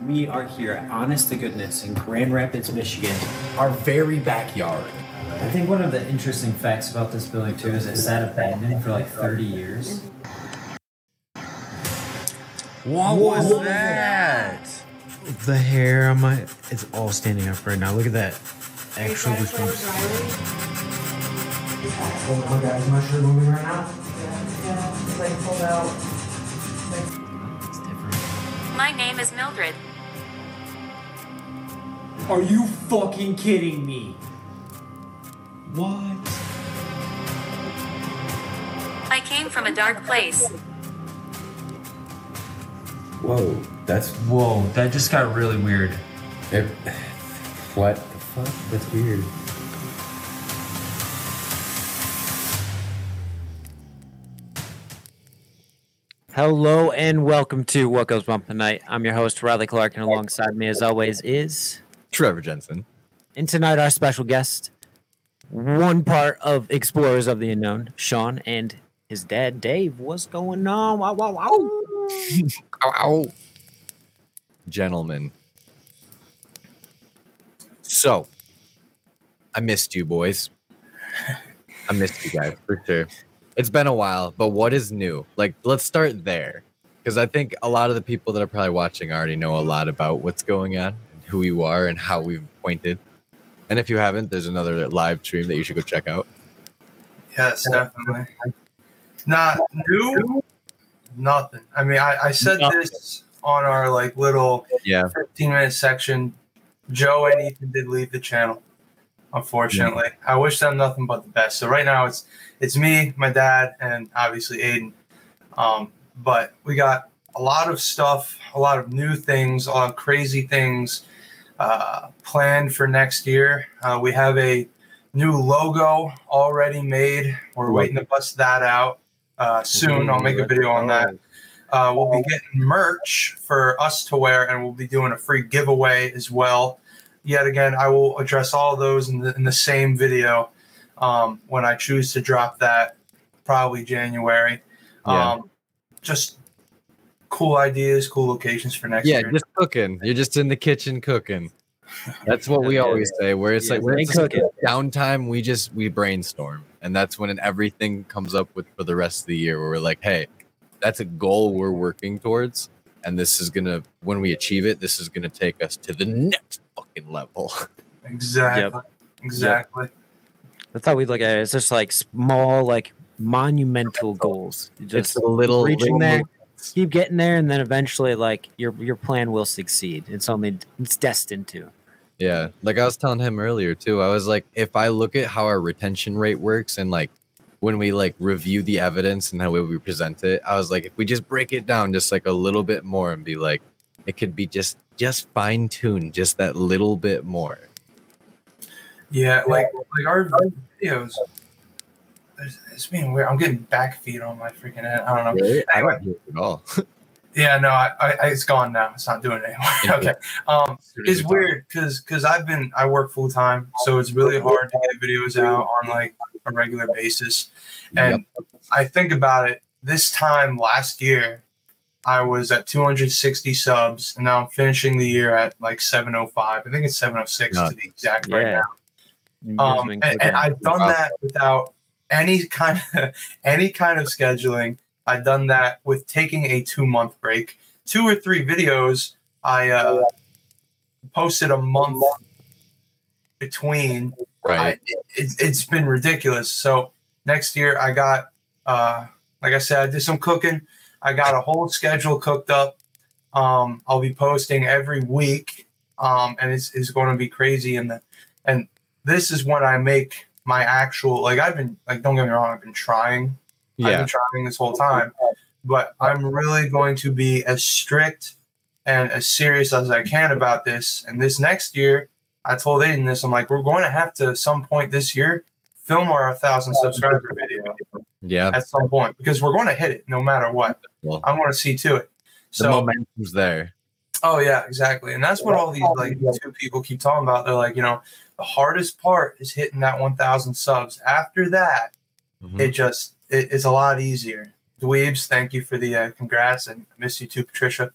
We are here at Honest to Goodness in Grand Rapids, Michigan. Our very backyard. I think one of the interesting facts about this building too is it sat abandoned for like 30 years. What was that? The hair on my it's all standing up right now. Look at that. Actual Actually, Oh my god, is my shirt moving right now? Yeah, yeah. like pulled out. It's different. My name is Mildred. Are you fucking kidding me? What? I came from a dark place. Whoa, that's Whoa, that just got really weird. it, what the fuck? That's weird. Hello and welcome to What Goes Bump In The Night. I'm your host Riley Clark, and alongside me, as always, is Trevor Jensen. and tonight our special guest, one part of Explorers of the Unknown, Shawn, and his dad, Dave. What's going on? Wow, wow, wow. Ow, ow. Gentlemen. So, I missed you, boys. I missed you guys for sure. It's been a while, but what is new? Like, let's start there. Because I think a lot of the people that are probably watching already know a lot about what's going on, and who you are, and how we've pointed. And if you haven't, there's another live stream that you should go check out. Yes, definitely. Not new, nothing. I mean, I, I said this on our like little Yeah. 15 minute section. Joe and Ethan did leave the channel, unfortunately. I wish them nothing but the best. So right now it's it's me, my dad, and obviously Aidan. Um, but we got a lot of stuff, a lot of new things, a lot of crazy things uh, planned for next year. Uh, we have a new logo already made. We're waiting to bust that out uh, soon. I'll make a video on that. Uh, we'll be getting merch for us to wear, and we'll be doing a free giveaway as well. Yet again, I will address all those in the, in the same video um, when I choose to drop that, probably January. Yeah. Um, just cool ideas, cool locations for next Yeah, year. just cooking. You're just in the kitchen cooking. That's what we always say. Where it's Yeah, like when it's just downtime, we just we brainstorm, and that's when everything comes up with for the rest of the year. Where we're like, hey, that's a goal we're working towards, and this is gonna when we achieve it, this is gonna take us to the next fucking level. exactly. Exactly. That's how we look at it. It's just like small, like monumental goals. You It's Just a little, reaching little there, moments. keep getting there, and then eventually, like your your plan will succeed. It's only it's destined to. Yeah, like I was telling him earlier too. I was like, if I look at how our retention rate works and like when we like review the evidence and how we present it, I was like, if we just break it down just like a little bit more and be like, it could be just just fine tune just that little bit more. Yeah, like like our videos. It's, it's being weird. I'm getting back feed on my freaking head. I don't know. Really? I don't hear it at all. Yeah, no, I, I, it's gone now. It's not doing it anymore. okay. Um, it's weird because because I've been I work full time, so it's really hard to get videos out on like a regular basis. And I think about it. This time last year, I was at 260 subs, and now I'm finishing the year at like 705. I think it's 706 to be exact right now. Um, and, and I've done Wow. that without any kind of any kind of scheduling. I've done that with taking a two month break. Two or three videos I uh, posted a month between. I, Right. it, it's been ridiculous. So next year I got, uh, like I said, I did some cooking. I got a whole schedule cooked up. Um, I'll be posting every week, um, and it's, it's going to be crazy. And the, and this is when I make my actual like I've been like don't get me wrong I've been trying Yeah. I've been trying this whole time, but I'm really going to be as strict and as serious as I can about this. And this next year, I told Aidan this. I'm like, we're going to have to some point this year film our thousand subscriber video Yeah. at some point because we're going to hit it no matter what. Well, I'm going to see to it. the momentum's there. Oh yeah, exactly. And that's what all these like YouTube people keep talking about. They're like, you know, the hardest part is hitting that 1,000 subs. After that, Mhm. it just it, it's a lot easier. Dweebs, thank you for the uh, congrats and I miss you too, Patricia.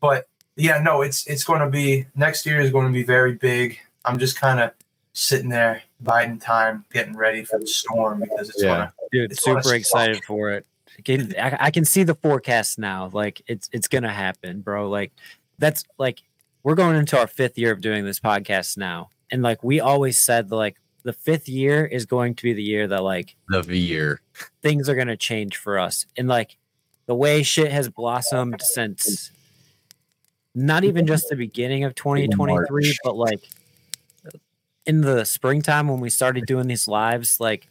But yeah, no, it's it's going to be next year is going to be very big. I'm just kind of sitting there biding time, getting ready for the storm because it's Yeah. gonna. Dude, It's gonna super excited for it. I can, I, I can see the forecast now. Like it's it's gonna happen, bro. Like that's like we're going into our fifth year of doing this podcast now, and like we always said, like the fifth year is going to be the year that like The year. things are gonna change for us, and like the way shit has blossomed since not even just the beginning of 2023, but like in the springtime when we started doing these lives, like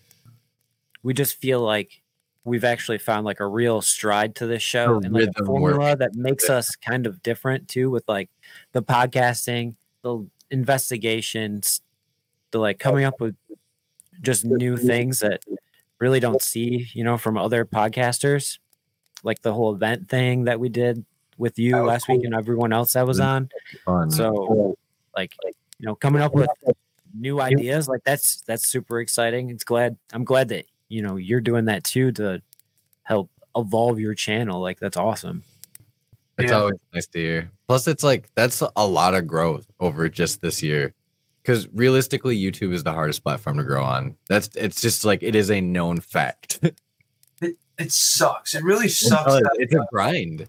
we just feel like we've actually found like a real stride to this show The and like a formula that makes us kind of different too with like the podcasting, the investigations, the like coming up with just new things that really don't see, you know, from other podcasters. Like the whole event thing that we did with you last week and everyone else that was on. Fun. So like you know, coming up with new ideas like that's that's super exciting. It's glad I'm glad that you know you're doing that too to help evolve your channel. Like that's awesome. It's Yeah. always nice to hear. Plus, it's like that's a lot of growth over just this year. Because realistically, YouTube is the hardest platform to grow on. That's it's just like it is a known fact. It it sucks. It really sucks. It's, that- it's a grind.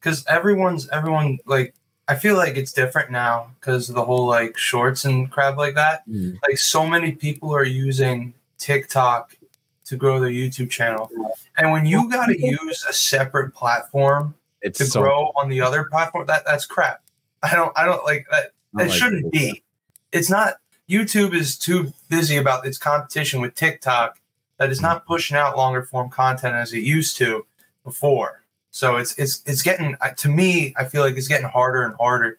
because everyone's everyone like I feel like it's different now because of the whole like shorts and crap like that. Mm. Like so many people are using TikTok to grow their YouTube channel, and when you got to use a separate platform It's to so grow on the other platform, that that's crap. I don't I don't like that. I That like shouldn't it. be. It's not. YouTube is too busy about its competition with TikTok that is not pushing out longer form content as it used to before. So it's it's it's getting uh, to me. I feel like it's getting harder and harder.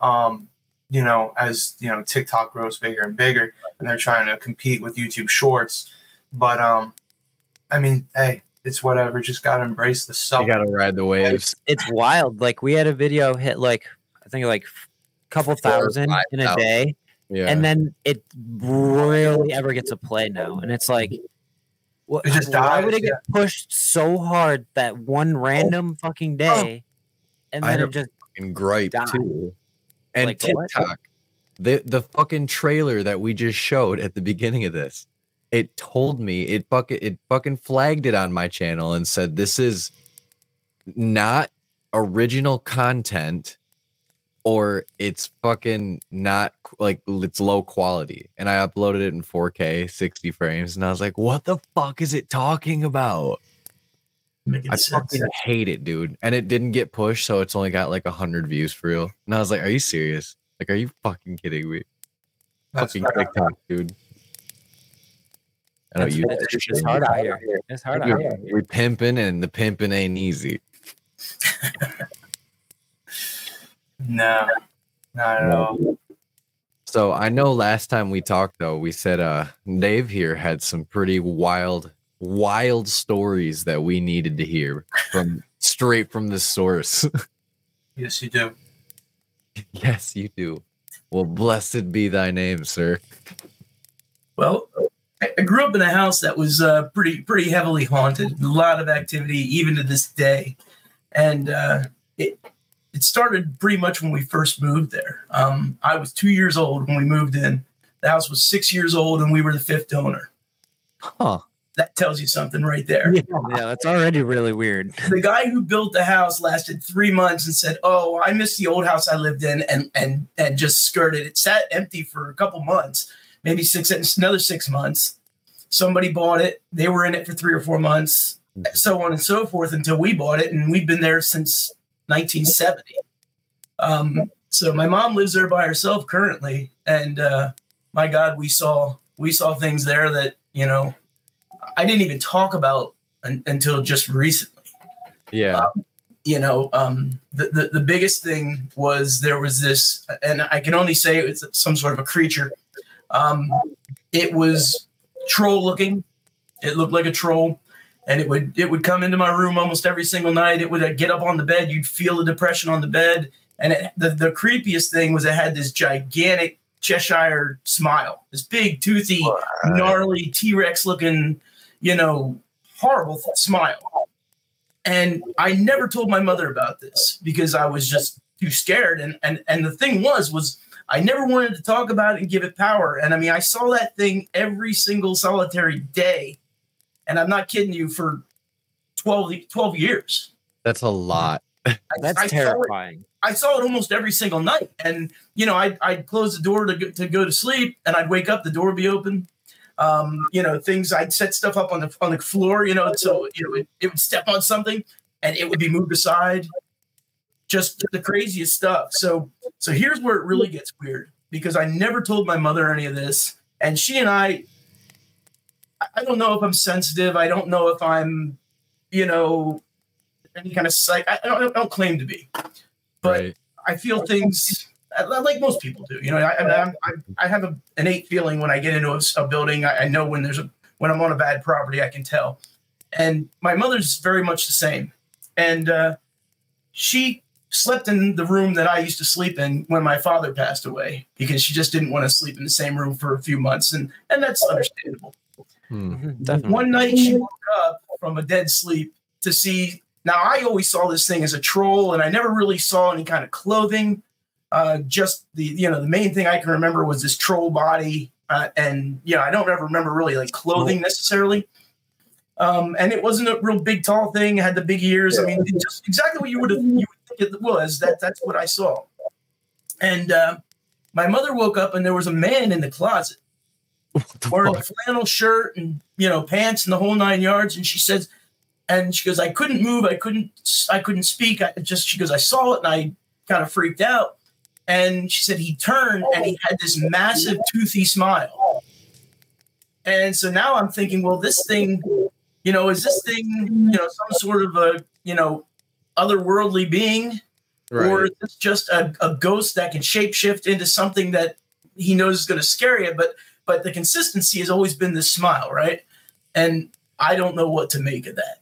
Um, you know, as you know, TikTok grows bigger and bigger, and they're trying to compete with YouTube Shorts. But um, I mean, hey, it's whatever. Just gotta embrace the you gotta ride the waves. It's wild. Like we had a video hit like I think like a couple Four or thousand five in a thousand. day. Yeah. and then it rarely ever gets a play now and it's like what, It just why would dies, it get pushed so hard that one oh. random fucking day and then it just fucking gripe die. too. And Like what? TikTok, the the fucking trailer that we just showed at the beginning of this, it told me it fucking it fucking flagged it on my channel and said this is not original content or it's fucking not like it's low quality and i uploaded it in 4k 60 frames and i was like what the fuck is it talking about Making I sense. fucking hate it, dude. And it didn't get pushed, so it's only got like hundred views for real. And I was like, "Are you serious? Like, are you fucking kidding me?" That's fucking crap. TikTok, dude. I don't it's, use it's, that it's shit. hard out here it's hard out We're, here we're pimping, and the pimping ain't easy. No, not at all. So I know last time we talked, though, we said uh Dave here had some pretty wild, wild stories that we needed to hear from straight from the source. Yes, you do. yes, you do. Well, blessed be thy name, sir. Well, I I grew up in a house that was uh, pretty pretty heavily haunted. A lot of activity, even to this day, and uh, it it started pretty much when we first moved there. Um, I was two years old when we moved in. The house was six years old, and we were the fifth owner. Huh. That tells you something right there. yeah, yeah that's already really weird the guy who built the house lasted three months and said, "Oh, I miss the old house I lived in," and and and just skirted. It sat empty for a couple months, maybe six another six months. Somebody bought it. They were in it for three or four months, so on and so forth until we bought it, and we've been there since 1970. Um, so my mom lives there by herself currently, and uh, my God, we saw we saw things there that you know I didn't even talk about un- until just recently Yeah. you know, um, the, the the biggest thing was there was this, and I can only say it's some sort of a creature. Um, it was troll looking. It looked like a troll, and it would it would come into my room almost every single night. It would uh, get up on the bed. You'd feel the depression on the bed, and it, the the creepiest thing was it had this gigantic Cheshire smile, this big toothy, gnarly T Rex looking, you know, horrible smile. And I never told my mother about this because I was just too scared. And and and the thing was was I never wanted to talk about it and give it power. And I mean, I saw that thing every single solitary day, and I'm not kidding you for 12, 12 years. That's a lot. I, That's I saw it terrifying. I saw it almost every single night. And, you know, I'd, I'd close the door to go, to go to sleep and I'd wake up, the door would be open. Um, you know, things I'd set stuff up on the on the floor, you know, so you know, it, it would step on something and it would be moved aside. Just the craziest stuff. So so here's where it really gets weird because I never told my mother any of this. And she and I I- don't know if I'm sensitive. I don't know if I'm, you know, any kind of psych. I don't, I don't claim to be but right. I feel things like most people do. You know, I, I, I'm- I, I have a innate feeling when I get into a, a building. I, I know when there's a when I'm on a bad property. I can tell. And my mother's very much the same. And uh, she slept in the room that I used to sleep in when my father passed away because she just didn't want to sleep in the same room for a few months, and and that's understandable. Mhm, One night she woke up from a dead sleep to see. Now I always saw this thing as a troll, and I never really saw any kind of clothing. Uh, just the you know the main thing I can remember was this troll body, uh, and you know I don't ever remember really like clothing necessarily. Um, and it wasn't a real big, tall thing. It had the big ears. I mean, it just exactly what you would have you would think it was. That that's what I saw. And uh, my mother woke up, and there was a man in the closet wearing fuck? a flannel shirt and you know pants and the whole nine yards. And she says, and she goes, I couldn't move, I couldn't, I couldn't speak. I just she goes, I saw it and I kind of freaked out. And she said he turned and he had this massive toothy smile. And so now I'm thinking, well, this thing, you know, is this thing, you know, some sort of a, you know, otherworldly being, or is this just a, a ghost that can shapeshift into something that he knows is going to scare you? But but the consistency has always been this smile, right? And I don't know what to make of that.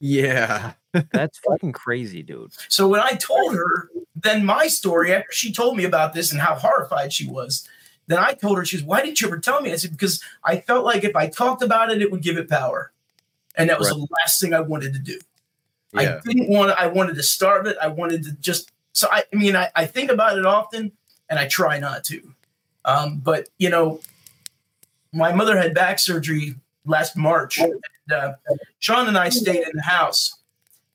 Yeah. That's fucking crazy, dude. So when I told her then my story after she told me about this and how horrified she was, then I told her, she goes, Why didn't you ever tell me? I said, Because I felt like if I talked about it, it would give it power. And that was the last thing I wanted to do. Yeah. I didn't want to, I wanted to starve it. I wanted to just so I, I mean I, I think about it often and I try not to. Um, but you know, my mother had back surgery last March. And, uh, Shawn and I stayed in the house.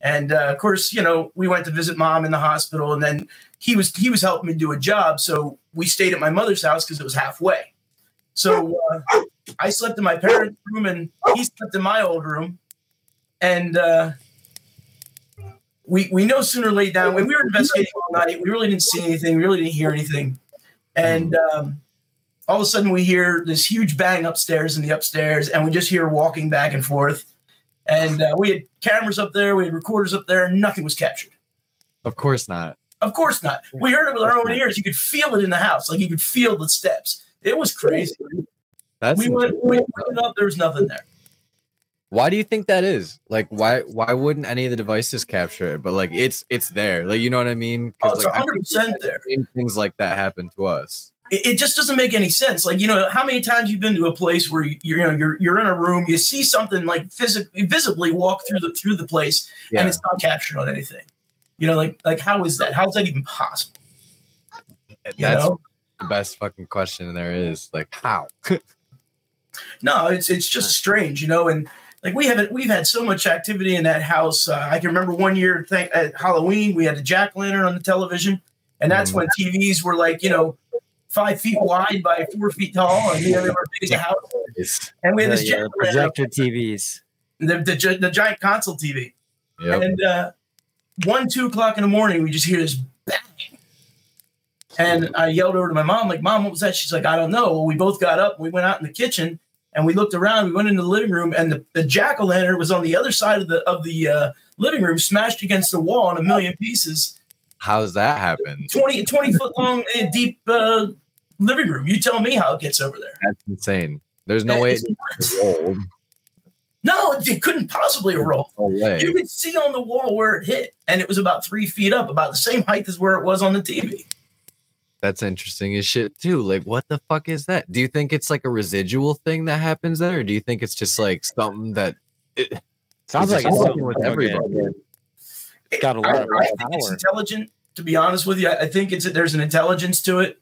And uh, of course, you know, we went to visit mom in the hospital, and then he was he was helping me do a job, so we stayed at my mother's house because it was halfway. So uh, I slept in my parents' room, and he slept in my old room. And uh, we we no sooner laid down when we were investigating all night. We really didn't see anything. We really didn't hear anything. And um, all of a sudden, we hear this huge bang upstairs in the upstairs, and we just hear walking back and forth. And uh, we had cameras up there, we had recorders up there, and nothing was captured. Of course not. Of course not. We heard it with our own ears. You could feel it in the house, like you could feel the steps. It was crazy. That's we went, we went up, there was nothing there. why do you think that is? Like why why wouldn't any of the devices capture it? But like it's it's there. Like you know what I mean? Oh, it's like, 100% there. things like that happen to us. It, it just doesn't make any sense. Like you know, how many times you've been to a place where you're you know you're you're in a room, you see something like physically visibly walk through the through the place, Yeah. and it's not captured on anything. You know, like like how is that? How is that even possible? You That's know? the best fucking question there is. Like how? No, it's it's just strange, you know. And like we haven't we've had so much activity in that house. Uh, I can remember one year th- at Halloween we had a jack lantern on the television, and that's Mhm. when TVs were like you know five feet wide by four feet tall, and you know they were big as a house. And we had this yeah, jack lantern, projector TVs. the, the, the giant console TV. Yep. And uh, one, two o'clock in the morning, we just hear this bang. And I yelled over to my mom, like, Mom, what was that? She's like, I don't know. Well, we both got up, we went out in the kitchen, and we looked around. We went into the living room, and the, the jack o' lantern was on the other side of the of the uh, living room, smashed against the wall in a million pieces. How's that happen? 20, 20 foot long, uh, deep uh, living room. You tell me how it gets over there. That's insane. There's no way it it's nuts. rolled. No, it couldn't possibly roll. No way. You could see on the wall where it hit, and it was about three feet up, about the same height as where it was on the TV. That's interesting as shit too. Like, what the fuck is that? Do you think it's like a residual thing that happens there, or do you think it's just like something that it, Sounds It's like it's something with fucking everybody. Got a lot I, of I think it's intelligent. To be honest with you, I I think it's there's an intelligence to it.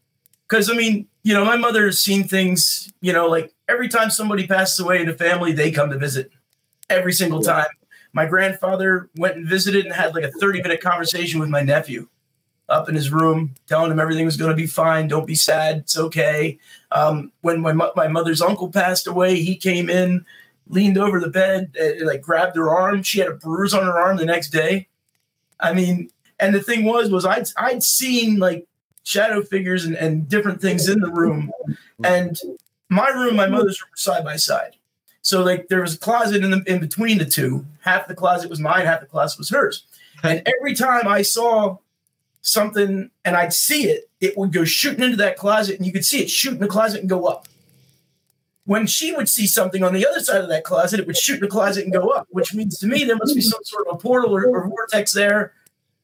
Because I mean, you know, my mother has seen things. You know, like every time somebody passes away in a family, they come to visit. Every single time. My grandfather went and visited and had like a 30 minute conversation with my nephew up in his room, telling him everything was going to be fine. Don't be sad. It's okay. Um, when my, my mother's uncle passed away, he came in, leaned over the bed, and, like grabbed her arm. She had a bruise on her arm the next day. I mean, and the thing was, was I'd, I'd seen like shadow figures and, and different things in the room. And my room, my mother's room were side by side. So like there was a closet in the in between the two. Half the closet was mine, half the closet was hers. And every time I saw something and I'd see it, it would go shooting into that closet and you could see it shoot in the closet and go up. When she would see something on the other side of that closet, it would shoot in the closet and go up, which means to me there must be some sort of a portal or, or vortex there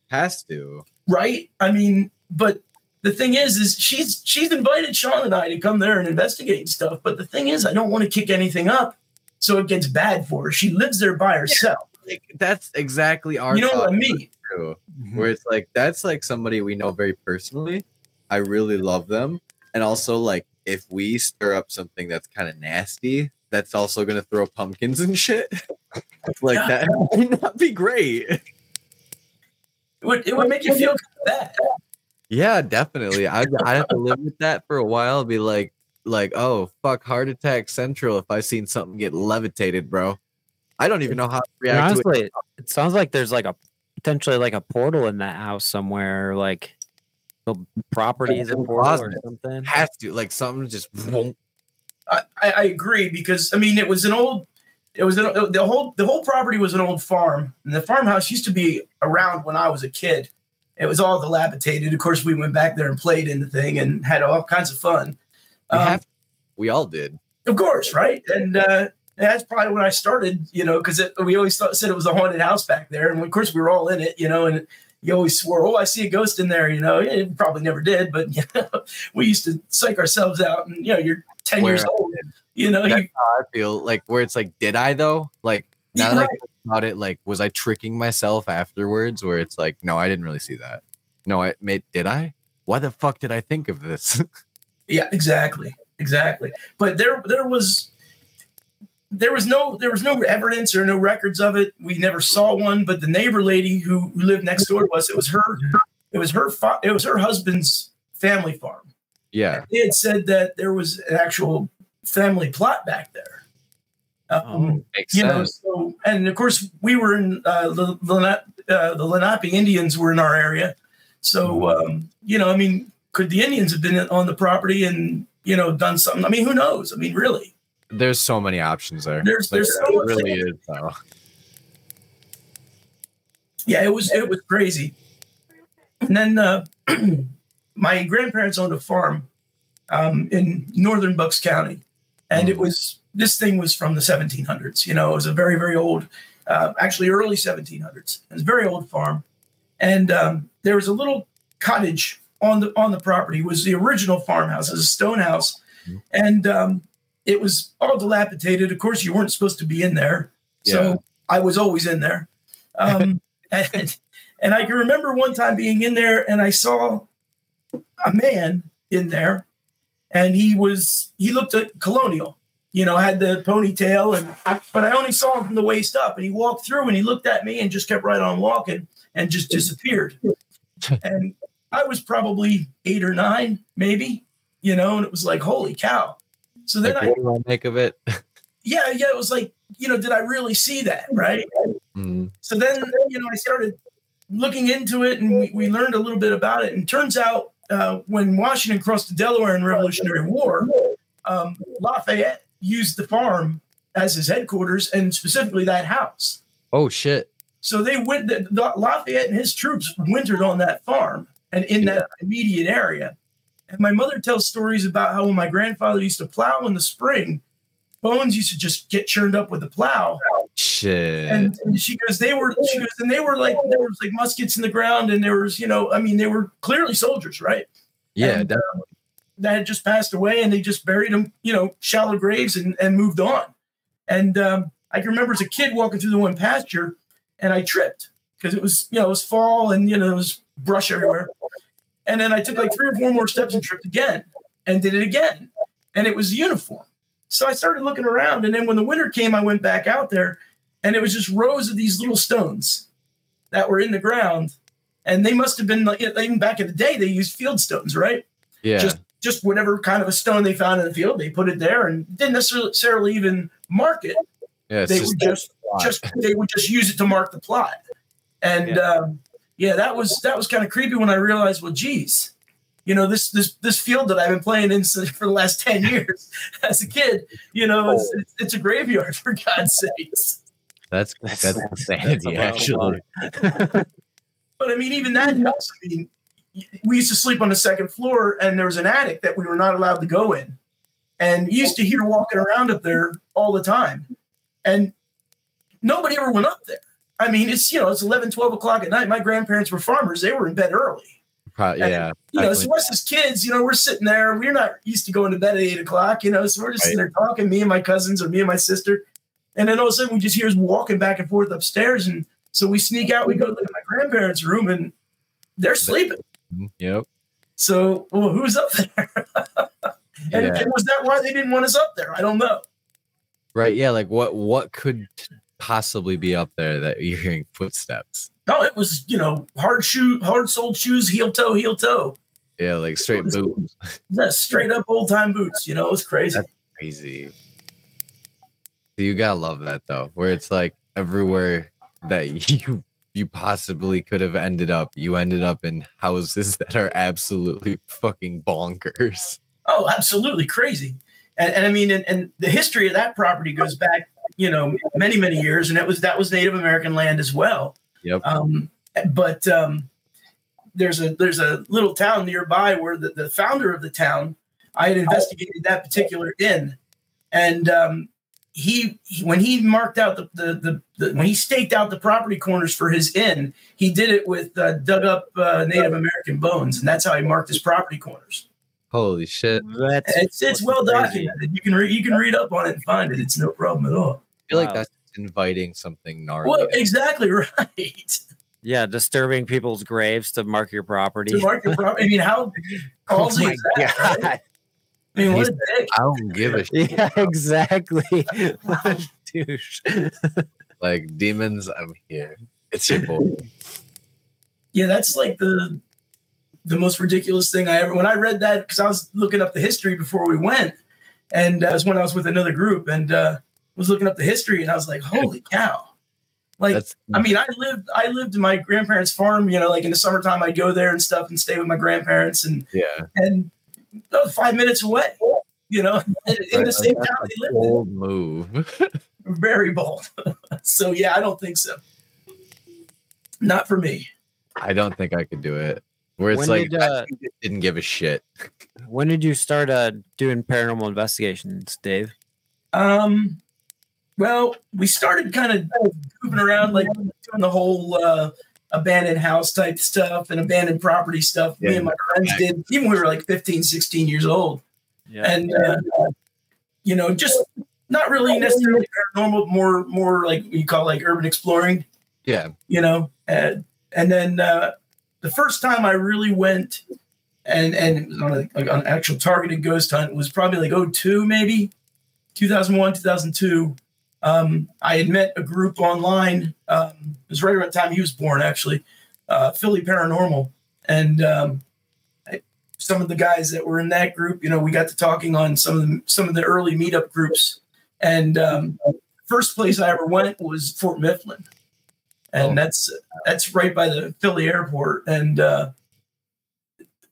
Has to. right? I mean, but the thing is, is she's she's invited Shawn and I to come there and investigate and stuff. But the thing is, I don't want to kick anything up, so it gets bad for her. She lives there by herself. Like, that's exactly our you know what I mean? too. Where mm-hmm. it's like that's like somebody we know very personally. I really love them. And also like if we stir up something that's kind of nasty, that's also gonna throw pumpkins and shit. like Yeah. that would not be great. It would, it would make you feel kind bad. Yeah, definitely. I I have to live with that for a while. Be like, like, oh fuck, heart attack central. If I seen something get levitated, bro, I don't even know how to And react to it. honestly, it sounds like there's like a potentially like a portal in that house somewhere, like the property is a portal or closet. something. Has to like something just won't. I, I I agree because I mean it was an old, it was an, the whole the whole property was an old farm, and the farmhouse used to be around when I was a kid. It was all dilapidated. Of course, we went back there and played in the thing and had all kinds of fun. We, Um, we all did. Of course, right? And uh, that's probably when I started, you know, because we always thought, said it was a haunted house back there. And of course, we were all in it, you know, and you always swore, oh, I see a ghost in there, you know. It probably never did, but you know, we used to psych ourselves out. And, you know, you're 10 years Where- old, you know, you, I feel like where it's like, did I though? Like now that I think about it, like was I tricking myself afterwards? Where it's like, no, I didn't really see that. No, I made did I? Why the fuck did I think of this? yeah, exactly. Exactly. But there, there was, there was no, there was no evidence or no records of it. We never saw one, but the neighbor lady who, who lived next door to us, it was her, it was her, fa- it was her husband's family farm. yeah. they had said that there was an actual family plot back there. Um, Oh. You know, so and of course we were in uh, the Lenape, uh, the Lenape Indians were in our area, so um, you know, I mean, could the Indians have been on the property and you know done something? I mean, who knows? I mean, really, There's so many options there. There's- Like, there's so much really is though. yeah, it was it was crazy. And then uh, my grandparents owned a farm um, in northern Bucks County, and it was this thing was from the 1700s. You know, it was a very very old, uh, actually early 1700s. It was a very old farm, and um, there was a little cottage on the on the property. It was the original farmhouse. It was a stone house, and um, it was all dilapidated. Of course, you weren't supposed to be in there, so I was always in there. Um, and, and I can remember one time being in there and I saw a man in there and he was he looked at colonial you know had the ponytail and but i only saw him from the waist up and he walked through and he looked at me and just kept right on walking and just disappeared and i was probably eight or nine maybe you know and it was like holy cow so then Like, i what do I make of it? yeah yeah it was like you know did i really see that right Mm, so then, you know, I started looking into it and we, we learned a little bit about it. And turns out uh, when Washington crossed the Delaware in Revolutionary War, um, Lafayette used the farm as his headquarters and specifically that house. oh shit. So they went, the, the Lafayette and his troops wintered on that farm and in that immediate area. And my mother tells stories about how when my grandfather used to plow in the spring, bones used to just get churned up with the plow Shit. and, and she goes, they were, she goes, and they were like, there was like muskets in the ground, and there was, you know, I mean, they were clearly soldiers, right? yeah, and, um, that had just passed away, and they just buried them, you know, shallow graves, and and moved on. And um, I can remember as a kid walking through the one pasture, and I tripped because it was, you know, it was fall, and you know, it was brush everywhere. And then I took like three or four more steps and tripped again and did it again. And it was uniform. So I started looking around. And then when the winter came, I went back out there and it was just rows of these little stones that were in the ground. And they must have been like, even back in the day, they used field stones, right? Yeah. Just just whatever kind of a stone they found in the field, they put it there and didn't necessarily even mark it. yeah. They just would just just they would just use it to mark the plot. And yeah, um, yeah that was that was kind of creepy when I realized, well, geez, you know, this this this field that I've been playing in for the last ten years as a kid, you know, it's, it's, it's a graveyard for God's sakes. that's That's- that's that's insanity, a lot of actually. But I mean, even that helps. I mean, we used to sleep on the second floor, and there was an attic that we were not allowed to go in. And you used to hear walking around up there all the time. And nobody ever went up there. I mean, it's, you know, it's 11, 12 o'clock at night. My grandparents were farmers. They were in bed early. Uh, and, yeah. You know, definitely. so us as kids, you know, we're sitting there. We're not used to going to bed at eight o'clock, you know, so we're just sitting there talking, me and my cousins or me and my sister. And then all of a sudden we just hear us walking back and forth upstairs. And so we sneak out, we go look at my grandparents' room and they're sleeping. Mhm, Yep. So, well, who's up there? and, Yeah. and was that why they didn't want us up there? I don't know. Right. Yeah. Like what what could possibly be up there that you're hearing footsteps? No, it was, you know, hard shoe, hard soled shoes, heel toe, heel toe. Yeah, like straight boots. Yeah, straight up old time boots. You know, it was crazy. Crazy. You gotta love that though, where it's like everywhere that you you possibly could have ended up, you ended up in houses that are absolutely fucking bonkers. Oh, absolutely crazy. And, and I mean, and, and the history of that property goes back, you know, many, many years. And it was, that was Native American land as well. Yep. Um, but um, there's a, there's a little town nearby where the, the founder of the town, I had investigated that particular inn. And um, he, he- when he marked out the, the, the, the, when he staked out the property corners for his inn, he did it with uh, dug up uh, Native American bones. And that's how he marked his property corners. Holy shit. That's It's it's well crazy. documented. You can read you can read up on it and find it. It's no problem at all. I feel like Wow. that's inviting something gnarly. Well, exactly right. yeah, disturbing people's graves to mark your property. To mark your property. I mean, how Oh ballsy my is that? right? I mean, what a dick. I don't give a shit. Yeah, exactly. Douche. Like demons, I'm here. It's your boy. Yeah, that's like the the most ridiculous thing I ever. When I read that, because I was looking up the history before we went, and uh, it was when I was with another group and uh, was looking up the history, and I was like, "Holy cow!" Like, That's I mean, I lived I lived in my grandparents' farm. You know, like in the summertime, I'd go there and stuff and stay with my grandparents, and yeah. and oh, five minutes away. You know, in the same town they lived in. Bold move. Very bold. so yeah, I don't think so. Not for me. I don't think I could do it. Where it's When like did, I uh, didn't give a shit. When did you start uh, doing paranormal investigations, Dave? Um, well, we started kind of moving around, like doing the whole uh, abandoned house type stuff and abandoned property stuff. Me and my friends did, even when we were like 15, 16 years old. Yeah. and uh, you know, just not really necessarily paranormal, more more like what you call like urban exploring. Yeah. You know, and and then uh, the first time I really went and and it was on, a, like on an actual targeted ghost hunt was probably like 02 maybe 2001 2002 um, i had met a group online um, it was right around the time he was born actually uh, philly paranormal. And um, I, some of the guys that were in that group you know we got to talking on some of the some of the early meetup groups. And um, first place i ever went was fort mifflin. And Oh. that's that's right by the philly airport. And uh,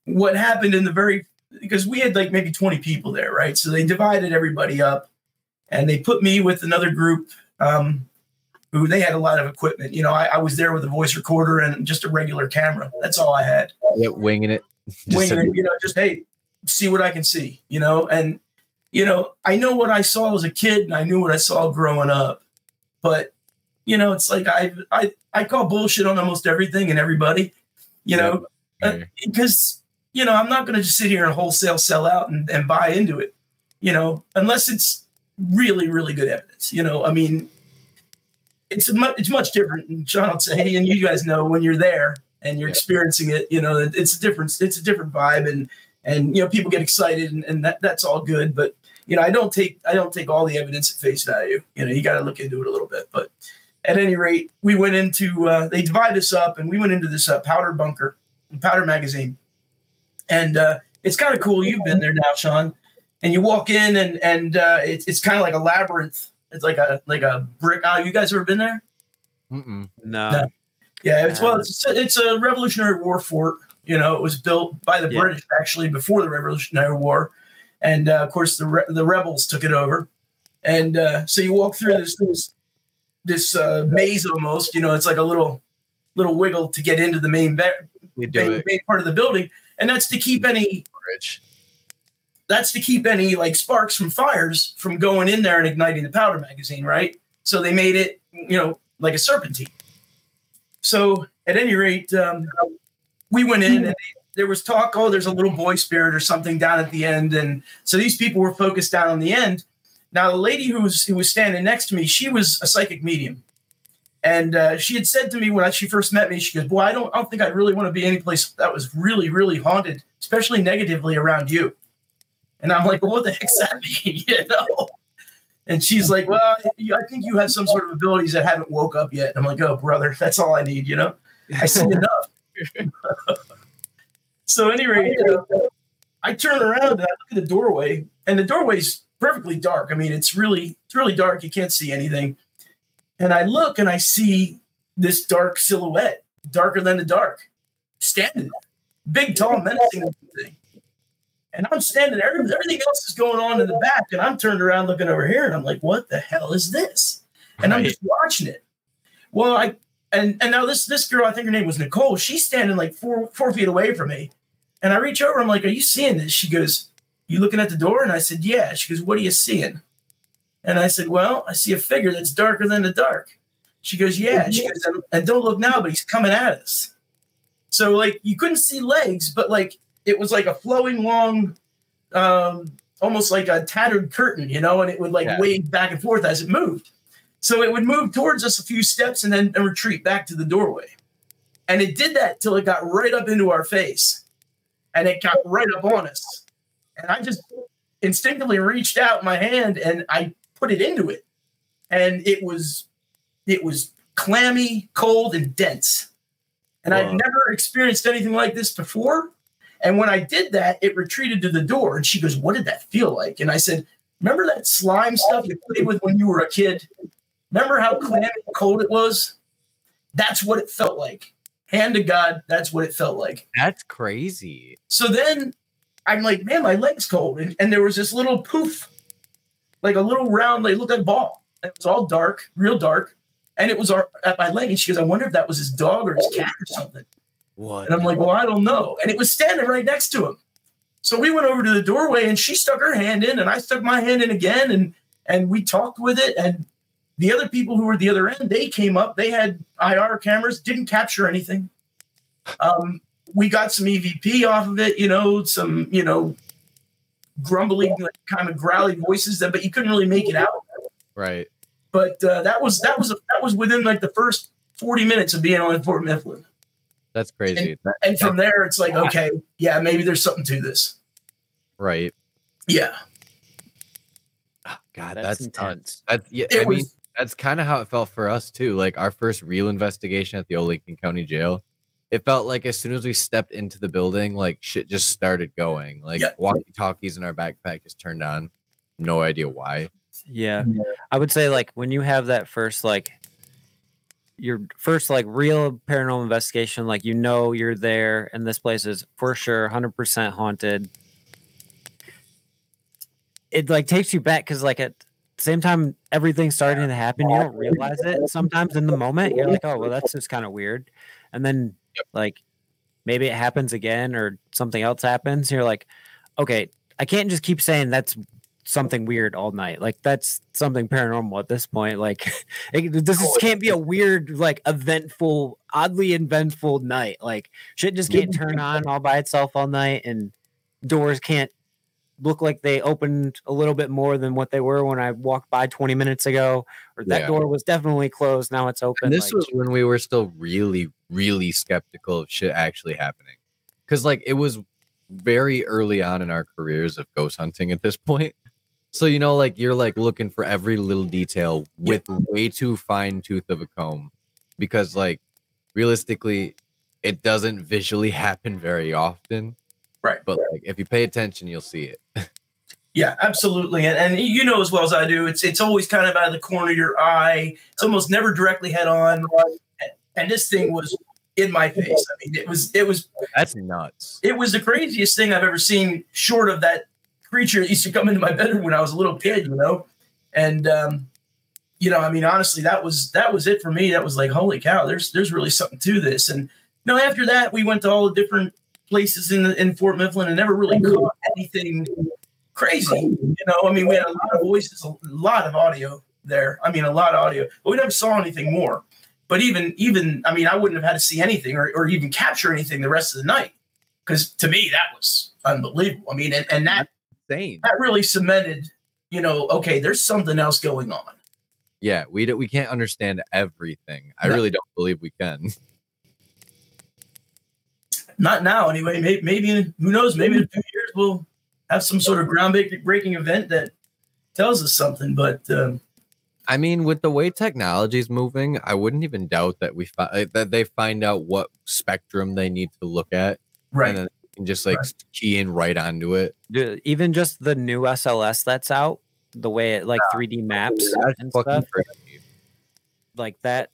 what happened in the very because we had like maybe 20 people there right? So they divided everybody up and they put me with another group um, who they had a lot of equipment. You know I, I was there with a voice recorder and just a regular camera. That's all i had. Yeah, winging it. Just winging it, you know just hey see what i can see you know? And you know i know what i saw as a kid and i knew what i saw growing up. But you know it's like i i i call bullshit on almost everything and everybody you know? Uh, because you know i'm not going to just sit here and wholesale sell out and, and buy into it you know? Unless it's really really good evidence you know i mean it's a mu- it's much different and shawn will say and you guys know when you're there and you're Yeah. experiencing it. You know, it's a different it's a different vibe, and and you know people get excited, and, and that that's all good. But you know, I don't take I don't take all the evidence at face value. You know, you got to look into it a little bit. But at any rate, we went into uh, they divide us up, and we went into this uh, powder bunker, powder magazine, and uh, it's kind of cool. You've been there now, Shawn, and you walk in, and and uh, it's it's kind of like a labyrinth. It's like a like a brick. Oh, you guys ever been there? Mm-mm. No. No. Yeah, it's well, it's a, it's a Revolutionary War fort. You know, it was built by the Yeah. British actually before the Revolutionary War, and uh, of course the re- the rebels took it over. And uh, so you walk through this this, this uh, maze almost. You know, it's like a little little wiggle to get into the main ba- do main, main part of the building, and that's to keep any Rich. That's to keep any like sparks from fires from going in there and igniting the powder magazine, right? So they made it, you know, like a serpentine. So at any rate, um, we went in and there was talk, oh, there's a little boy spirit or something down at the end, and so these people were focused down on the end. Now the lady who was who was standing next to me, she was a psychic medium. And uh, she had said to me when she first met me, she goes, "Boy, I don't, I don't think I really want to be any place that was really, really haunted, especially negatively around you." And I'm like, well, what the heck's that mean? you know? And she's like, well, I think you have some sort of abilities that haven't woke up yet. And I'm like, oh, brother, that's all I need, you know? I see enough. so, anyway, uh, I turn around and I look at the doorway, and the doorway's perfectly dark. I mean, it's really, it's really dark. You can't see anything. And I look and I see this dark silhouette, darker than the dark, standing. Big, tall, menacing thing. And I'm standing there, everything else is going on in the back, and I'm turned around looking over here, and I'm like, what the hell is this? And I'm just watching it. Well, I and and now this this girl, I think her name was Nicole, she's standing like four four feet away from me. And I reach over, I'm like, Are you seeing this? She goes, You looking at the door? And I said, Yeah. She goes, What are you seeing? And I said, Well, I see a figure that's darker than the dark. She goes, Yeah. She mm-hmm. goes, and, and don't look now, but he's coming at us. So like you couldn't see legs, but like it was like a flowing long, um, almost like a tattered curtain, you know, and it would like Yeah. wave back and forth as it moved. So it would move towards us a few steps and then and retreat back to the doorway. And it did that till it got right up into our face. And it got right up on us. And I just instinctively reached out my hand and I put it into it. And it was it was clammy, cold, and dense. And I'd never experienced anything like this before. And when I did that, it retreated to the door. And she goes, What did that feel like? And I said, Remember that slime stuff you played with when you were a kid? Remember how clammy and cold it was? That's what it felt like. Hand to God, that's what it felt like. That's crazy. So then I'm like, man, my leg's cold. And, and there was this little poof, like a little round, like looked like a ball. It was all dark, real dark. And it was our, at my leg. And she goes, I wonder if that was his dog or his cat or something. What? And I'm like, well, I don't know. And it was standing right next to him. So we went over to the doorway and she stuck her hand in and I stuck my hand in again and and we talked with it. And the other people who were at the other end, they came up, they had IR cameras, didn't capture anything. Um, we got some EVP off of it, you know, some, you know, grumbling, like, kind of growly voices that, but you couldn't really make it out. Right. But uh, that was that was that was within like the first 40 minutes of being on Fort Mifflin. That's crazy. That- And from there, it's like, okay, yeah, maybe there's something to this. right. Yeah. Ah, God, That's, that's, nuts. intense. That's yeah. It I mean, that's kind of how it felt for us too. Like our first real investigation at the old Lincoln County Jail. It felt like as soon as we stepped into the building, like shit just started going. Like Yeah. walkie talkies in our backpack just turned on. No idea why. Yeah. I would say like when you have that first like your first like real paranormal investigation, like you know you're there and this place is for sure 100% haunted. It like takes you back because like at the same time everything's starting to happen, you don't realize it. Sometimes in the moment you're like, oh well, that's just kind of weird, and then like maybe it happens again or something else happens. You're like, okay, I can't just keep saying that's something weird all night. Like that's something paranormal at this point. Like it, this is, oh, can't be a weird, like eventful, oddly eventful night. Like shit just can't turn on all by itself all night, and doors can't look like they opened a little bit more than what they were when I walked by 20 minutes ago, or that Yeah. door was definitely closed. Now it's open. And this like, was when we were still really, really skeptical of shit actually happening. Because like it was very early on in our careers of ghost hunting at this point. So you know, like you're like looking for every little detail with way too fine tooth of a comb. Because like realistically, it doesn't visually happen very often. Right. But like if you pay attention, you'll see it. Yeah, absolutely. And, and you know as well as I do, it's it's always kind of out of the corner of your eye. It's almost never directly head on. And, and this thing was in my face. I mean, it was it was That's nuts. it was the craziest thing I've ever seen, short of that creature that used to come into my bedroom when I was a little kid, you know. And um, you know, I mean, honestly, that was that was it for me. That was like, holy cow, there's there's really something to this. And you know, after that, we went to all the different places in the, in Fort Mifflin and never really caught anything crazy. You know, I mean, we had a lot of voices, a lot of audio there. I mean, a lot of audio, but we never saw anything more. But even even, I mean, I wouldn't have had to see anything or, or even capture anything the rest of the night because to me that was unbelievable. I mean, and, and that Insane. that really cemented, you know, okay, there's something else going on. Yeah, we do, we can't understand everything. I No. really don't believe we can. Not now, anyway. Maybe, maybe who knows? Maybe in a few years we'll have some sort of groundbreaking event that tells us something. But um, I mean, with the way technology is moving, I wouldn't even doubt that we fi- that they find out what spectrum they need to look at, right, and then can just like Right. key in right onto it. Dude, even just the new SLS that's out, the way it like 3D maps That's and stuff, crazy. like that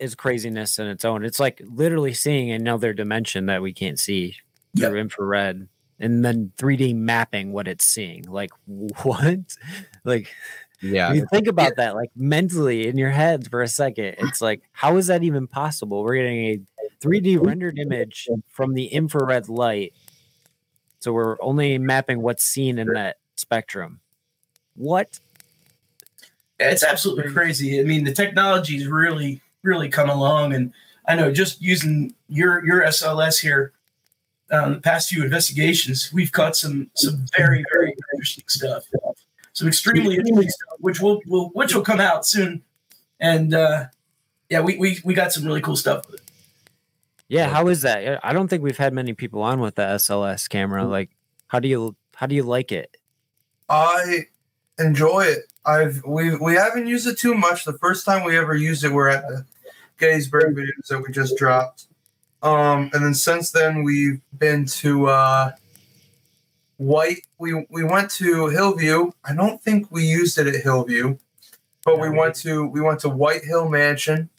is craziness in its own. It's like literally seeing another dimension that we can't see Yep. through infrared and then 3D mapping what it's seeing. Like what? Like Yeah, you think about that like mentally in your head for a second. It's like how is that even possible? We're getting a 3D rendered image from the infrared light. So we're only mapping what's seen in that spectrum. What? it's absolutely crazy. I mean, the technology's really, really come along, and I know just using your your SLS here, um, the past few investigations, we've caught some some very, very interesting stuff. Some extremely interesting stuff, which will will which will come out soon, and uh, yeah, we, we we got some really cool stuff with it. Yeah, how is that? I don't think we've had many people on with the SLS camera. Like, how do you how do you like it? I enjoy it. I've we we haven't used it too much. The first time we ever used it, we're at the Gettysburg videos that we just dropped. Um, and then since then we've been to uh, White. We we went to Hillview. I don't think we used it at Hillview, but we went to we went to White Hill Mansion.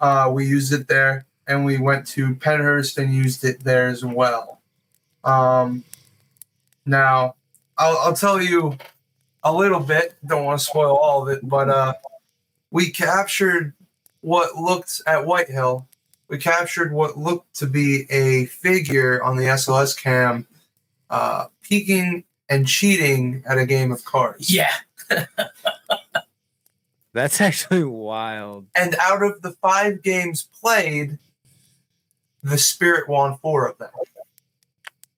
Uh, we used it there, and we went to Pennhurst and used it there as well. Um, now I'll, I'll tell you a little bit. Don't want to spoil all of it, but uh, we captured what looked at White Hill. We captured what looked to be a figure on the SLS cam, uh, peeking and cheating at a game of cards. Yeah, That's actually wild. And out of the five games played, the spirit won four of them.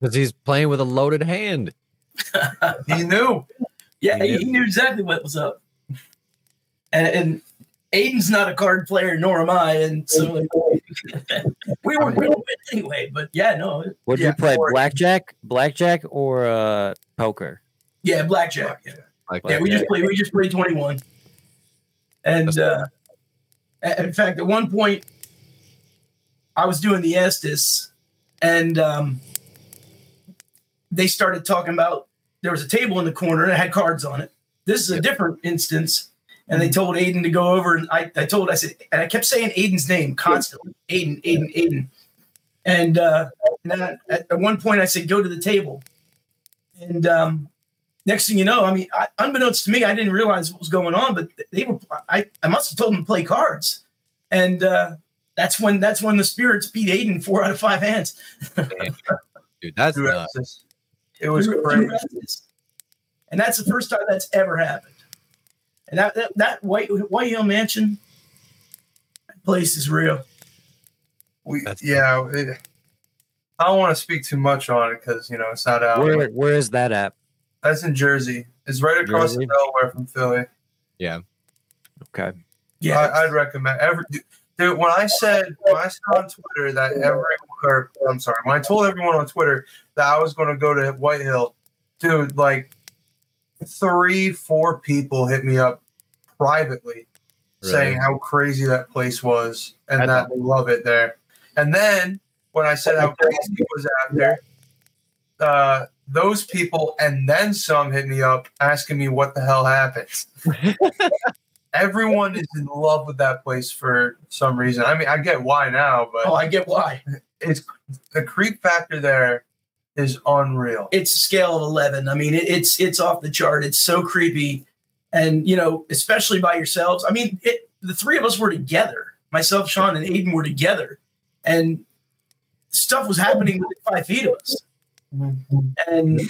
because he's playing with a loaded hand. He knew. yeah, he, Yeah. he knew exactly what was up. And, and Aidan's not a card player, nor am I, and so like, we were going to anyway. But yeah, no, it- Would Yeah, you play or- blackjack, blackjack, or uh, poker? yeah, blackjack. Yeah. Like, Yeah, we just played. We just played twenty one, and uh, in fact, at one point, I was doing the Estes, and um, they started talking about there was a table in the corner and it had cards on it. This is a different instance, and they told Aidan to go over, and I, I told I said, and I kept saying Aidan's name constantly, Aidan, Aidan, Aidan, and, uh, and then at, at one point I said, go to the table, and um, next thing you know, I mean, I, unbeknownst to me, I didn't realize what was going on, but they were. I, I must have told them to play cards, and uh, that's when that's when the spirits beat Aidan four out of five hands. dude, that's nuts. It was crazy. and that's the first time that's ever happened. And that that, that White White Hill Mansion place is real. We, That's- yeah, it, I don't want to speak too much on it because you know it's not out. Where where is that at? That's in Jersey. It's right across Jersey? the Delaware from Philly. Yeah. Okay. Yeah, I, I'd recommend every dude. When I said when I said on Twitter that every or I'm sorry, when I told everyone on Twitter that I was going to go to White Hill, dude, like three, four people hit me up privately saying how crazy that place was and I that they love it there. And then when I said how crazy it was after, uh, those people and then some hit me up asking me what the hell happened. Everyone is in love with that place for some reason. I mean, I get why now, but oh, I get why. it's the creep factor there is unreal. It's a scale of eleven. I mean, it, it's it's off the chart. It's so creepy, and you know, especially by yourselves. I mean, it, the three of us were together. Myself, Shawn, and Aidan were together, and stuff was happening within five feet of us. And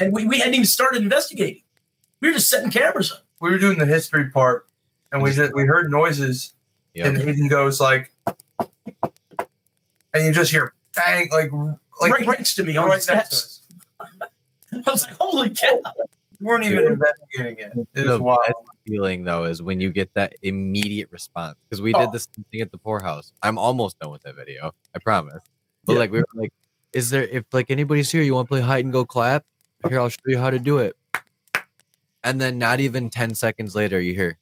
and we, we hadn't even started investigating. We were just setting cameras up. We were doing the history part, and we just, we heard noises, Yep. and Aidan goes like, and you just hear bang, like like right, next to me on right the steps. I was like, holy cow. We weren't even Yeah. investigating it. It The was wild. best feeling though is when you get that immediate response because we Oh. did this thing at the poorhouse. I'm almost done with that video. I promise. But Yeah. like we were like, is there if like anybody's here, you want to play hide and go clap? Here, I'll show you how to do it. And then not even ten seconds later, you hear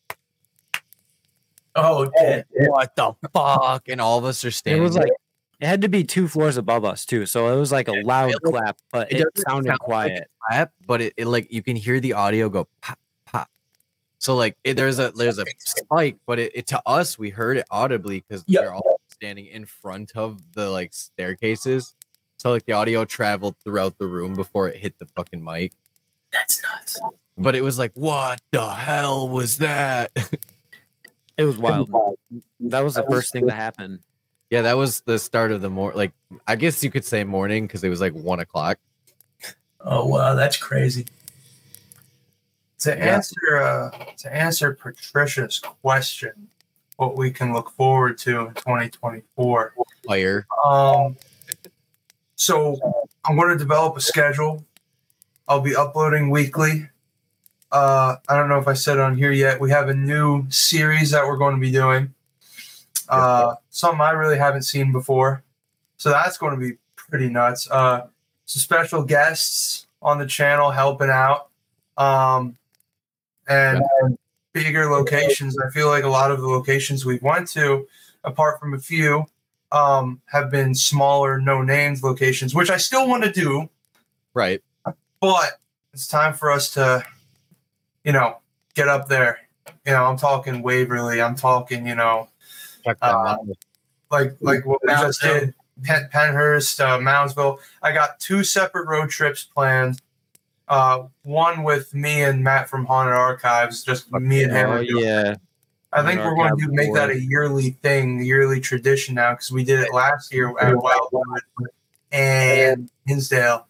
Oh, oh dead. what the fuck, and all of us are standing. It was like it had to be two floors above us too, so it was like a loud it clap, but it it, sounded sound like quiet. clap, but it, it like you can hear the audio go pop pop. So like it, there's a there's a spike, but it, it to us we heard it audibly because Yep. they're all standing in front of the like staircases. So like the audio traveled throughout the room before it hit the fucking mic. That's nuts. But it was like, what the hell was that? It was wild. That was the first thing that happened. Yeah, that was the start of the more like I guess you could say morning because it was like one o'clock. Oh, wow. That's crazy. To Yeah. answer uh, to answer Patricia's question, what we can look forward to in 2024. Fire. Um, so I'm going to develop a schedule. I'll be uploading weekly. Uh, I don't know if I said on here yet. We have a new series that we're going to be doing. Uh, something I really haven't seen before. So that's going to be pretty nuts. Uh, some special guests on the channel helping out. Um, and bigger locations. I feel like a lot of the locations we've went to, apart from a few, um, have been smaller, no names locations, which I still want to do, Right. but it's time for us to, you know, get up there. You know, I'm talking Waverly. I'm talking, you know, Uh, out. like like what we just did, Pen- Pennhurst, uh, Moundsville. I got two separate road trips planned. Uh, one with me and Matt from Haunted Archives, just me and him. Oh yeah. I think we're going to make that a yearly thing, yearly tradition now because we did it last year at Wildwood and Hinsdale,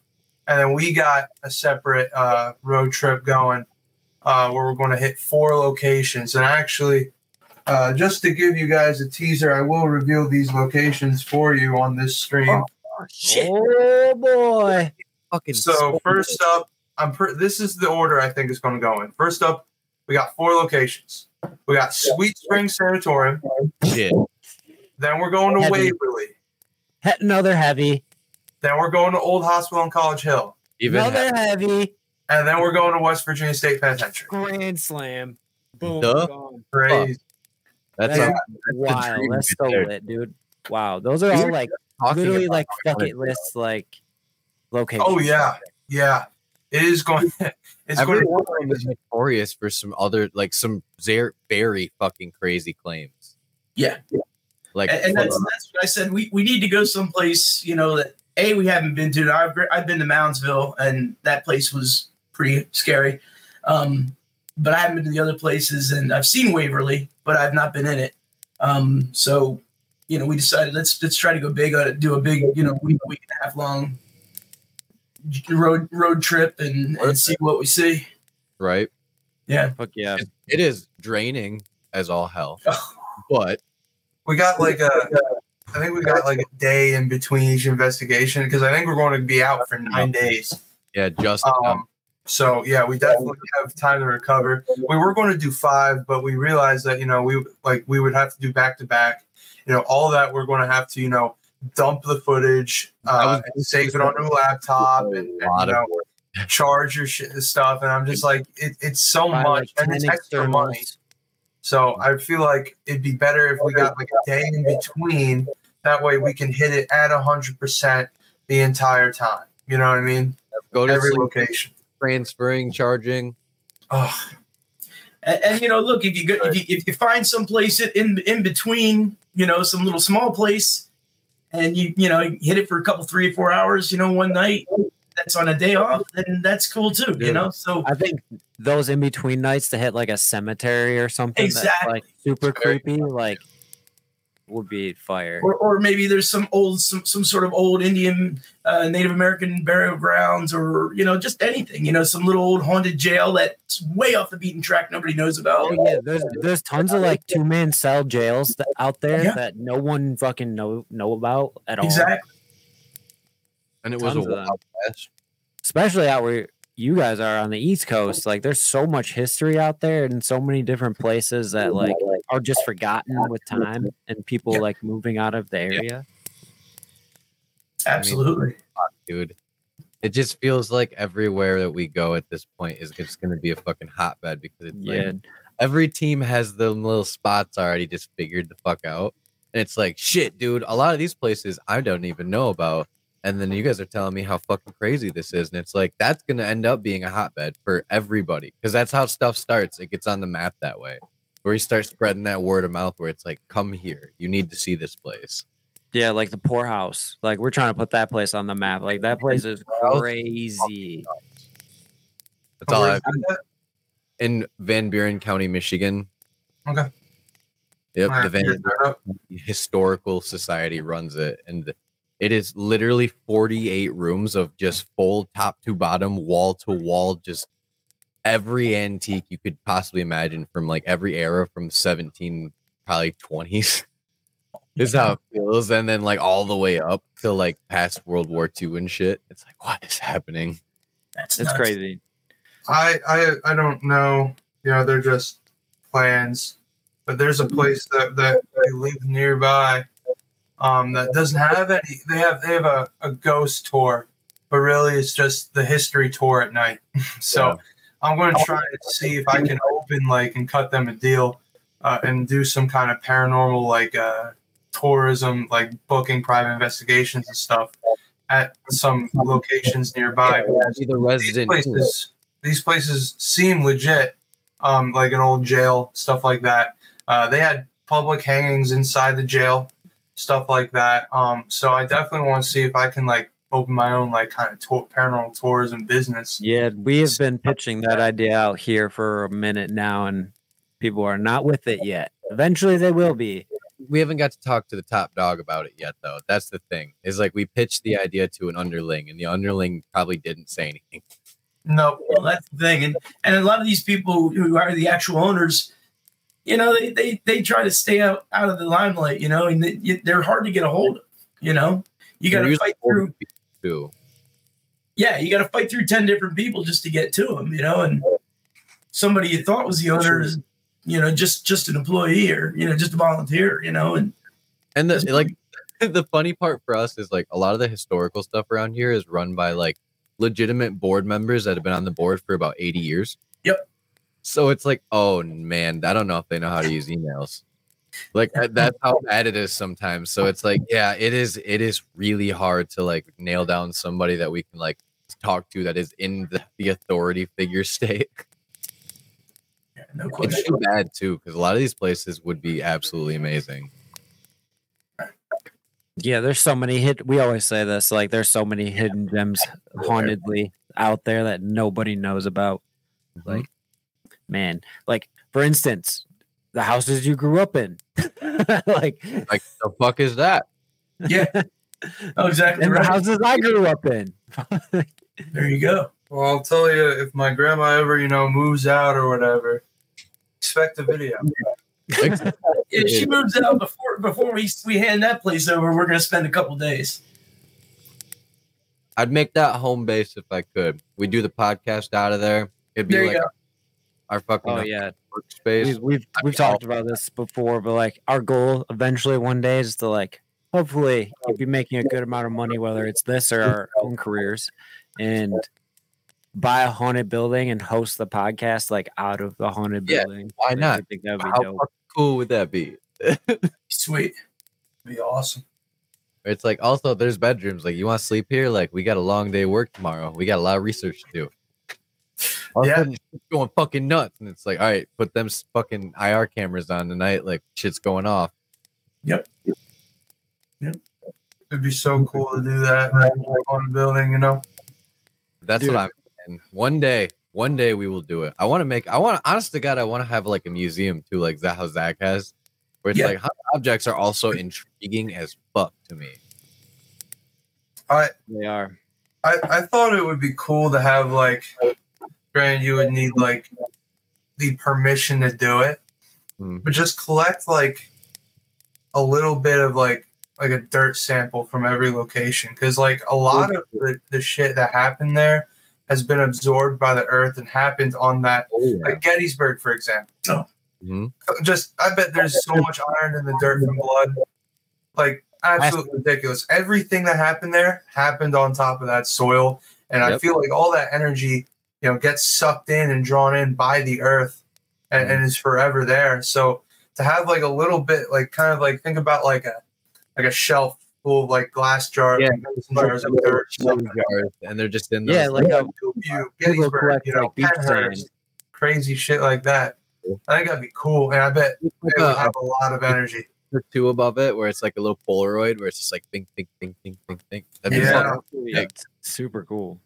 and then we got a separate uh, road trip going uh, where we're going to hit four locations. And actually, uh, just to give you guys a teaser, I will reveal these locations for you on this stream. Shit. Oh boy. Fucking So first up, I'm per- this is the order I think is going to go in. First up, we got four locations. We got Sweet Spring Sanatorium. shit. Then we're going to Heavy. Waverly. He- Another heavy. Then we're going to Old Hospital in College Hill. Even Another heavy. And then we're going to West Virginia State Penitentiary. Grand slam. Boom. Crazy. That's That's a, Wow, dream that's so there. lit, dude. Wow, those are all like literally like bucket it- list like locations. Oh yeah, yeah. It is going. It's Every going. one of them is notorious for some other like some very very fucking crazy claims. Yeah. Like and, and that's, that's what I said. We, we need to go someplace, you know, that A, we haven't been to. I've, I've been to Moundsville, and that place was pretty scary. Um, but I haven't been to the other places, and I've seen Waverly, but I've not been in it. Um, so, you know, we decided let's let's try to go big on it, do a big, you know, week, week and a half long road road trip and, and see what we see. right. Yeah. Fuck yeah. It- it is draining as all hell, Oh, but We got like a. I think we got like a day in between each investigation because I think we're going to be out for nine days. yeah, just Um, So yeah, we definitely have time to recover. We were going to do five, but we realized that you know we like we would have to do back to back. You know, all that we're going to have to you know dump the footage, uh, and save it onto a new laptop, and, and, you know charge your shit and stuff. And I'm just like, it, it's so much, and it's extra money. So I feel like it'd be better if we got like a day in between. That way we can hit it at hundred percent the entire time. You know what I mean? Go to Every sleep, location. Transferring, charging. Oh, And, and you know, look if you go if you, if you find some place in in between, you know, some little small place, and you you know hit it for a couple three or four hours, you know, one night. That's on a day off, then that's cool too. You know, so I think those in between nights to hit like a cemetery or something that's Exactly. like super creepy, like would be fire. or, or maybe there's some old some, some sort of old indian uh, native american burial grounds or you know just anything you know some little old haunted jail that's way off the beaten track nobody knows about Oh yeah, there's there's tons of like two man cell jails that, out there Yeah. that no one fucking know know about at all. exactly And it was a Tons of wild west. Especially out where you guys are on the East Coast. Like there's so much history out there and so many different places that like are just forgotten with time and people Yeah. like moving out of the area. absolutely dude. It just feels like everywhere that we go at this point is just going to be a fucking hotbed because it's Yeah. like every team has the little spots already just figured the fuck out. And it's like, shit, dude, a lot of these places I don't even know about. And then you guys are telling me how fucking crazy this is. And it's like, that's going to end up being a hotbed for everybody because that's how stuff starts. It gets on the map that way where you start spreading that word of mouth where it's like, come here. You need to see this place. Yeah, like the poorhouse. Like we're trying to put that place on the map. Like that place is crazy. That's all I that at? in Van Buren County, Michigan. Okay. Yep, the Van Buren. Historical Society runs it, and it is literally 48 rooms of just full top to bottom, wall to wall, just every antique you could possibly imagine from like every era from 17, probably 20s. This is how it feels, and then like all the way up to like past World War II and shit. It's like, what is happening? that's It's nuts. crazy. I I I don't know. You know, they're just plans. But there's a mm. place that that I live nearby, um, that doesn't have any. They have they have a, a ghost tour, but really it's just the history tour at night. so Yeah. I'm going to try to see if I can open like and cut them a deal, uh, and do some kind of paranormal like uh, tourism, like booking private investigations and stuff at some locations nearby. the these places these places seem legit um like an old jail stuff like that uh they had public hangings inside the jail stuff like that um so i definitely want to see if i can like open my own like kind of tour, paranormal tourism business Yeah, we have been pitching that idea out here for a minute now, and people are not with it yet. Eventually, they will be. we haven't got to talk to the top dog about it yet though that's the thing is like we pitched the idea to an underling and the underling probably didn't say anything no well that's the thing and and a lot of these people who are the actual owners you know they they, they try to stay out, out of the limelight you know and they, they're hard to get a hold of you know. You got to fight through too. Yeah, you got to fight through 10 different people just to get to them, you know, and somebody you thought was the owner is, you know, just, just an employee or, you know, just a volunteer, you know, and and the like the funny part for us is like a lot of the historical stuff around here is run by like legitimate board members that have been on the board for about 80 years. Yep. So it's like oh man i don't know if they know how to use emails like uh, that's how bad it is sometimes so it's like yeah it is it is really hard to like nail down somebody that we can like talk to that is in the, the authority figure state yeah, no it's question. too bad too because a lot of these places would be absolutely amazing Yeah, there's so many hit. We always say this, like there's so many hidden gems hauntedly out there that nobody knows about. Like, man, like for instance, the houses you grew up in, like, like the fuck is that Yeah. Oh, exactly. and the houses I grew up in. There you go. well i'll tell you if my grandma ever you know moves out or whatever expect a video If she moves out before, before we, we hand that place over, we're going to spend a couple days. I'd make that home base if I could. We do the podcast out of there. It'd be There you like go. Our fucking Oh yeah, workspace. we've we've, we've talked about this before, but like our goal eventually one day is to like hopefully oh, be making a good amount of money, whether it's this or our own careers, and buy a haunted building and host the podcast like out of the haunted Yeah, building. why Like, not? I think that would be How dope. cool would that be? Sweet. Be awesome. It's like also there's bedrooms. Like you want to sleep here? Like we got a long day of work tomorrow. We got a lot of research to do. All Yeah. sudden, going fucking nuts, and it's like, all right, put them fucking IR cameras on tonight. Like shit's going off. Yep. Yep. It'd be so cool to do that on a building, you know. That's Dude. what I'm. saying. one day, one day we will do it. I want to make. I want. Honest to God, I want to have like a museum too, like that how Zach has, where it's Yeah. like how objects are also intriguing as fuck to me. I They are. I, I thought it would be cool to have like granted you would need like the permission to do it Hmm. but just collect like a little bit of like like a dirt sample from every location because like a lot of the, the shit that happened there has been absorbed by the earth and happened on that like gettysburg for example Mhm. just I bet there's so much iron in the dirt from blood. Like absolutely ridiculous. Everything that happened there happened on top of that soil. And I feel like all that energy, you know, gets sucked in and drawn in by the earth and, and is forever there. So to have like a little bit like kind of like think about like a like a shelf full of like glass jars, Yeah. mason jars of dirt. Jars, and they're just in those. Yeah, like a You, People Gettysburg, collect, you know, like, beach Pennhurst, sand. crazy shit like that. I think that'd be cool. And I bet it would have a lot of energy. or two above it where it's like a little Polaroid where it's just like think, think, think, think, think, think. That'd be Yeah. fun. yeah, super cool.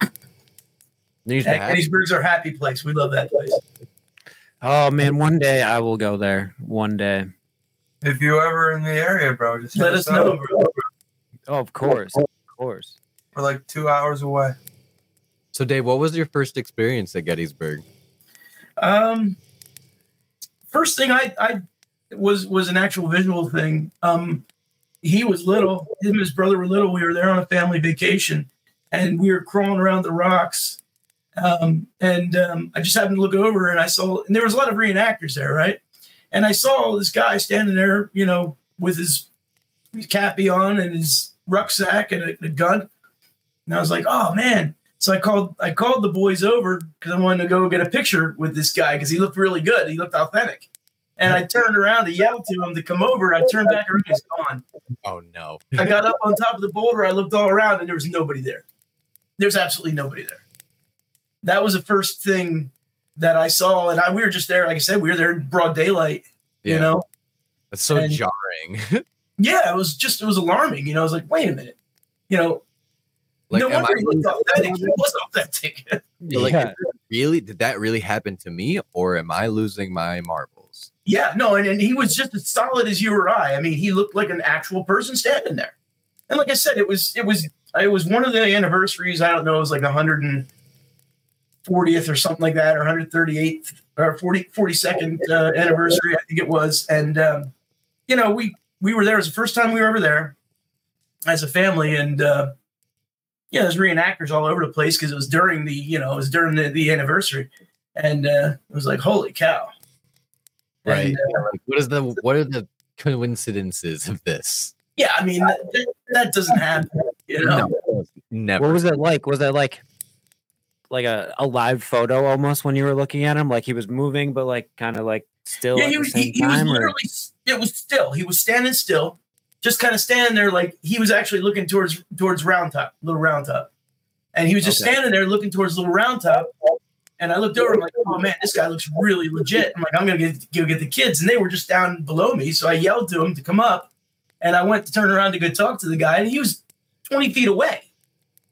Needs to Hey, happen. Gettysburg's our happy place. We love that place. Oh man, one day I will go there. One day. If you ever in the area, bro, just hit Let us know, bro. Oh, of course, of course. We're like two hours away. So, Dave, what was your first experience at Gettysburg? Um, first thing I, I was was an actual visual thing. Um, he was little. Him and his brother were little. We were there on a family vacation, and we were crawling around the rocks. Um, and um, I just happened to look over, and I saw, and there was a lot of reenactors there, right? And I saw this guy standing there, you know, with his, his cappy on and his rucksack and a, a gun. And I was like, oh man. So I called I called the boys over because I wanted to go get a picture with this guy because he looked really good. He looked authentic. And I turned around to yell to him to come over. I turned back around, and he's gone. Oh no! I got up on top of the boulder. I looked all around, and there was nobody there. There's absolutely nobody there. That was the first thing that I saw, and I, we were just there. Like I said, we were there in broad daylight. Yeah, You know, that's so and- jarring. yeah, it was just it was alarming. You know, I was like, wait a minute. You know, like, no wonder I he looked authentic. He was authentic. but, like, Yeah. really? Did that really happen to me, or am I losing my marbles? Yeah, no, and, and he was just as solid as you or I. I mean, he looked like an actual person standing there. And like I said, it was it was it was one of the anniversaries. I don't know, it was like a hundred and fortieth or something like that, or hundred thirty eighth or 40, 42nd uh, anniversary, I think it was. And um, you know, we we were there. It was the first time we were ever there as a family, and uh, yeah, there's reenactors all over the place because it was during the you know it was during the, the anniversary, and uh, it was like holy cow. Right. And, uh, what is the what are the coincidences of this? Yeah, I mean that, that, that doesn't happen. You know, No, never. What was it like? Was that like like a, a live photo almost when you were looking at him? Like he was moving, but like kind of like still yeah, at he the was same he, he was time. or- literally it was still. He was standing still, just kind of standing there, like he was actually looking towards towards Round Top, little Round Top, and he was just Okay. standing there looking towards little Round Top. And I looked over, I'm like, oh man, this guy looks really legit. I'm like, I'm gonna get go get the kids, and they were just down below me, so I yelled to him to come up, and I went to turn around to go talk to the guy, and he was 20 feet away.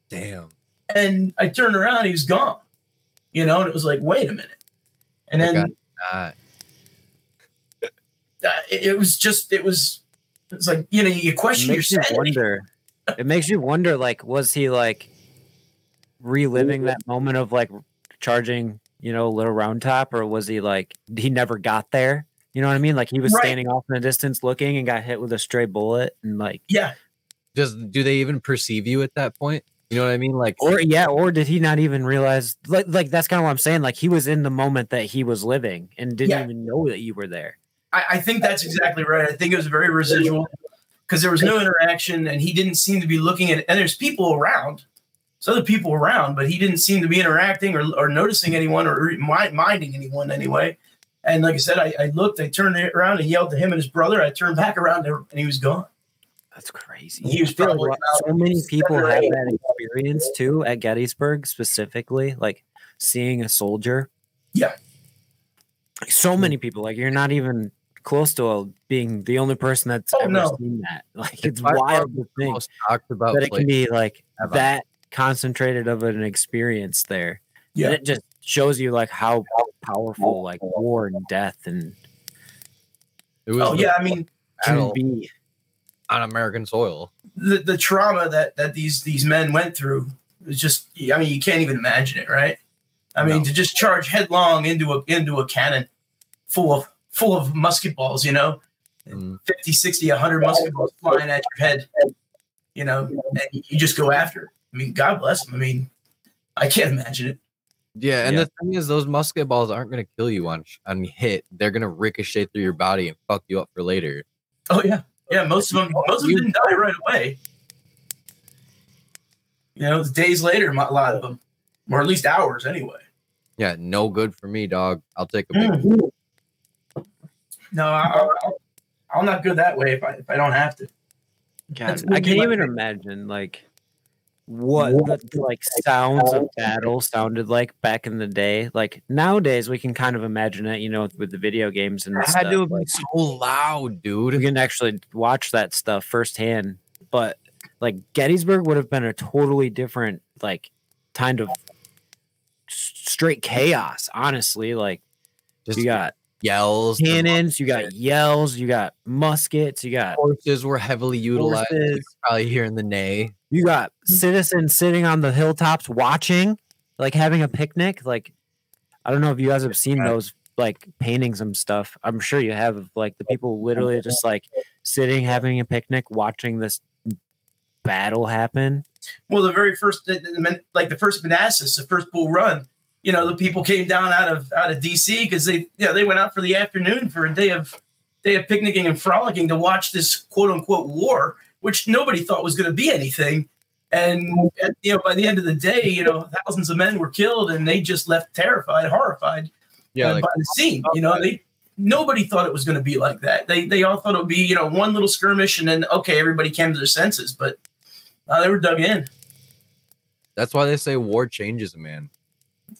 Damn. And I turned around, he was gone. You know, and it was like, wait a minute. And then Uh, it, was just, it was, it was like, you know, you It question your makes you wonder. It makes you wonder. Like, was he like reliving that moment of like charging, you know, little round top, or was he like he never got there? You know what I mean? Like he was Right. standing off in the distance looking and got hit with a stray bullet, and like Yeah. does do they even perceive you at that point? You know what I mean? Like, Or yeah, or did he not even realize? Like, like that's kind of what I'm saying. Like he was in the moment that he was living and didn't Yeah. even know that you were there. I, I think that's exactly right. I think it was very residual because there was no interaction and he didn't seem to be looking at and there's people around. There's other people around, but he didn't seem to be interacting or, or noticing anyone or mi- minding anyone anyway. And like I said, I, I looked, I turned around and yelled to him and his brother. I turned back around and he was gone. That's crazy. He was I feel like so many people have that experience too at Gettysburg, specifically, like seeing a soldier. Yeah. So many people. Like you're not even close to being the only person that's Oh, ever no. seen that. Like it's by wild the to think most talked about that it can be like ever. that concentrated of an experience there. Yeah. And it just shows you like how powerful like war and death and It was Oh yeah, I mean can battle be. On American soil. the, the trauma that that these these men went through is just I mean you can't even imagine it, right? I mean No. to just charge headlong into a into a cannon full of full of musket balls, you know, Mm. 50, 60, 100 musket balls flying at your head, you know, and you just go after it. I mean, God bless them. I mean, I can't imagine it. Yeah, and Yeah. the thing is, those musket balls aren't going to kill you on on hit. They're going to ricochet through your body and fuck you up for later. Oh yeah, yeah. Most of them, most of them didn't die right away. You know, it's days later, a lot of them, or at least hours anyway. Yeah, no good for me, dog. I'll take a big. Mm. No, I, I, I'll- I'll not go that way if I if I don't have to. God, I can't even thing. imagine like what the like sounds of battle sounded like back in the day. Like nowadays, we can kind of imagine it, you know, with the video games and It stuff. had to have been like, so loud, we dude. can actually watch that stuff firsthand. But like Gettysburg would have been a totally different like kind of straight chaos. Honestly, like Just you got yells. cannons, you got yells, you got muskets, you got horses were heavily utilized. You Horses. could Probably hearing the neigh. You got citizens sitting on the hilltops watching, like having a picnic. Like, I don't know if you guys have seen those like paintings and stuff. I'm sure you have. Like the people literally just like sitting having a picnic, watching this battle happen. Well, the very first, the- the men- like the first Manassas, the first Bull Run, you know, the people came down out of out of DC because they, you know, they went out for the afternoon for a day of day of picnicking and frolicking to watch this quote unquote war, which nobody thought was going to be anything. And you know, by the end of the day, you know, thousands of men were killed, and they just left terrified, horrified. Yeah, uh, like by the scene. You know, they nobody thought it was going to be like that. They they all thought it would be you know one little skirmish and then okay everybody came to their senses, but uh, they were dug in. that's why they say war changes a man.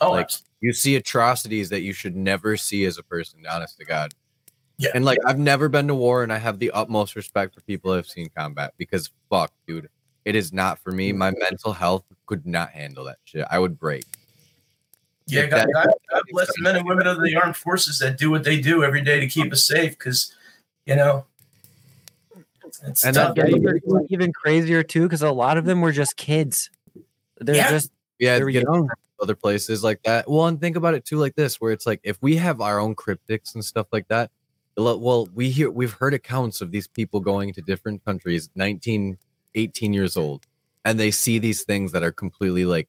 Oh, Like, abs- You see atrocities that you should never see as a person. Honest to God. Yeah. And like I've never been to war, and I have the utmost respect for people who have seen combat because fuck, dude, it is not for me. Mm. My mental health could not handle that shit. I would break. yeah. God, God, God bless the men and women of the armed forces that do what they do every day to keep us safe. Because you know, it's And tough. that- Yeah, even, even crazier too, because a lot of them were just kids. They're Yeah. just Yeah, they were get young. Other places like that. Well, and think about it too, like this, where it's like if we have our own cryptics and stuff like that. Well, we hear we've heard accounts of these people going to different countries, 19, 18 years old, and they see these things that are completely like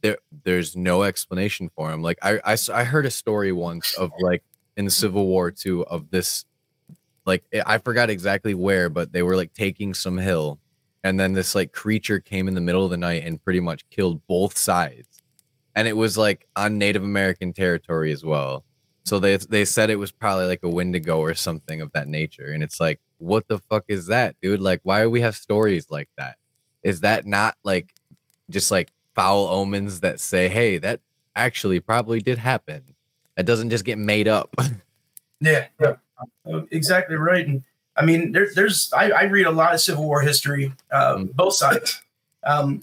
there. There's no explanation for them. Like I, I, I heard a story once of like in the Civil War too of this, like eh, I forgot exactly where, but they were like taking some hill, and then this like creature came in the middle of the night and pretty much killed both sides and it was like on native american territory as well. So they they said it was probably like a wendigo or something of that nature. And it's like what the fuck is that dude? Like why do we have stories like that? Is that not like just like foul omens that say hey that actually probably did happen. That doesn't just get made up. Yeah, yeah, Uh, exactly right. And I mean, there, there's I, I read a lot of Civil War history, uh, Mm. both sides. Um,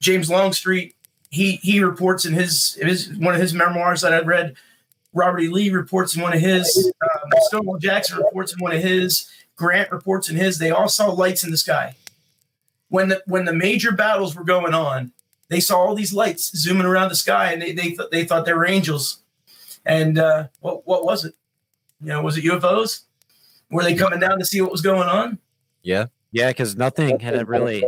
James Longstreet, he he reports in his his one of his memoirs that I read. Robert E. Lee reports in one of his. Um, Stonewall Jackson reports in one of his. Grant reports in his. They all saw lights in the sky. When the when the major battles were going on, they saw all these lights zooming around the sky, and they they, th- they thought they were angels. And uh, what what was it? You know, was it UFOs? Were they coming down to see what was going on? yeah yeah, because nothing had really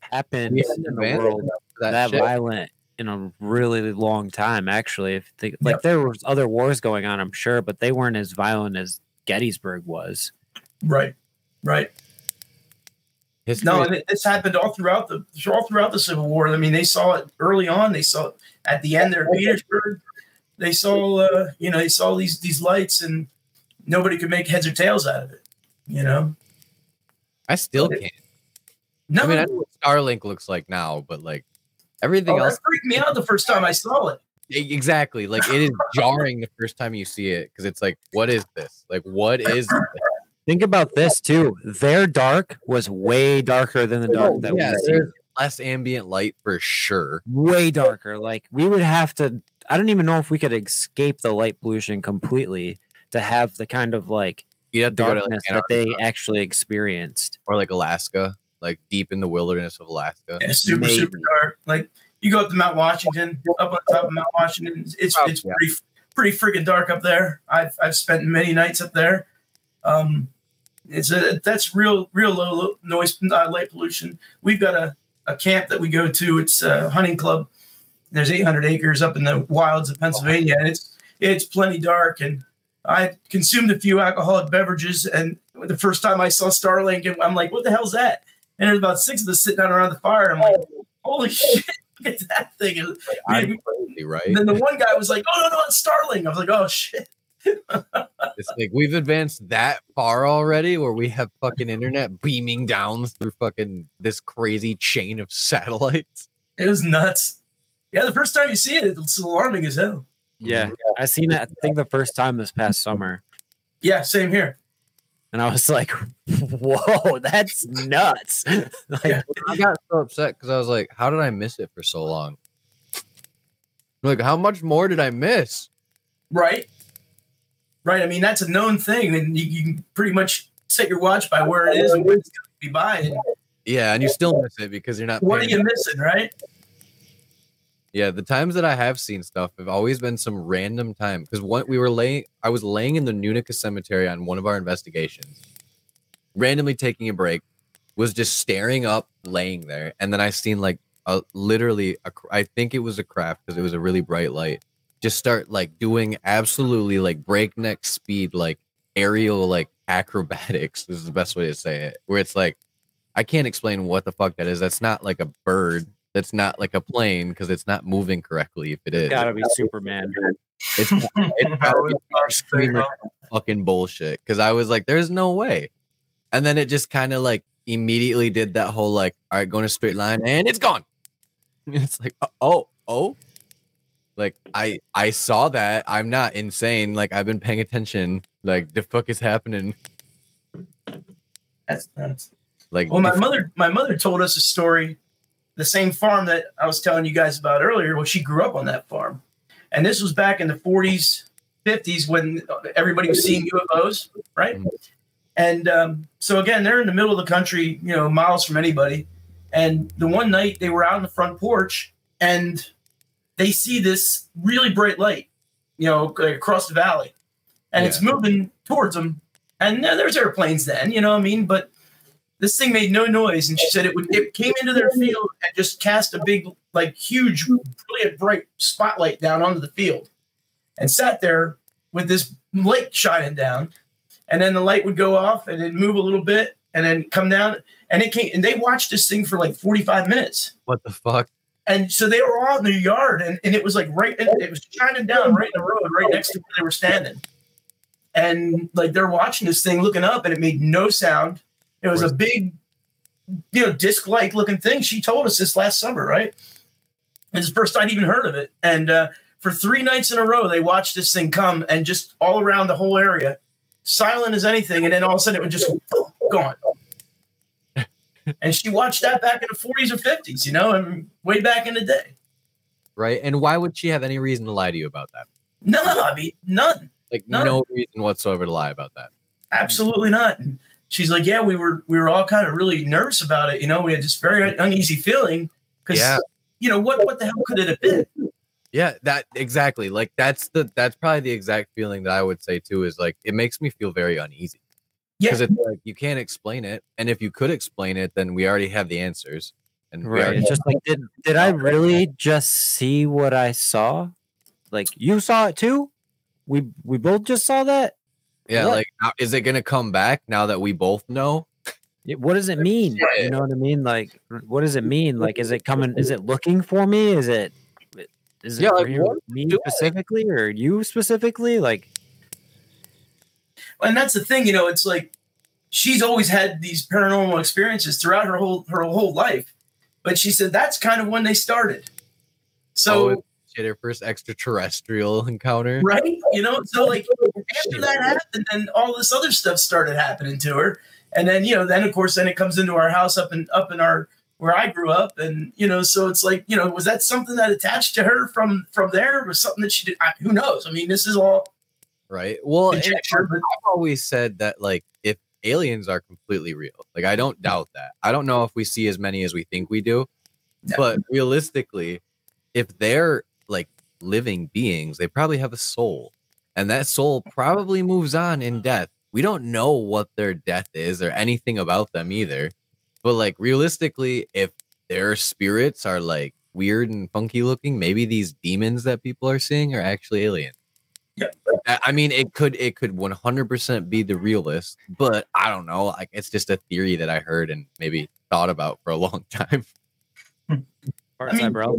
happened We in the world That, that, violent in a really long time. Actually, if they, like Yep. there was other wars going on, I'm sure, but they weren't as violent as Gettysburg was. Right. Right. History No, and it, this happened all throughout the all throughout the Civil War. I mean, they saw it early on. They saw it at the end there Petersburg. They saw, uh, you know, they saw these these lights, and nobody could make heads or tails out of it. You know, I still can't. no, I mean, I know what Starlink looks like now, but like everything oh, else, that freaked me out the first time I saw it. exactly. Like it is jarring the first time you see it because it's like, what is this? Like, what is? This? Think about this too. Their dark was way darker than the oh, dark that Oh, yeah, we see. less ambient light for sure. Way darker. Like we would have to. I don't even know if we could escape the light pollution completely to have the kind of like You have to go to like darkness that they actually experienced. or like Alaska, like deep in the wilderness of Alaska. Yeah, super Maybe. super dark. Like you go up to Mount Washington, up on top of Mount Washington, it's Oh, it's yeah. pretty pretty freaking dark up there. I've I've spent many nights up there. Um, it's a that's real real low, low noise uh, light pollution. We've got a, a camp that we go to. It's a hunting club. There's 800 acres up in the wilds of Pennsylvania, and it's it's plenty dark. And I consumed a few alcoholic beverages, and the first time I saw Starlink, and I'm like, "What the hell's that?" And there's about six of us sitting down around the fire. I'm like, "Holy oh. shit!" Look at that thing. And I'm crazy, right? And then the one guy was like, "Oh no, no, it's Starlink." I was like, "Oh shit!" It's like we've advanced that far already where we have fucking internet beaming down through fucking this crazy chain of satellites. It was nuts. Yeah, the first time you see it, it's alarming as hell. Yeah, I seen that. I think the first time this past summer, Yeah, same here. And I was like, "Whoa, that's nuts!" like, Yeah. I got so upset because I was like, how did I miss it for so long? Like, how much more did I miss? Right. Right. I mean, that's a known thing, and you, you can pretty much set your watch by where it is and when it's going to be by. Yeah, and you still miss it because you're not. what are paying you missing, right? Yeah, the times that I have seen stuff have always been some random time because what we were laying, I was laying in the Nunica Cemetery on one of our investigations, randomly taking a break, was just staring up, laying there, and then I seen like a literally, a, I think it was a craft because it was a really bright light, just start like doing absolutely like breakneck speed, like aerial like acrobatics. Is the best way to say it, where it's like I can't explain what the fuck that is. That's not like a bird that's not like a plane because it's not moving correctly if it is. gotta be Superman. It's, it's gotta be extremely fucking bullshit. Because I was like, there's no way. And then it just kind of like immediately did that whole like, all right, going a straight line and it's gone. It's like, uh, oh, oh. Like I I saw that. I'm not insane. Like I've been paying attention. Like the fuck is happening? That's nuts. Like Well, my mother, my mother told us a story, the same farm that I was telling you guys about earlier. Well, she grew up on that farm, and this was back in the 40s, 50s when everybody was seeing UFOs, right? Mhm. And um, so again, they're in the middle of the country, you know, miles from anybody. And the one night they were out on the front porch, and they see this really bright light, you know, across the valley, and it's moving towards them. And there's airplanes then, you know what I mean? But this thing made no noise, and she said it would it came into their field and just cast a big, like huge, brilliant bright spotlight down onto the field, and sat there with this light shining down, and then the light would go off and it'd move a little bit and then come down, and it came and they watched this thing for like 45 minutes. what the fuck? And so they were all in their yard, and, and it was like right, it was shining down right in the road, right next to where they were standing. And like they're watching this thing, looking up, and it made no sound. It was a big, you know, disc-like looking thing. She told us this last summer, right? It's the first I'd even heard of it. And uh, for three nights in a row, they watched this thing come and just all around the whole area, silent as anything. And then all of a sudden, it would just gone. and she watched that back in the 40s or 50s, you know, and way back in the day. Right? And why would she have any reason to lie to you about that? No, I mean, none. Like None. no reason whatsoever to lie about that. Absolutely not. And she's like, yeah, we were we were all kind of really nervous about it. You know, we had this very uneasy feeling because Yeah. you know what what the hell could it have been? Yeah, that exactly. Like that's the that's probably the exact feeling that I would say too is like it makes me feel very uneasy. Yeah, Because it's like you can't explain it. And if you could explain it, then we already have the answers. And Right. already- It's just like did did I really just see what I saw? Like you saw it too? We we both just saw that? Yeah, what? like now- is it gonna come back now that we both know? What does it mean? Yeah. You know what I mean? Like what does it mean? Like is it coming is it looking for me? Is it is it Yeah, like, you- me doing? specifically or you specifically? Like and that's the thing, you know, it's like she's always had these paranormal experiences throughout her whole her whole life. But she said that's kind of when they started. So Oh, she had her first extraterrestrial encounter. right, you know, so like after that happened, then all this other stuff started happening to her. And then, you know, then of course then it comes into our house up in up in our where I grew up. And, you know, so it's like, you know, was that something that attached to her from from there? Was something that she did I, who knows? I mean, this is all Right. Well, and conjecture, I've always said that like if aliens are completely real, like I don't doubt that. I don't know if we see as many as we think we do, No. but realistically, if they're like living beings, they probably have a soul, and that soul probably moves on in mm-hmm. death. We don't know what their death is or anything about them either. But like realistically, if their spirits are like weird and funky looking, maybe these demons that people are seeing are actually aliens. I I mean, it could it could 100% be the realist, but I don't know. Like, it's just a theory that I heard and maybe thought about for a long time. Hmm. parts mean, eyebrow.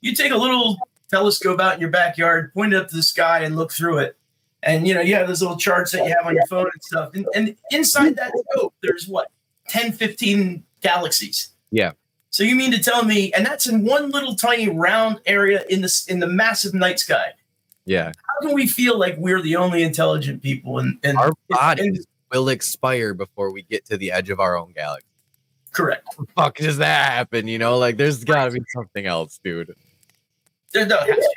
you take a little telescope out in your backyard, point it up to the sky, and look through it. And you know, you have those little charts that you have on your phone and stuff. And, and inside that scope, there's what 10, 15 galaxies. Yeah. So you mean to tell me, and that's in one little tiny round area in this in the massive night sky. Yeah, How can we feel like we're the only intelligent people? And, and our bodies will expire before we get to the edge of our own galaxy. correct. How the fuck does that happen? You know, like there's got to be something else, dude. There, no, it has to.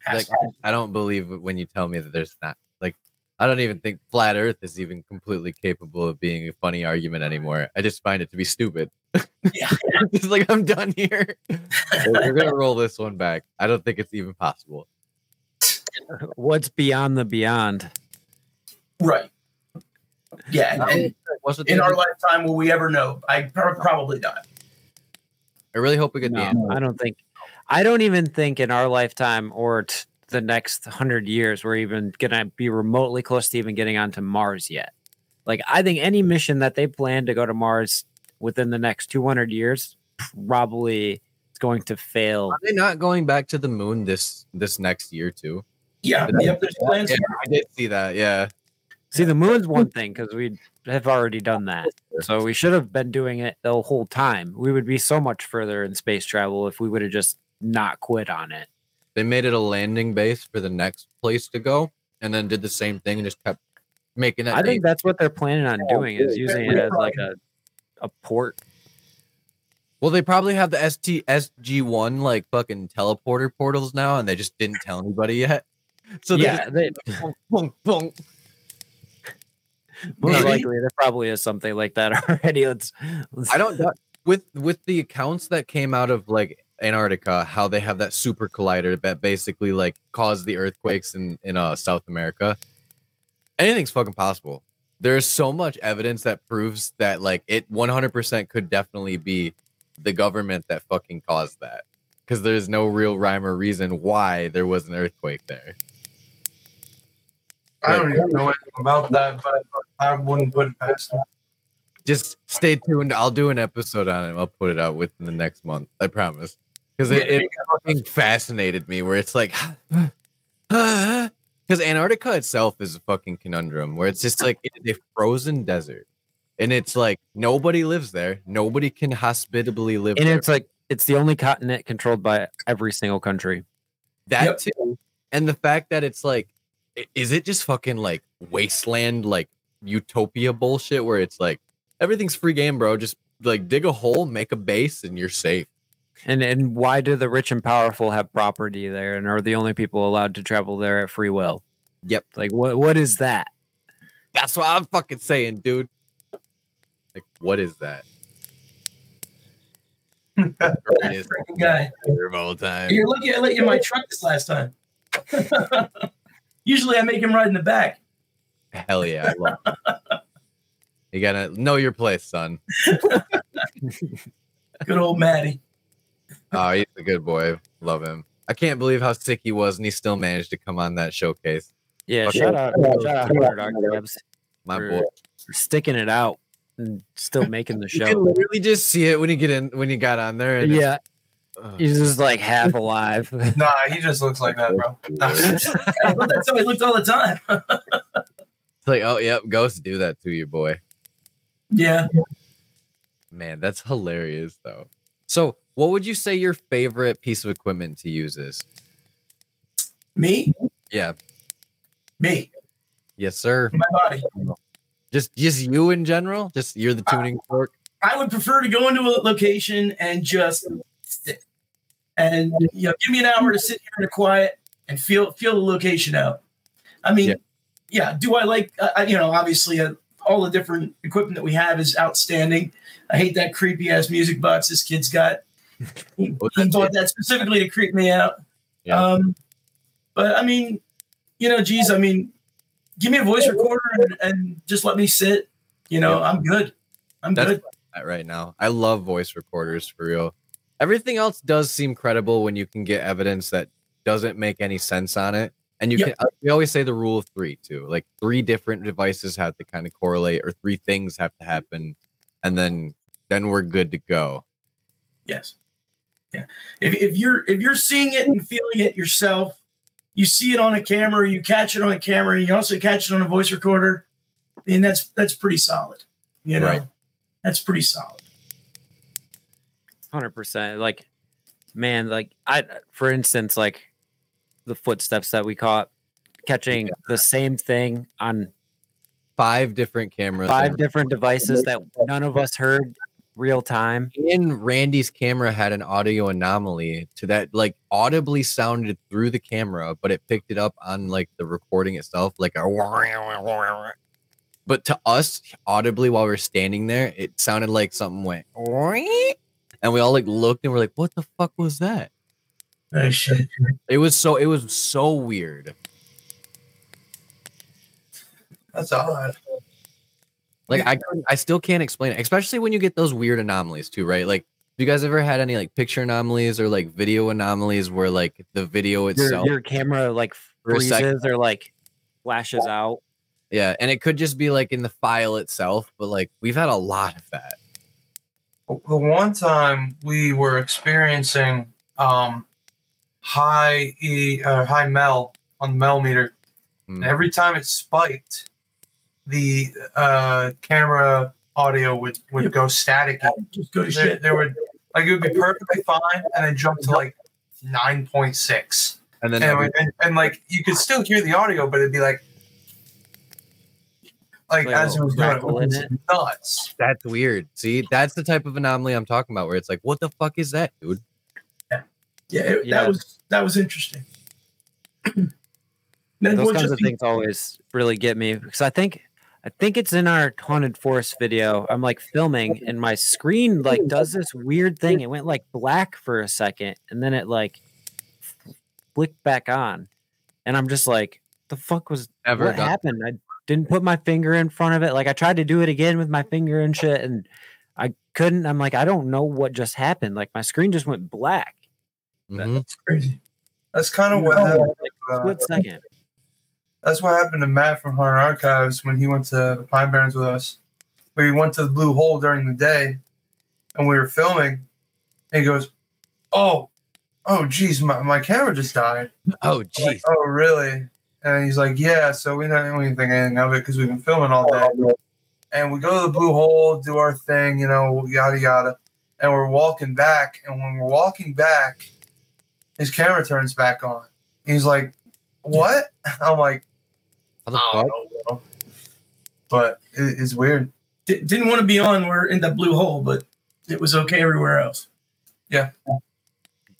Has Like, to. I don't believe when you tell me that there's not. Like, I don't even think flat Earth is even completely capable of being a funny argument anymore. I just find it to be stupid. Yeah. it's like I'm done here. We're gonna roll this one back. I don't think it's even possible. What's beyond the beyond? right. Yeah, and, and What's the in our lifetime, will we ever know? I pro- probably not. I really hope we get the answer. I don't think. I don't even think in our lifetime or t- the next hundred years we're even gonna be remotely close to even getting onto Mars yet. Like I think any mission that they plan to go to Mars within the next two hundred years probably is going to fail. Are they not going back to the moon this this next year too? Yeah, yep. There's plans. Yeah, I did see that. Yeah. See, the moon's one thing because we have already done that. So we should have been doing it the whole time. We would be so much further in space travel if we would have just not quit on it. They made it a landing base for the next place to go, and then did the same thing and just kept making it. I think that's what they're planning on doing is using it as like a a port. Well, they probably have the ST SG one like fucking teleporter portals now, and they just didn't tell anybody yet. So they yeah, they, just, boom, boom. most Maybe. likely there probably is something like that already. Let's, let's I don't doubt- with with the accounts that came out of like Antarctica, how they have that super collider that basically like caused the earthquakes in in uh South America. Anything's fucking possible. There's so much evidence that proves that like it 100% could definitely be the government that fucking caused that. Because there's no real rhyme or reason why there was an earthquake there. I don't even know anything about that, but I wouldn't put it past them. Just stay tuned. I'll do an episode on it. I'll put it out within the next month. I promise. Because it, it fucking fascinated me where it's like because Antarctica itself is a fucking conundrum where it's just like it's a frozen desert. And it's like nobody lives there. Nobody can hospitably live and there. it's like it's the only continent controlled by every single country. that Yep. too. And the fact that it's like is it just fucking like wasteland like utopia bullshit where it's like everything's free game, bro. Just like dig a hole, make a base, and you're safe. And and why do the rich and powerful have property there and are the only people allowed to travel there at free will? Yep. Like what what is that? That's what I'm fucking saying, dude. Like, what is that? Greatest Freaking guy. of all time. You're lucky I let you in my truck this last time. Usually I make him ride in the back. Hell yeah, I love. You gotta know your place, son. Good old Maddie. Oh, he's a good boy. Love him. I can't believe how sick he was, and he still managed to come on that showcase. Yeah, Okay. shout out, shout out Hunter Dark Debs My for, boy. for sticking it out and still making the You can show. literally just see it when you get in when you got on there. And Yeah, ugh. he's just like half alive. Nah, he just looks like that, bro. That's how I looked all the time. It's like, oh yep, ghosts do that to you, boy. yeah. Man, that's hilarious though. So, what would you say your favorite piece of equipment to use is? Me? Yeah. Me. Yes, sir. My body. Just just you in general? Just you're the tuning fork? I would prefer to go into a location and just sit. And you know, give me an hour to sit here in the quiet and feel feel the location out. I mean, Yeah. yeah. do I like? Uh, you know, obviously, uh, all the different equipment that we have is outstanding. I hate that creepy ass music box this kid's got. He, he that bought that specifically to creep me out. Yeah. Um, but I mean, you know, geez, I mean, give me a voice recorder and, and just let me sit. You know, Yeah. I'm good. I'm That's good. right now. I love voice recorders for real. Everything else does seem credible when you can get evidence that doesn't make any sense on it. And you Yep. can uh, we always say the rule of 3 too. Like three different devices have to kind of correlate or three things have to happen and then then we're good to go. Yes. Yeah. If, if you're if you're seeing it and feeling it yourself, you see it on a camera, you catch it on a camera, and you also catch it on a voice recorder, then that's that's pretty solid. You know, Right. that's pretty solid. Hundred percent. Like, man, like I, for instance, like the footsteps that we caught, catching the same thing on Five different cameras. five different devices that none of us heard real time. and Randy's camera had an audio anomaly to that like audibly sounded through the camera, but it picked it up on like the recording itself, like a but to us audibly while we are standing there, it sounded like something went and we all like looked and we're like, what the fuck was that? Oh shit. It was so it was so weird. That's odd. Like I I still can't explain it, especially when you get those weird anomalies too, right? Like have you guys ever had any like picture anomalies or like video anomalies where like the video itself your camera like For a sec- freezes or like flashes out. Yeah, and it could just be like in the file itself, but like we've had a lot of that. The one time we were experiencing um, high E uh, high mel on the mel meter, Hmm. and every time it spiked, the uh, camera audio would would go static. Just go to There, shit. there would like it would be perfectly fine, and then jump to like nine point six, And then and, every- and, and like you could still hear the audio, but it'd be like. Like, Like as it was doing, it, in nuts. that's weird. See, that's the type of anomaly I'm talking about, where it's like, what the fuck is that, dude? Yeah, it, Yeah. that was that was interesting. then Those kinds just of be- things always really get me because I think I think it's in our haunted forest video. I'm like filming and my screen like does this weird thing. It went like black for a second and then it like flicked back on. And I'm just like, the fuck was Ever what done- happened? I didn't put my finger in front of it. Like I tried to do it again with my finger and shit and I couldn't. I'm like, I don't know what just happened. Like my screen just went black. Mhm. That's crazy. That's kind of what happened. uh, Split second. That's what happened to Matt from Horror Archives when he went to the Pine Barrens with us. We went to the Blue Hole during the day, and we were filming. And he goes, "Oh, oh, geez, my, my camera just died." Oh, I'm jeez. like, oh, really? And he's like, "Yeah." So we don't even think anything of it because we've been filming all day. And we go to the Blue Hole, do our thing, you know, yada yada. And we're walking back, and when we're walking back, his camera turns back on. He's like, "What?" I'm like. How the I fuck? don't know, bro. But it, it's weird. di- didn't want to be on. We're in the blue hole, but it was okay everywhere else. Yeah.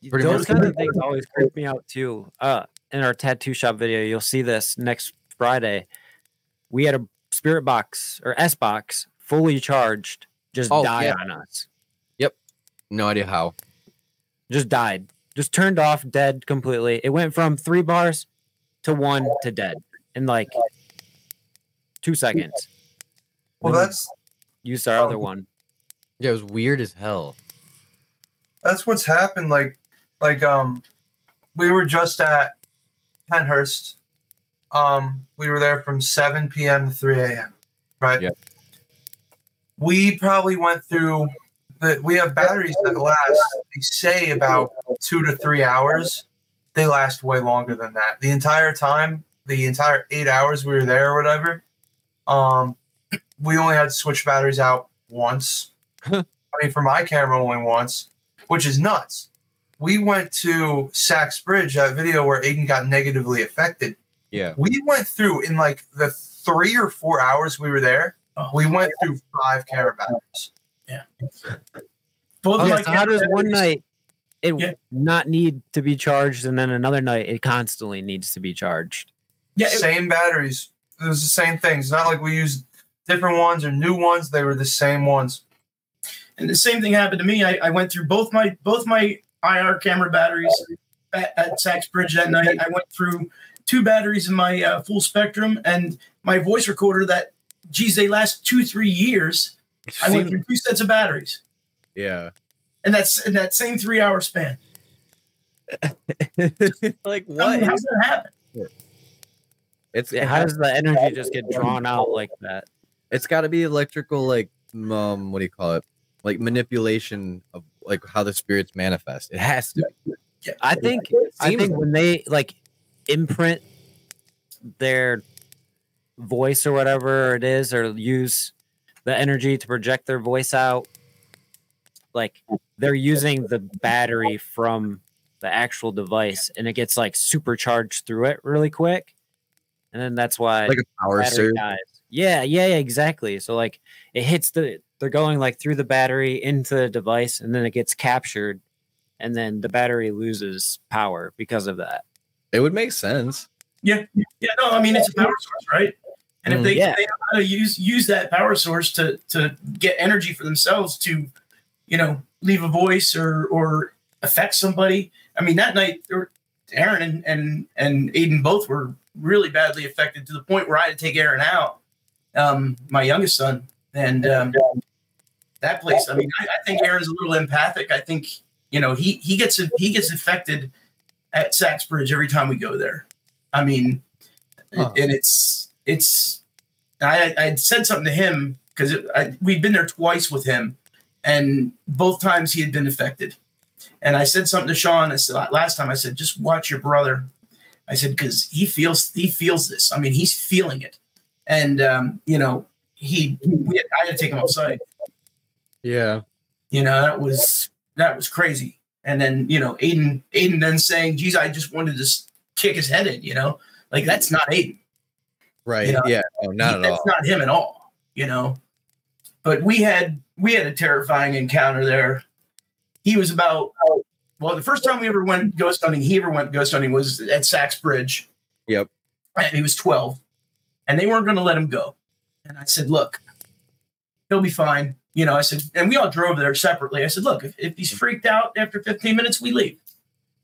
Pretty Those kind of things always creep me out too. Uh, in our tattoo shop video, you'll see this next Friday. We had a spirit box or S box fully charged, just Oh, died yeah. on us. Yep. No idea how. Just died. Just turned off, dead completely. It went from three bars to one to dead in like two seconds. Well, Then we that's used our other one. Yeah, it was weird as hell. that's what's happened. Like, like um, we were just at Pennhurst. Um, we were there from 7 p.m. to 3 a.m. Right. Yeah. We probably went through. The, we have batteries that last. They say about two to three hours. They last way longer than that. The entire time, the entire eight hours we were there or whatever, um, we only had to switch batteries out once. I mean, for my camera, only once, which is nuts. We went to Sachs Bridge, that video where Aidan got negatively affected. Yeah. We went through in like the three or four hours we were there. Oh. We went through five camera batteries. Both of Yeah, my so how does one night it Yeah. not need to be charged, and then another night it constantly needs to be charged? Yeah, it- same batteries. It was the same thing. It's not like we used different ones or new ones. They were the same ones. and the same thing happened to me. I, I went through both my both my IR camera batteries at, at Sachs Bridge that night. I went through two batteries in my uh, full spectrum and my voice recorder. That geez, they last two three years. I went through two sets of batteries, Yeah. and that's in that same three hour span. like I mean, how's that happen? It's Yeah, how does the energy just get drawn out like that? it's got to be electrical like um what do you call it? Like manipulation of like how the spirits manifest. It has to be. I think I think when they like imprint their voice or whatever it is, or use the energy to project their voice out, like they're using the battery from the actual device, and it gets like supercharged through it really quick, and then that's why like a power battery surge dies. Yeah, yeah, yeah, exactly. So like it hits the they're going like through the battery into the device and then it gets captured and then the battery loses power because of that. it would make sense Yeah, yeah. No, I mean it's a power source, right? And if Mm, they, yeah. they know how to use use that power source to to get energy for themselves to, you know, leave a voice or or affect somebody. I mean, that night, there were- Aaron and and and Aidan both were really badly affected to the point where I had to take Aaron out, um, my youngest son, and um, that place. I mean, I, I think Aaron's a little empathic. I think you know he he gets he gets affected at Sachs Bridge every time we go there. I mean, Huh. and it's it's. I I said something to him because we'd been there twice with him, and both times he had been affected. And I said something to Shawn. I said last time I said just watch your brother. I said because he feels he feels this. I mean he's feeling it, and um, you know he we, I had to take him outside. yeah You know that was that was crazy. And then you know Aidan Aidan then saying, "Geez, I just wanted to kick his head in." You know, like that's not Aidan. right You know, yeah no, not at that's all That's not him at all. You know, but we had we had a terrifying encounter there. He was about well, the first time we ever went ghost hunting, he ever went ghost hunting was at Sachs Bridge. Yep. And he was 12, and they weren't going to let him go. And I said, "Look, he'll be fine." You know, I said, and we all drove there separately. I said, "Look, if, if he's freaked out after 15 minutes, we leave."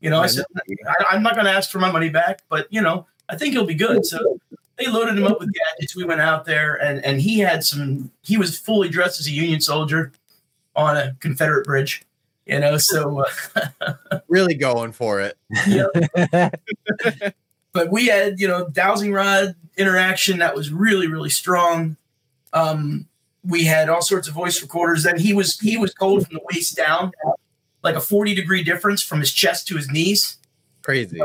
You know, I said, I, "I'm not going to ask for my money back, but you know, I think he'll be good." So they loaded him up with gadgets. We went out there, and and he had some. He was fully dressed as a Union soldier on a Confederate bridge. You know, so uh, really going for it but we had you know dowsing rod interaction that was really really strong. Um, we had all sorts of voice recorders. Then he was he was cold from the waist down, like a forty degree difference from his chest to his knees, crazy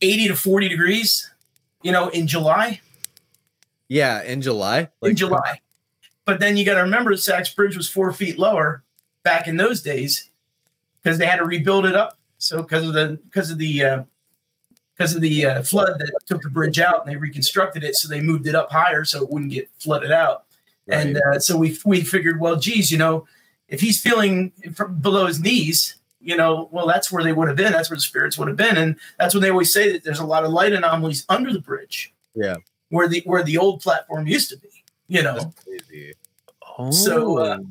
eighty to forty degrees. You know, in July. yeah in july in July. But then you got to remember, Sachs Bridge was four feet lower back in those days because they had to rebuild it up. So because of the because of the because of the uh, flood that took the bridge out, and they reconstructed it, so they moved it up higher so it wouldn't get flooded out. And uh, so we we figured, well, geez, you know, if he's feeling from below his knees, you know, well, that's where they would have been. That's where the spirits would have been, and that's when they always say that there's a lot of light anomalies under the bridge. Yeah. where the where the old platform used to be. You know. So, uh, Oh.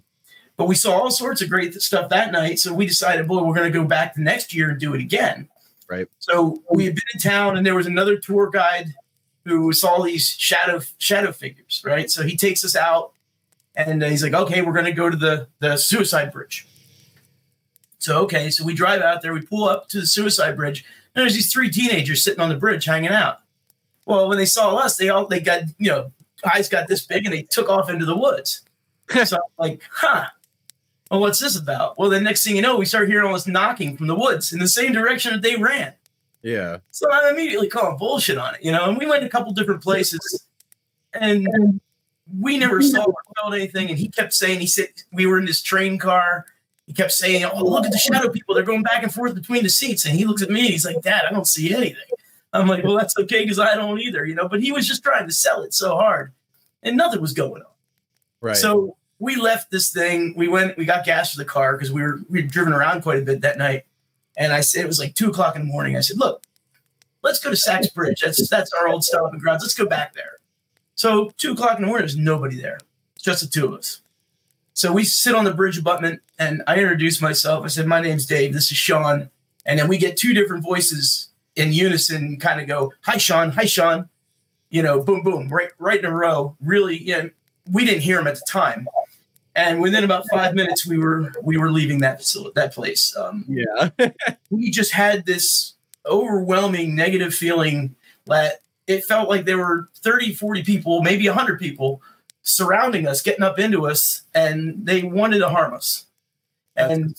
But we saw all sorts of great stuff that night. So we decided, boy, we're going to go back the next year and do it again. Right. So we had been in town, and there was another tour guide who saw these shadow shadow figures. Right. So he takes us out, and he's like, "Okay, we're going to go to the the suicide bridge." So okay, so we drive out there, we pull up to the suicide bridge, and there's these three teenagers sitting on the bridge hanging out. Well, when they saw us, they all they got you know eyes got this big and they took off into the woods. so I'm like, huh. Well, what's this about? Well, the next thing you know, we start hearing all this knocking from the woods in the same direction that they ran. Yeah. So I'm immediately called bullshit on it, you know. And we went a couple different places, and we never saw or felt anything. And he kept saying, he said we were in this train car. He kept saying, "Oh, look at the shadow people! They're going back and forth between the seats." And he looks at me, and he's like, "Dad, I don't see anything." I'm like, "Well, that's okay because I don't either," you know. But he was just trying to sell it so hard, and nothing was going on. Right. So we left this thing. We went. We got gas for the car because we were we'd driven around quite a bit that night. And I said it was like two o'clock in the morning. I said, "Look, let's go to Sachs Bridge. That's that's our old stomping grounds. Let's go back there." So two o'clock in the morning, there's nobody there, just the two of us. So we sit on the bridge abutment, and I introduce myself. I said, "My name's Dave. This is Shawn." And then we get two different voices in unison, kind of go, "Hi, Shawn. Hi, Shawn." You know, boom, boom, right, right in a row. Really, you know, we didn't hear him at the time, and within about five minutes, we were we were leaving that facility, that place. Um, yeah. we just had this overwhelming negative feeling that it felt like there were 30 40 people maybe 100 people surrounding us getting up into us and they wanted to harm us. And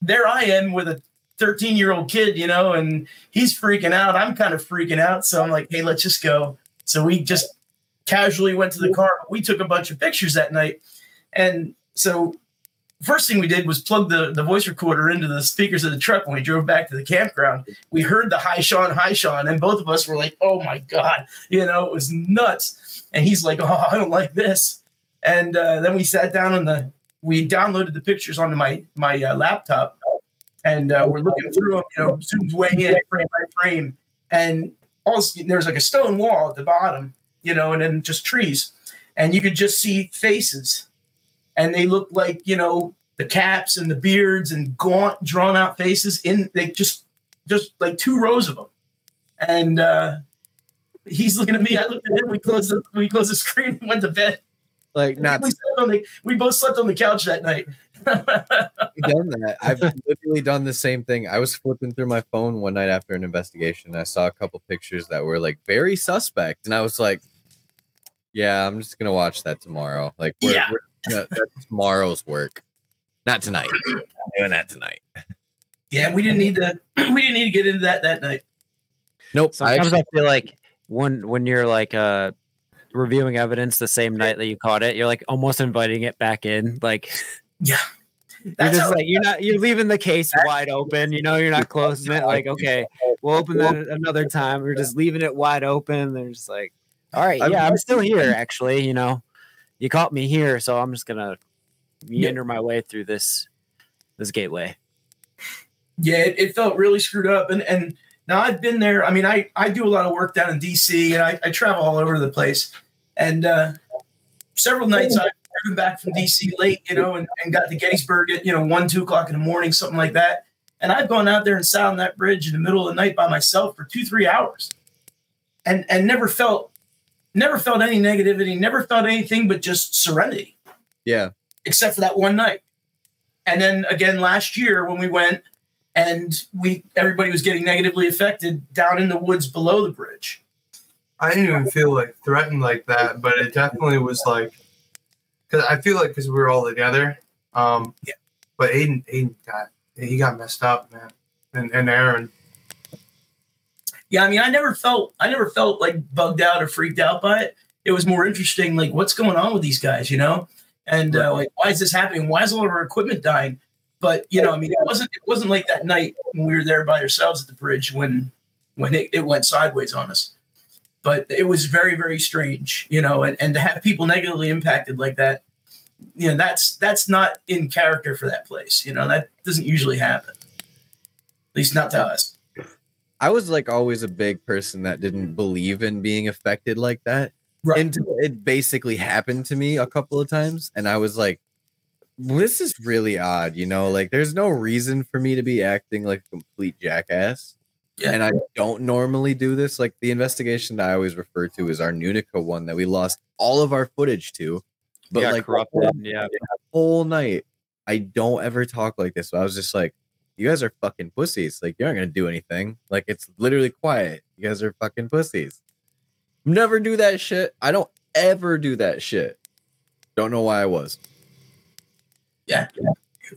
there i am with a 13 year old kid you know and he's freaking out. I'm kind of freaking out. So i'm like hey let's just go. So we just casually went to the car. We took a bunch of pictures that night and so first thing we did was plug the, the voice recorder into the speakers of the truck when we drove back to the campground. We heard the hi Shawn, hi Shawn, and both of us were like, oh my God, you know, it was nuts. And he's like, oh, I don't like this. And uh, then we sat down on the, we downloaded the pictures onto my my uh, laptop, and uh, we're looking through them, you know, zoomed way in frame by frame, and also there's like a stone wall at the bottom, you know, and then just trees, and you could just see faces and they look like you know the caps and the beards and gaunt drawn out faces in they just just like two rows of them and uh he's looking at me i looked at him we closed the we closed the screen and went to bed Like not we, slept on the, we both slept on the couch that night done that. I've literally done the same thing. I was flipping through my phone one night after an investigation. I saw a couple pictures that were like very suspect, and I was like, "Yeah, I'm just gonna watch that tomorrow." Like, we're, Yeah. we're- that- that's tomorrow's work, not tonight. I'm doing that tonight. yeah we didn't need to we didn't need to get into that that night Nope. I Sometimes actually, I feel like when when you're like uh reviewing evidence the same night that you caught it, you're like almost inviting it back in. Like yeah you're just like you're not you're leaving the case wide open. You know, you're not closing it. Like okay, we'll open that another time. We're just leaving it wide open. They're just like, all right, yeah, I'm still here. Actually, you know, you caught me here, so I'm just gonna meander my way through this this gateway. yeah it, it felt really screwed up and and now i've been there. I mean i i do a lot of work down in dc and i, I travel all over the place. And uh several nights i've driven back from dc late you know and, and got to gettysburg at you know one two o'clock in the morning something like that. And i've gone out there and sat on that bridge in the middle of the night by myself for two three hours. And and never felt never felt any negativity never felt anything but just serenity yeah. except for that one night. And then again last year when we went and we everybody was getting negatively affected down in the woods below the bridge. I didn't even feel like threatened like that, but it definitely was like because I feel like because we were all together. Um, Yeah. But Aidan, Aidan got he got messed up, man, and and Aaron. Yeah, I mean I never felt I never felt like bugged out or freaked out by it. It was more interesting like what's going on with these guys, you know? And uh, like why is this happening? Why is all of our equipment dying? But you know, I mean it wasn't it wasn't like that night when we were there by ourselves at the bridge when when it, it went sideways on us. But it was very, very strange, you know, and, and to have people negatively impacted like that, you know, that's that's not in character for that place. You know, that doesn't usually happen. At least not to us. I was like always a big person that didn't mm. believe in being affected like that. Right. Until it basically happened to me a couple of times. And I was like, this is really odd, you know, like there's no reason for me to be acting like a complete jackass. Yeah. And I don't normally do this. Like the investigation that I always refer to is our Nunica one that we lost all of our footage to. But yeah, like corrupted. Yeah, the whole night. I don't ever talk like this. I was just like, you guys are fucking pussies. Like you're not gonna do anything. Like it's literally quiet. You guys are fucking pussies. Never do that shit. I don't ever do that shit. Don't know why I was. Yeah.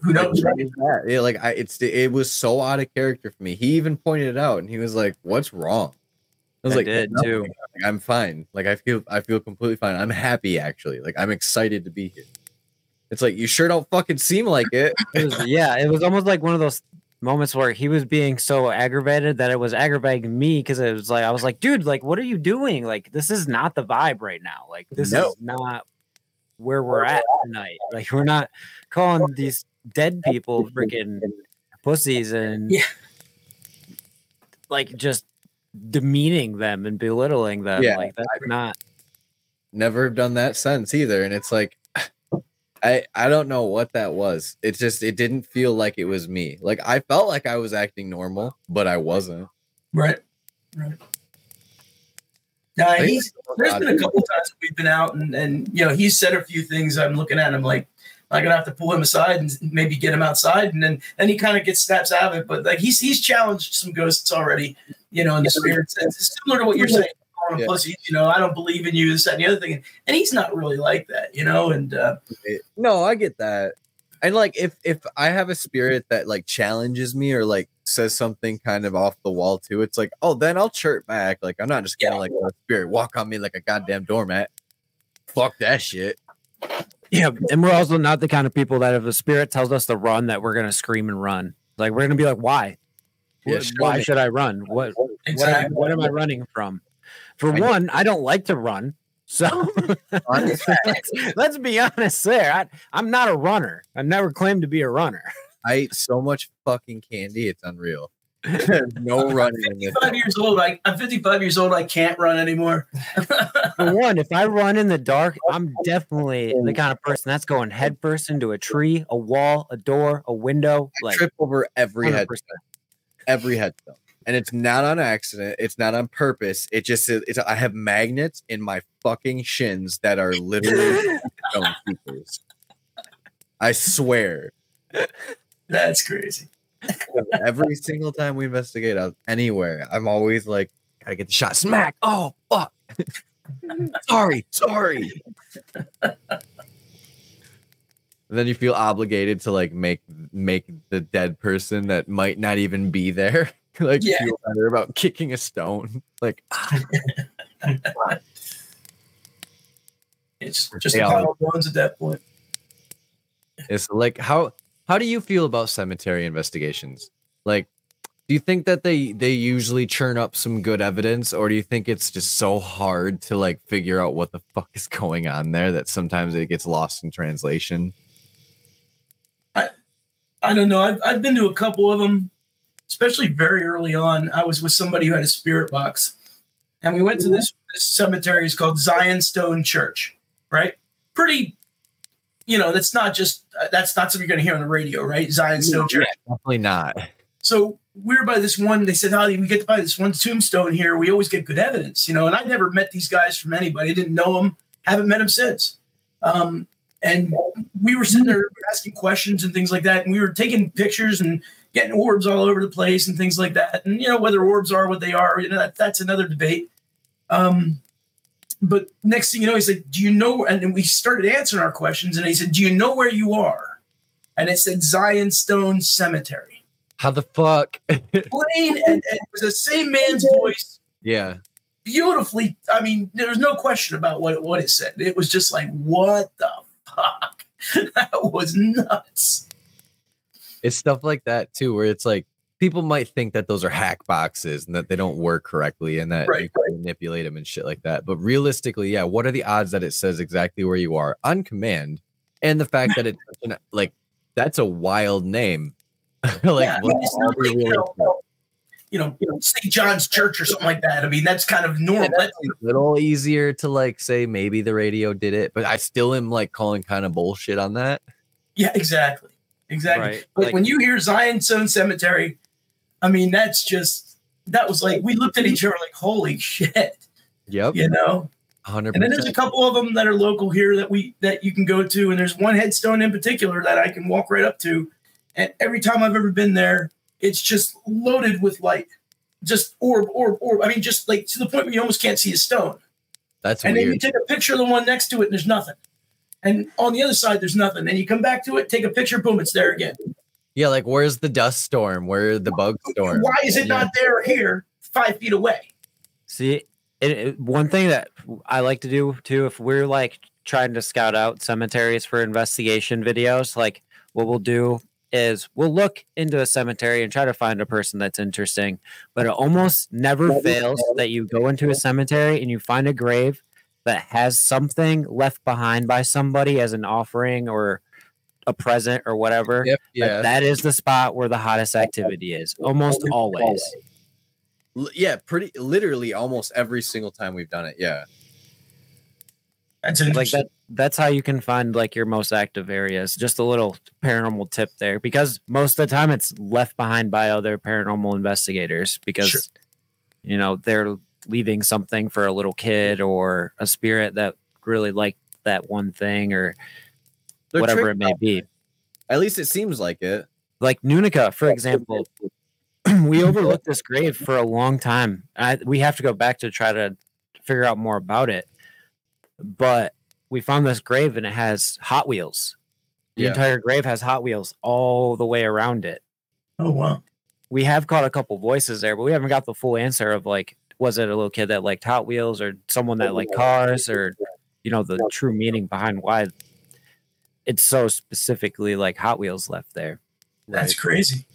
Who knows? Like, Right? what is that? Yeah, like I, it's it was so out of character for me. He even pointed it out, and he was like, "What's wrong?" I was I like, did "Nothing." too. I'm fine. Like I feel I feel completely fine. I'm happy actually. Like I'm excited to be here. It's like you sure don't fucking seem like it. It was, yeah, it was almost like one of those moments where he was being so aggravated that it was aggravating me because it was like I was like, dude, like, what are you doing? Like, this is not the vibe right now. Like, this No. is not where we're at tonight. Like, we're not calling these dead people freaking pussies and Yeah. like just demeaning them and belittling them. Yeah, like that's not Never have done that since either. And it's like I I don't know what that was. It just it didn't feel like it was me. Like I felt like I was acting normal, but I wasn't. Right. Right. Now, he's, there's been a couple times that we've been out and, and you know he's said a few things i'm looking at him like i'm gonna have to pull him aside and maybe get him outside and then then he kind of gets snaps out of it but like he's he's challenged some ghosts already you know in the spirit sense it's similar to what you're saying calling Yeah. pussies, you know i don't believe in you this that and the other thing and he's not really like that you know and uh No, I get that. And like if if I have a spirit that like challenges me or like says something kind of off the wall too, it's like, oh, then I'll chirp back. Like I'm not just gonna Yeah. like let a spirit walk on me like a goddamn doormat. Fuck that shit. yeah. And we're also not the kind of people that if a spirit tells us to run, that we're gonna scream and run. Like we're gonna be like, why? Yeah, why me. should I run? What what am, exactly what am I running from? For I- one, I don't like to run. So oh. let's, let's be honest there. I, I'm not a runner. I never claimed to be a runner. I ate so much fucking candy, it's unreal. no running in this. 55 years old I, i'm 55 years old i can't run anymore For one, if I run in the dark, I'm definitely the kind of person that's going headfirst into a tree, a wall, a door, a window. I Like trip over every 100%. headstone. Every headstone. And it's not on accident. It's not on purpose. It just it's I have magnets in my fucking shins that are literally. I swear. that's crazy Every single time we investigate out anywhere, I'm always like, gotta get the shot. Smack. Oh fuck. sorry, sorry. And then you feel obligated to like make make the dead person that might not even be there like Yeah. feel better about kicking a stone. Like it's just a pile of bones at that point it's like how how do you feel about cemetery investigations? Like do you think that they they usually churn up some good evidence or do you think it's just so hard to like figure out what the fuck is going on there that sometimes it gets lost in translation? I I don't know. I've, I've been to a couple of them, especially very early on. I was with somebody who had a spirit box, and we went to this, this cemetery. It's called Zion Stone Church, right? Pretty, you know, that's not just uh, that's not something you're going to hear on the radio, right? Zion Stone Church. Definitely not. So we were by this one. They said, "Oh, we get to buy this one tombstone here. We always get good evidence, you know." And I never met these guys from anybody. Didn't know them. Haven't met them since. Um, and we were sitting there asking questions and things like that. And we were taking pictures and getting orbs all over the place and things like that. And you know whether orbs are what they are, you know that, that's another debate. Um, but next thing you know, he said, "Do you know?" And then we started answering our questions. And he said, "Do you know where you are?" And it said Zion Stone Cemetery How the fuck? plain and, and it was the same man's voice yeah. beautifully i mean there was no question about what, what it said it was just like what the fuck that was nuts it's stuff like that too where it's like people might think that those are hack boxes and that they don't work correctly and that you Right, can manipulate them and shit like that but realistically yeah what are the odds that it says exactly where you are on command and the fact that it's an- like that's a wild name like Yeah, I mean, let's it's all not be like, you know, you know, you know, St. John's Church or something like that. I mean, that's kind of normal. Yeah, a little easier to like say maybe the radio did it but i still am like calling kind of bullshit on that yeah, exactly. Exactly. Right. But Like- when you hear Zion Stone Cemetery, I mean, that's just, that was like, we looked at each other like, holy shit, yep you know? hundred And then there's a couple of them that are local here that we that you can go to, and there's one headstone in particular that I can walk right up to, and every time I've ever been there, it's just loaded with light, just orb, orb, orb. I mean, just like to the point where you almost can't see a stone. That's and then you take a picture of the one next to it, and there's nothing. And on the other side, there's nothing. And you come back to it, take a picture, boom, it's there again. Yeah, like where's the dust storm? Where the bug storm? Why is it Yeah. not there or here, five feet away? See, it, it- uh, one thing that I like to do too, if we're like trying to scout out cemeteries for investigation videos, like what we'll do is we'll look into a cemetery and try to find a person that's interesting. But it almost never fails that you go into a cemetery and you find a grave that has something left behind by somebody as an offering or a present or whatever. Yep, that- yeah. that is the spot where the hottest activity is, almost always. Yeah, pretty literally almost every single time we've done it. Yeah. That's like that that's how you can find like your most active areas just a little paranormal tip there because most of the time it's left behind by other paranormal investigators because Sure. you know they're leaving something for a little kid or a spirit that really liked that one thing or They're whatever it may out. be At least it seems like it. like Nunica, for example, we overlooked this grave for a long time. I, we have to go back to try to figure out more about it. But we found this grave and it has Hot Wheels. The Yeah. entire grave has Hot Wheels all the way around it. oh wow. We have caught a couple voices there, but we haven't got the full answer of like, was it a little kid that liked Hot Wheels or someone that liked cars or, you know, the true meaning behind why it's so specifically like Hot Wheels left there. That's crazy.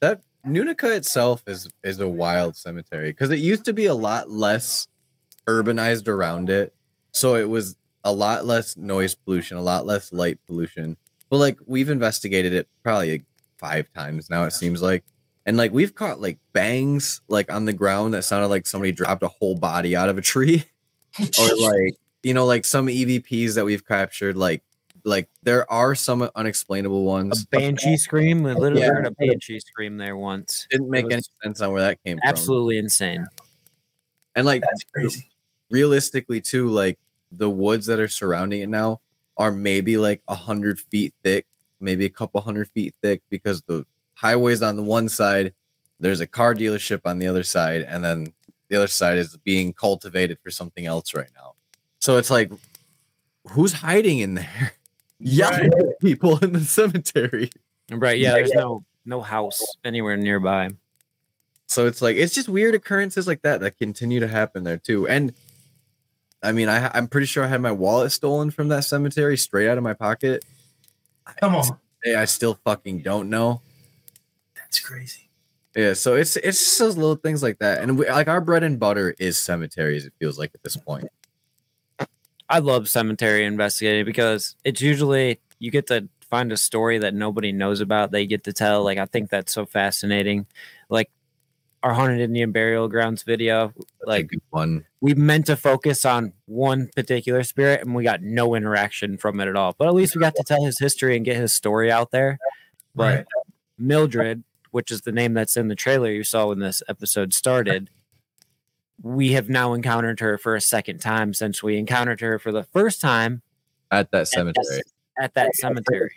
that Nunica itself is is a wild cemetery because it used to be a lot less urbanized around it, so it was a lot less noise pollution, a lot less light pollution. But like we've investigated it probably like five times now. It seems like, and like we've caught like bangs like on the ground that sounded like somebody dropped a whole body out of a tree, or like you know like some EVPs that we've captured like. Like there are some unexplainable ones. A banshee scream. We literally Yeah. heard a banshee scream there once. Didn't make any sense on where that came from. Absolutely insane. And like That's crazy. realistically too, like the woods that are surrounding it now are maybe like a hundred feet thick, maybe a couple hundred feet thick, because the highways on the one side, there's a car dealership on the other side, and then the other side is being cultivated for something else right now. So it's like, who's hiding in there? Yeah, people in the cemetery. Right. Yeah. There's no no house anywhere nearby. So it's like it's just weird occurrences like that that continue to happen there too. And I mean, I I'm pretty sure I had my wallet stolen from that cemetery straight out of my pocket. Come on. Hey, I still fucking don't know. That's crazy. Yeah, so it's it's just those little things like that, and we, like our bread and butter is cemeteries. It feels like at this point. I love cemetery investigating because it's usually you get to find a story that nobody knows about. They get to tell. Like I think that's so fascinating. Like our haunted Indian burial grounds video. That's Like one. we meant to focus on one particular spirit and we got no interaction from it at all. But at least we got to tell his history and get his story out there. But Right. Mildred, which is the name that's in the trailer you saw when this episode started, we have now encountered her for a second time since we encountered her for the first time At that at cemetery, that- at that cemetery.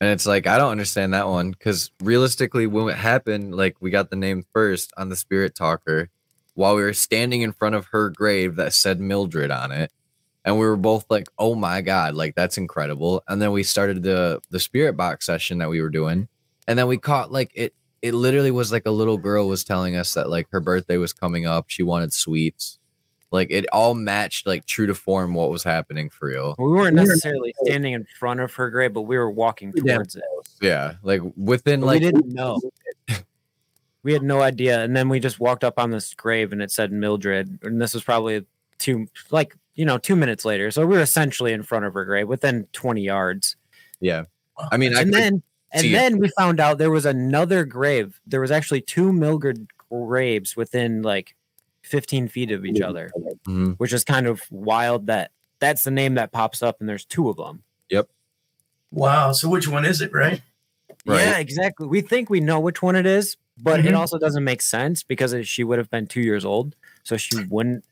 And it's like I don't understand that one because realistically, when it happened, like we got the name first on the Spirit Talker, while we were standing in front of her grave that said Mildred on it, and we were both like, "Oh my god, like that's incredible!" And then we started the the Spirit Box session that we were doing, and then we caught like it. It literally was like a little girl was telling us that like her birthday was coming up. She wanted sweets. Like it all matched like true to form what was happening for real. We weren't necessarily standing in front of her grave, but we were walking Yeah. towards it. Yeah, like within But like we didn't know. we had no idea. And then we just walked up on this grave and it said Mildred. And this was probably two, like, you know, two minutes later. So we were essentially in front of her grave within 20 yards. yeah. I mean, I and could- then, and see it. then we found out there was another grave. There was actually two Mildred graves within like 15 feet of each other, Mhm. which is kind of wild that that's the name that pops up and there's two of them. Yep. Wow. So which one is it, right? Right. Yeah, exactly. We think we know which one it is, but it Mhm. also doesn't make sense because she would have been two years old, so she wouldn't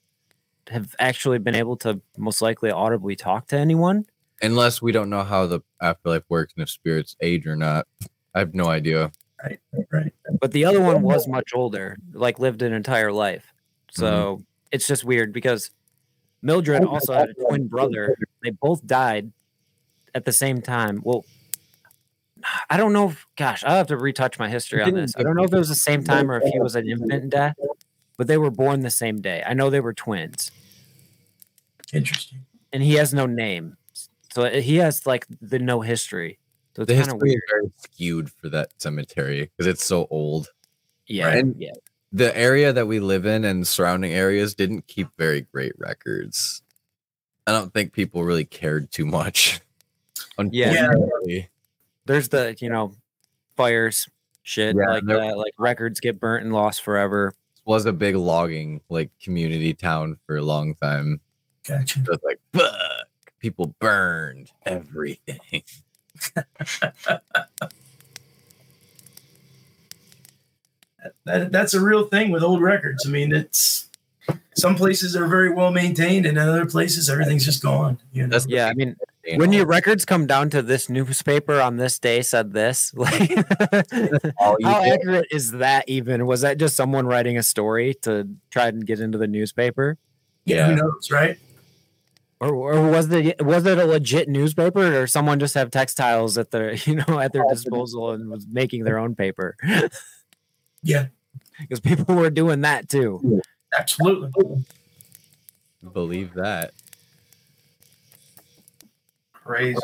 have actually been able to most likely audibly talk to anyone. Unless we don't know how the afterlife works and if spirits age or not. I have no idea. Right, Right. But the other one was much older, like lived an entire life. So mm-hmm. it's just weird because Mildred also had a twin brother. They both died at the same time. Well, I don't know. If, gosh, I'll have to retouch my history on this. I don't know if it was the same time or if he was an infant in death, but they were born the same day. I know they were twins, Interesting. and he has no name, so he has like the no history. So it's The kind of history weird. is very skewed for that cemetery because it's so old. Yeah, Right. yeah. The area that we live in and surrounding areas didn't keep very great records. I don't think people really cared too much. Yeah. There's the you know fires shit Yeah, like there- that. Like records get burnt and lost forever. was a big logging like community town for a long time. Gotcha. So like fuck, people burned everything. That, that's a real thing with old records. I mean, it's some places are very well maintained, and in other places everything's just gone. You know? Yeah, I mean, you when know, your records come down to this newspaper on this day said this, like how accurate is that even? Was that just someone writing a story to try and get into the newspaper? yeah, who knows, right? Or, or was it was it a legit newspaper or someone just have textiles at their you know at their disposal and was making their own paper? Yeah, Because people were doing that too. absolutely. believe that. Crazy.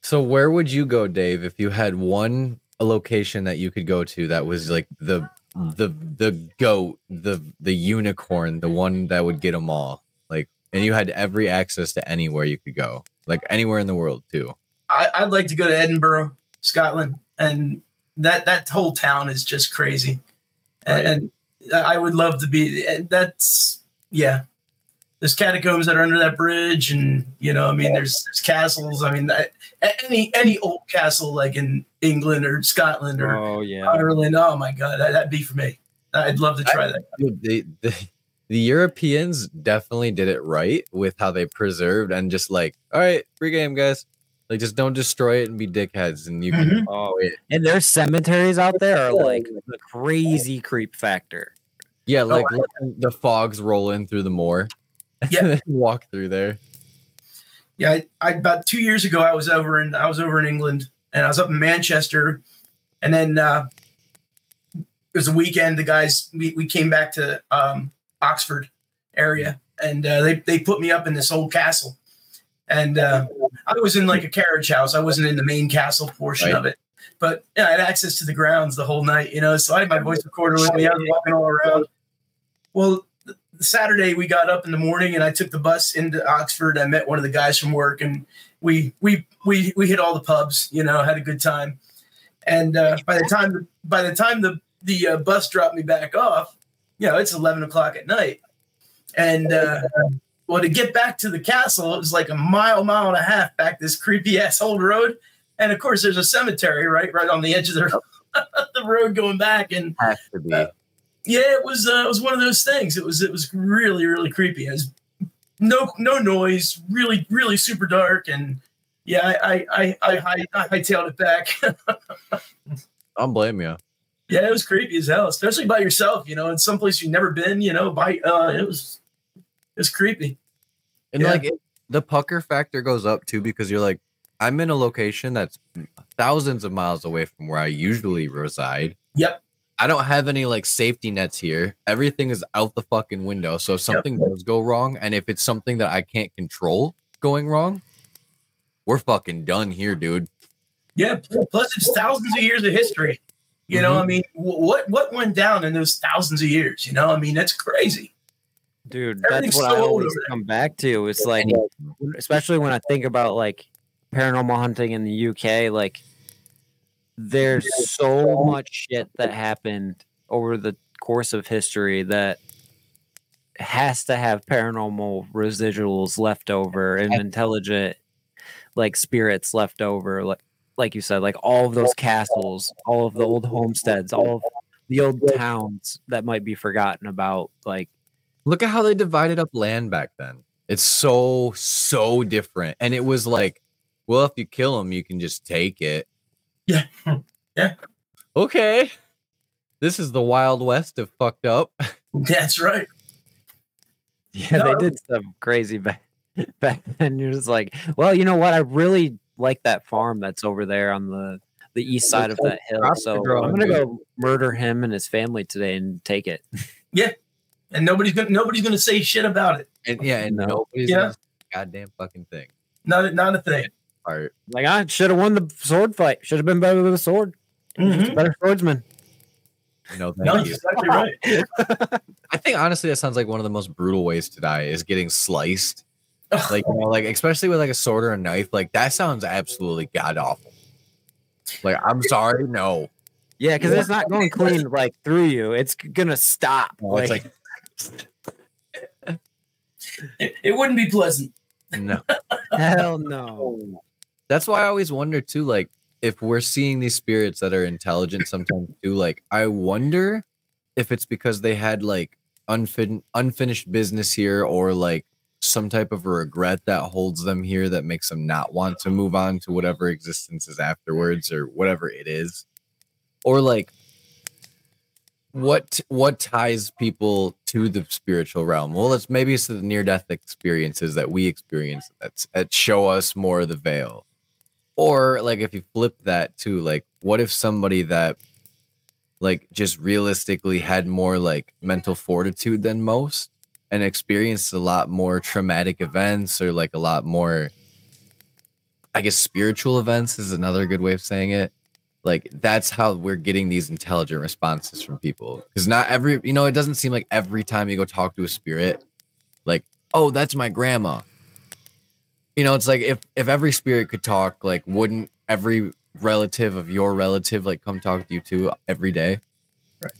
So where would you go, Dave, if you had one a location that you could go to that was like the the the goat, the the unicorn, the one that would get them all, like, and you had every access to anywhere you could go, like anywhere in the world too. I, I'd like to go to Edinburgh, Scotland, and that that whole town is just crazy. Right. And, and I would love to be. Eh, that's yeah. There's catacombs that are under that bridge, and you know, I mean, there's, there's castles. I mean, I, any any old castle like in England or Scotland or Oh yeah. Ireland. Oh my god, that, that'd be for me. I'd love to try that. Dude, the, the the Europeans definitely did it right with how they preserved and just like, all right, free game, guys. Like, just don't destroy it and be dickheads, and you can. Mhm. Oh, it, And their cemeteries out there are like the crazy creep factor. yeah, like I- letting the fogs roll in through the moor. Yeah. walk through there. Yeah, I, I about two years ago I was over in I was over in England and I was up in Manchester, and then uh, it was a weekend. The guys we, we came back to um, Oxford area and uh, they they put me up in this old castle, and uh, I was in like a carriage house. I wasn't in the main castle portion Right. of it, but yeah, I had access to the grounds the whole night. You know, so I had my voice recorder with me. I was walking all around. Well, Saturday we got up in the morning and I took the bus into Oxford. I met one of the guys from work and we we we we hit all the pubs, you know, had a good time. And uh, by the time by the time the the uh, bus dropped me back off, you know, it's eleven o'clock at night. And uh, well, to get back to the castle, it was like a mile, mile and a half back this creepy ass old road. And of course, there's a cemetery right right on the edge of the the road going back. And Has to be. Uh, yeah, it was uh, it was one of those things. It was it was really really creepy. It was no no noise, really really super dark, and yeah, I I I I, I, I hightailed it back. I don't blame you. yeah, it was creepy as hell, especially by yourself. You know, in some place you've never been. You know, by uh, it was it was creepy. And Yeah. like it, the pucker factor goes up too because you're like, I'm in a location that's thousands of miles away from where I usually reside. Yep. I don't have any like safety nets here. Everything is out the fucking window. So if something does go wrong, and if it's something that I can't control going wrong, we're fucking done here, dude. Yeah. Plus, it's thousands of years of history. You know, I mm-hmm. mean, what what went down in those thousands of years? You know, I mean, that's crazy. Dude, that's what so I always come back to. It's like, especially when I think about like paranormal hunting in the UK, like there's so much shit that happened over the course of history that has to have paranormal residuals left over and intelligent like spirits left over like like you said like all of those castles all of the old homesteads all of the old towns that might be forgotten about. Like Look at how they divided up land back then. It's so so different, and it was like, well, if you kill them, you can just take it. Yeah. Hmm. Yeah. Okay. This is the Wild West of fucked up. That's right. Yeah, No. they did some crazy back back then. You're just like, well, you know what? I really like that farm that's over there on the the east side of that hill. So I'm gonna good. go murder him and his family today and take it. And nobody's gonna nobody's gonna say shit about it. And yeah, and No. nobody's Yeah. gonna goddamn fucking thing. Not a, not a thing. Part. Like I should have won the sword fight. Should have been better with a sword. Mhm. Better swordsman. No, thank No, you. that's exactly right. I think honestly that sounds like one of the most brutal ways to die is getting sliced. Ugh. Like you know, like especially with like a sword or a knife, like that sounds absolutely god awful. Like I'm sorry, no. Yeah, because it's not going clean like through you. It's gonna stop. No, it's like It, it wouldn't be pleasant. no. hell no. That's why I always wonder too, like if we're seeing these spirits that are intelligent sometimes too, like I wonder if it's because they had like unfin- unfinished business here or like some type of a regret that holds them here that makes them not want to move on to whatever existence is afterwards or whatever it is. Or like what what ties people to the spiritual realm? Well, it's maybe it's the near death experiences that we experience that's that show us more of the veil. Or like if you flip that too, like what if somebody that like just realistically had more like mental fortitude than most and experienced a lot more traumatic events or like a lot more I guess spiritual events is another good way of saying it. Like that's how we're getting these intelligent responses from people. Because not every you know, it doesn't seem like every time you go talk to a spirit, like, oh, that's my grandma. You know, it's like if if every spirit could talk, like, wouldn't every relative of your relative like come talk to you too every day? Right.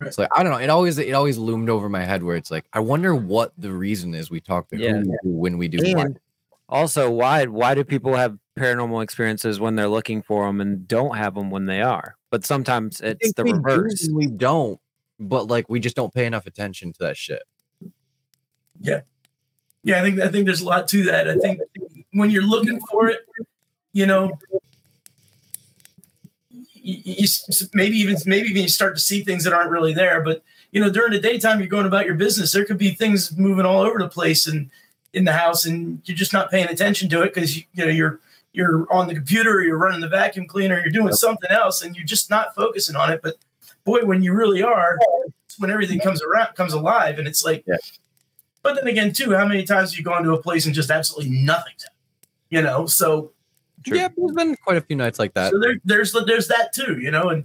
Right. It's like I don't know. It always it always loomed over my head where it's like I wonder what the reason is we talk to Yeah. who we do when we do what. And also, why why do people have paranormal experiences when they're looking for them and don't have them when they are? But sometimes it's the we reverse. and we don't, but like we just don't pay enough attention to that shit. Yeah, Yeah, I think I think there's a lot to that. I think when you're looking for it, you know, you, you maybe even maybe even you start to see things that aren't really there. But you know, during the daytime, you're going about your business. There could be things moving all over the place and in the house, and you're just not paying attention to it because you, you know you're you're on the computer, or you're running the vacuum cleaner, you're doing something else, and you're just not focusing on it. But boy, when you really are, it's when everything comes around comes alive, and it's like. Yeah. But then again, too, how many times have you gone to a place and just absolutely nothing's happened? You know, so True. Yeah, there's been quite a few nights like that. so there, there's there's that too, you know, and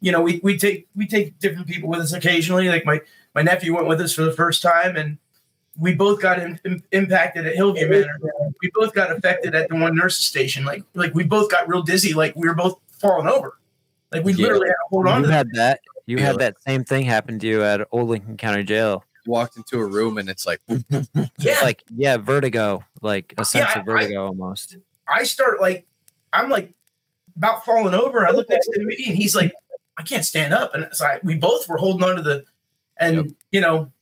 you know we, we take we take different people with us occasionally. Like my my nephew went with us for the first time, and we both got im- im- impacted at Hillview Manor. We both got affected at the one nurse station. Like like we both got real dizzy. Like we were both falling over. Like we Yeah. literally had to hold on You to. had that. You Yeah. had that same thing happen to you at Old Lincoln County Jail. Walked into a room and it's like, Yeah, Like yeah, vertigo, like a sense I- of vertigo almost. I start like I'm like about falling over. I look next to me and he's like, I can't stand up. And so I, we both were holding on to the, and Yep. you know,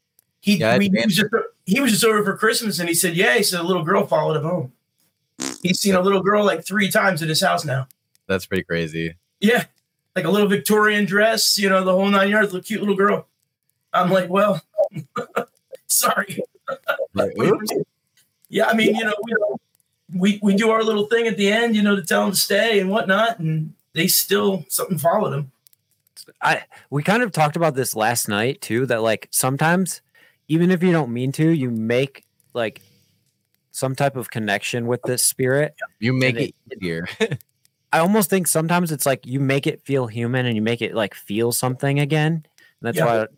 he Yeah, we, he was just he was just over for Christmas and he said, yeah. He said a little girl followed him home. He's seen a little girl like three times at his house now. that's pretty crazy. Yeah, like a little Victorian dress, you know, the whole nine yards. Little cute little girl. I'm like, well, sorry. Like, oops. Yeah, I mean, you know, we, we we do our little thing at the end, you know, to tell them to stay and whatnot, and they still something followed them. I we kind of talked about this last night too that like sometimes even if you don't mean to you make like some type of connection with this spirit You make And it easier. i almost think sometimes it's like you make it feel human and you make it like feel something again and that's Yeah. why it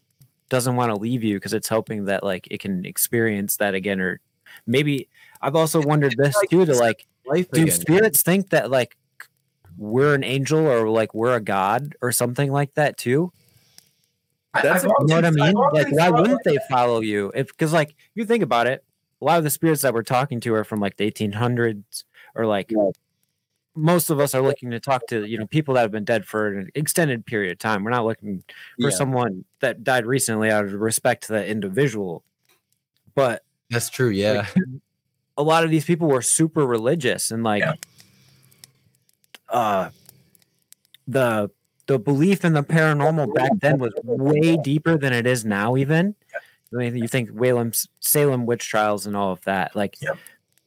doesn't want to leave you because it's hoping that like it can experience that again or maybe i've also wondered this too to like Life do again. spirits think that like we're an angel or like we're a god or something like that too I- That's- you know what I mean? I've Like, why wouldn't they follow you? If because, like, you think about it, a lot of the spirits that we're talking to are from like the 1800s or like most of us are looking to talk to you know people that have been dead for an extended period of time. We're not looking for Yeah. someone that died recently out of respect to that individual. But That's true. Yeah. a lot of these people were super religious and like Yeah. uh the the belief in the paranormal back then was way deeper than it is now even I mean, you think Salem, Salem witch trials and all of that. Like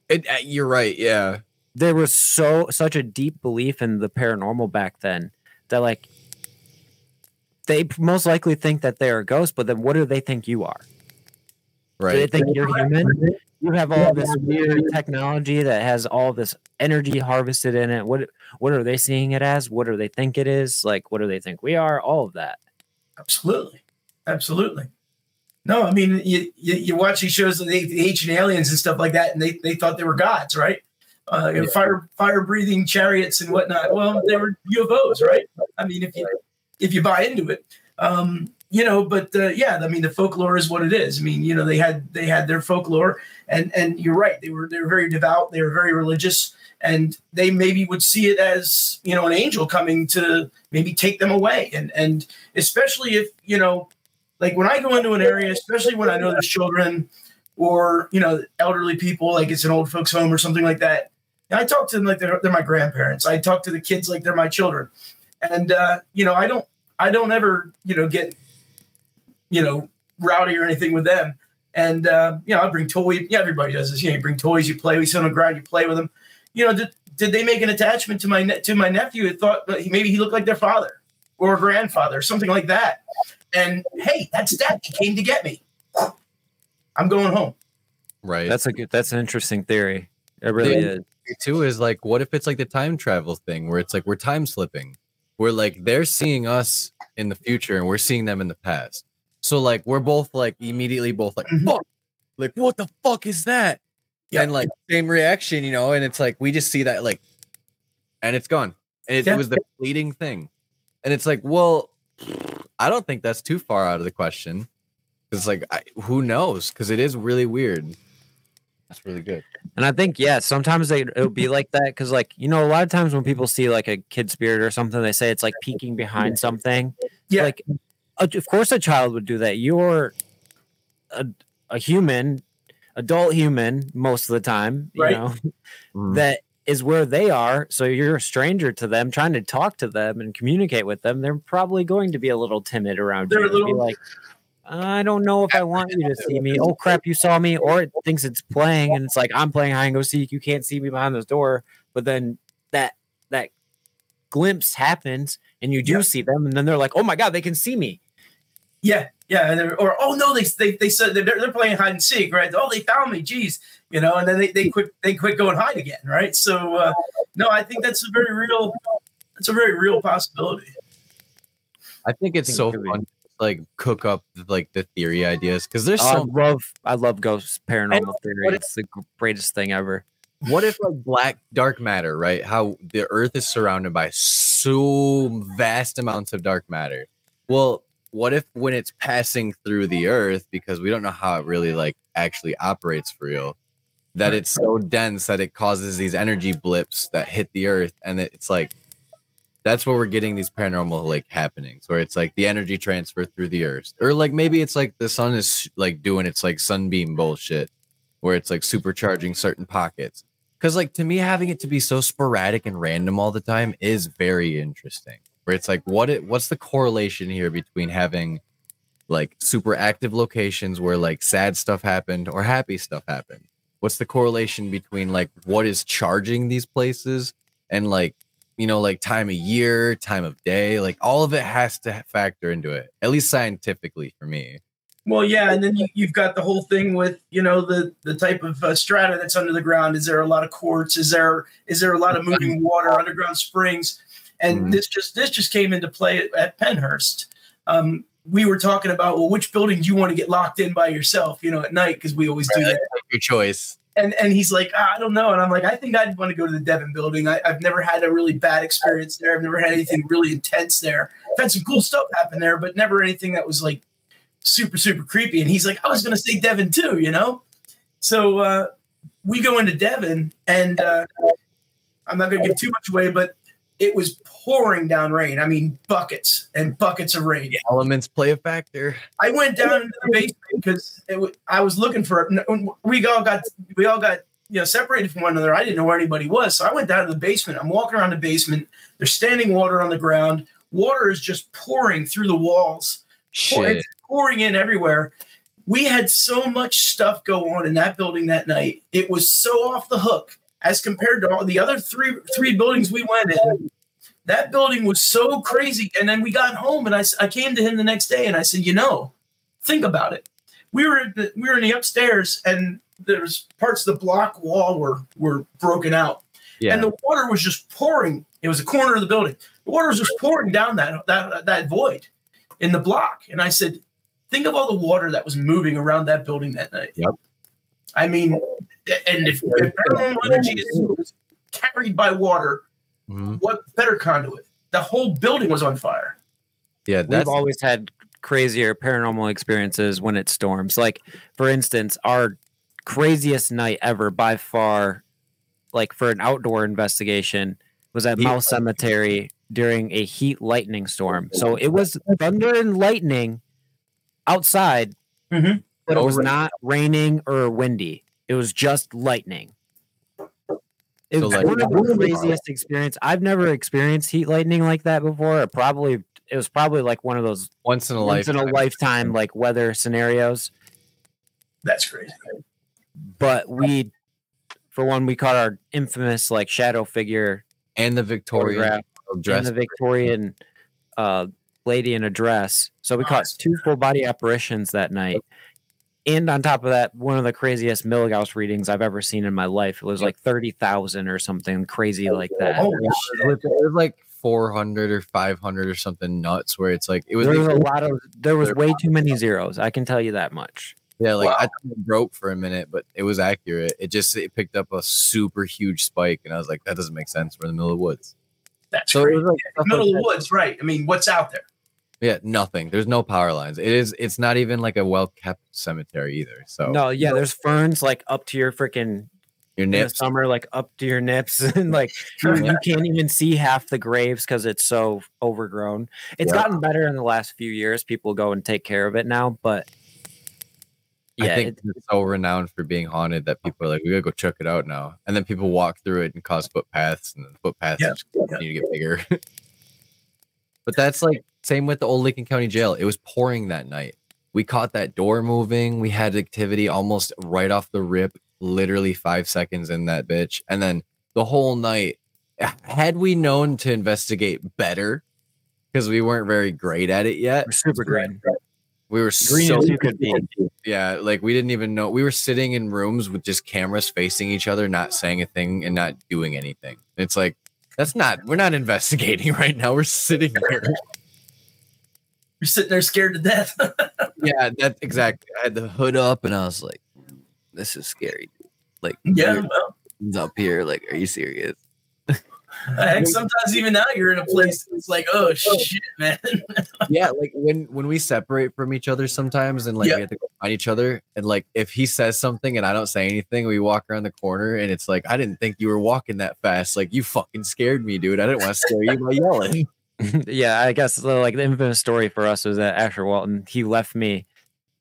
It, uh, you're right. Yeah. there was so such a deep belief in the paranormal back then that like they most likely think that they're a ghost, but then what do they think you are? Right. Do they think you're human? You have all this weird technology that has all this energy harvested in it. What what are they seeing it as? What do they think it is? Like what do they think we are? All of that. Absolutely, absolutely. No, I mean you you, you watch these shows, the, the ancient aliens and stuff like that, and they, they thought they were gods, right? Uh, you know, fire fire breathing chariots and whatnot. Well, they were UFOs, right? I mean, if you if you buy into it, um, you know. But uh, yeah, I mean, the folklore is what it is. I mean, you know, they had they had their folklore, and and you're right. They were they were very devout. They were very religious, and they maybe would see it as you know an angel coming to maybe take them away, and and especially if you know like when I go into an area, especially when I know there's children or you know elderly people, like it's an old folks' home or something like that. And I talk to them like they're, they're my grandparents. I talk to the kids like they're my children, and uh, you know I don't I don't ever you know get you know rowdy or anything with them. And uh, you know I bring toys. Yeah, everybody does this. You know, you bring toys, you play. We sit on the ground, you play with them. You know, did, did they make an attachment to my ne- to my nephew? It thought that he, maybe he looked like their father or grandfather, or something like that. And hey, that's that. He came to get me. I'm going home. Right. That's a good that's an interesting theory. It really Yeah. is. too is like what if it's like the time travel thing where it's like we're time slipping where like they're seeing us in the future and we're seeing them in the past so like we're both like immediately both like Mhm. fuck like what the fuck is that Yeah. and like same reaction you know and it's like we just see that like and it's gone and it, Yeah. it was the fleeting thing and it's like well i don't think that's too far out of the question Because like I, who knows because it is really weird that's really good And I think, yeah, sometimes they it'll be like that because, like, you know, a lot of times when people see like a kid spirit or something, they say it's like peeking behind something. Yeah. Like, of course, a child would do that. You're a, a human, adult human, most of the time, you know, Mhm. that is where they are. So you're a stranger to them, trying to talk to them and communicate with them. They're probably going to be a little timid around They're you. a and be little- like, I don't know if I want you to see me. Oh crap, you saw me, or it thinks it's playing, and it's like I'm playing hide and go seek. You can't see me behind this door, but then that that glimpse happens, and you do Yeah. see them, and then they're like, "Oh my god, they can see me." Yeah, yeah. and Or oh no, they they, they said they're, they're playing hide and seek, right? Oh, they found me, geez, you know, and then they, they quit they quit going hide again, right? So uh, no, I think that's a very real that's a very real possibility. I think it's think so could fun to like cook up like the theory ideas because there's I so love I love ghost paranormal theory. what It's the greatest thing ever. what if like black dark matter right how the earth is surrounded by so vast amounts of dark matter well what if when it's passing through the earth because we don't know how it really like actually operates for real that it's so dense that it causes these energy blips that hit the earth and it's like that's where we're getting these paranormal like happenings where it's like the energy transfer through the earth or like maybe it's like the sun is like doing its like sunbeam bullshit where it's like supercharging certain pockets because like to me having it to be so sporadic and random all the time is very interesting where it's like what it what's the correlation here between having like super active locations where like sad stuff happened or happy stuff happened what's the correlation between like what is charging these places and like you know like time of year time of day like all of it has to factor into it at least scientifically for me Well, yeah, and then you, you've got the whole thing with you know the the type of uh, strata that's under the ground. Is there a lot of quartz? Is there is there a lot of moving water, underground springs? And Mhm. this just this just came into play at, at Pennhurst. Um, we were talking about well, which building do you want to get locked in by yourself? You know, at night because we always do that. your choice And and he's like, ah, I don't know. And I'm like, I think I'd want to go to the Devon building. I, I've never had a really bad experience there. I've never had anything really intense there. I've had some cool stuff happen there, but never anything that was like super super creepy. And he's like, I was going to say Devon too, you know. So uh, we go into Devon, and uh, I'm not going to give too much away, but it was pouring down rain. I mean, buckets and buckets of rain. Elements play a factor. I went down into the basement because w- I was looking for. We all got we all got you know separated from one another. I didn't know where anybody was, so I went down to the basement. I'm walking around the basement. There's standing water on the ground. Water is just pouring through the walls, Shit. it's pouring in everywhere. We had so much stuff go on in that building that night. It was so off the hook as compared to all the other three three buildings we went in. That building was so crazy. And then we got home, and I, I came to him the next day, and I said, you know, think about it. We were in the, we were in the upstairs, and there's parts of the block wall were were broken out, Yeah. and the water was just pouring. It was a corner of the building. The water was just pouring down that that that void in the block, and I said, think of all the water that was moving around that building that night. Yep. I mean, and if, if paranormal energy is carried by water, Mhm. what better conduit? The whole building was on fire. Yeah, We've always had crazier paranormal experiences when it storms. Like, for instance, our craziest night ever by far, like for an outdoor investigation, was at Heat Mouse Cemetery during a heat lightning storm. So it was thunder and lightning outside, Mhm. but it was not raining or windy. It was just lightning. It So, was like- one of the craziest experience. I've never experienced heat lightning like that before. It probably it was probably like one of those once in a once in lifetime. a lifetime like weather scenarios. That's crazy. But we, for one, we caught our infamous like shadow figure and the Victorian photograph dress. in the Victorian uh, lady in a dress. So we caught two full body apparitions that night. And on top of that, one of the craziest Milligauss readings I've ever seen in my life. It was like 30,000 or something crazy oh, like that. Oh, Holy it was, it was like 400 or 500 or something nuts where it's like it was, There was a lot of, there was way too many zeros. I can tell you that much. yeah like Wow. i broke for a minute but it was accurate it just it picked up a super huge spike and i was like that doesn't make sense we're in the middle of the woods That's so crazy. like stuff Middle like of the woods, right? I mean, what's out there? That. yeah nothing there's no power lines it is it's not even like a well kept cemetery either so No, yeah, there's ferns like up to your freaking your in the nips summer, like up to your nips, and like you, you can't even see half the graves because it's so overgrown. It's Yeah. gotten better in the last few years. People go and take care of it now, but yeah, I think it- it's so renowned for being haunted that people are like, we gotta go check it out now. And then people walk through it and cause footpaths, and the footpaths Yeah, just continue to get bigger. but that's like same with the old Lincoln County Jail. It was pouring that night. We caught that door moving. We had activity almost right off the rip, literally five seconds in that bitch. And then the whole night, had we known to investigate better, because we weren't very great at it yet, we're super green. we were Green so you could be. yeah, like we didn't even know. We were sitting in rooms with just cameras facing each other, not saying a thing and not doing anything. It's like that's not. We're not investigating right now. We're sitting here. You're sitting there scared to death. yeah, that exactly. I had the hood up, and I was like, "This is scary." Like, yeah, well, up here. Like, are you serious? Heck, sometimes even now you're in a place it's like, oh shit, man. yeah, like when when we separate from each other sometimes, and like Yeah. we have to go find each other, and like if he says something and I don't say anything, we walk around the corner, and it's like I didn't think you were walking that fast. Like you fucking scared me, dude. I didn't want to scare you by yelling. yeah, I guess the, like the infamous story for us was that Asher Walton he left me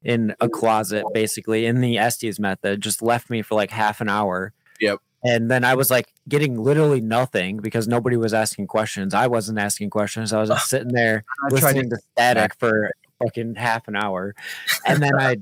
in a closet basically in the Estes method, just left me for like half an hour. Yep. And then I was like getting literally nothing because nobody was asking questions. I wasn't asking questions. I was just sitting there I listening to static for fucking half an hour. And then I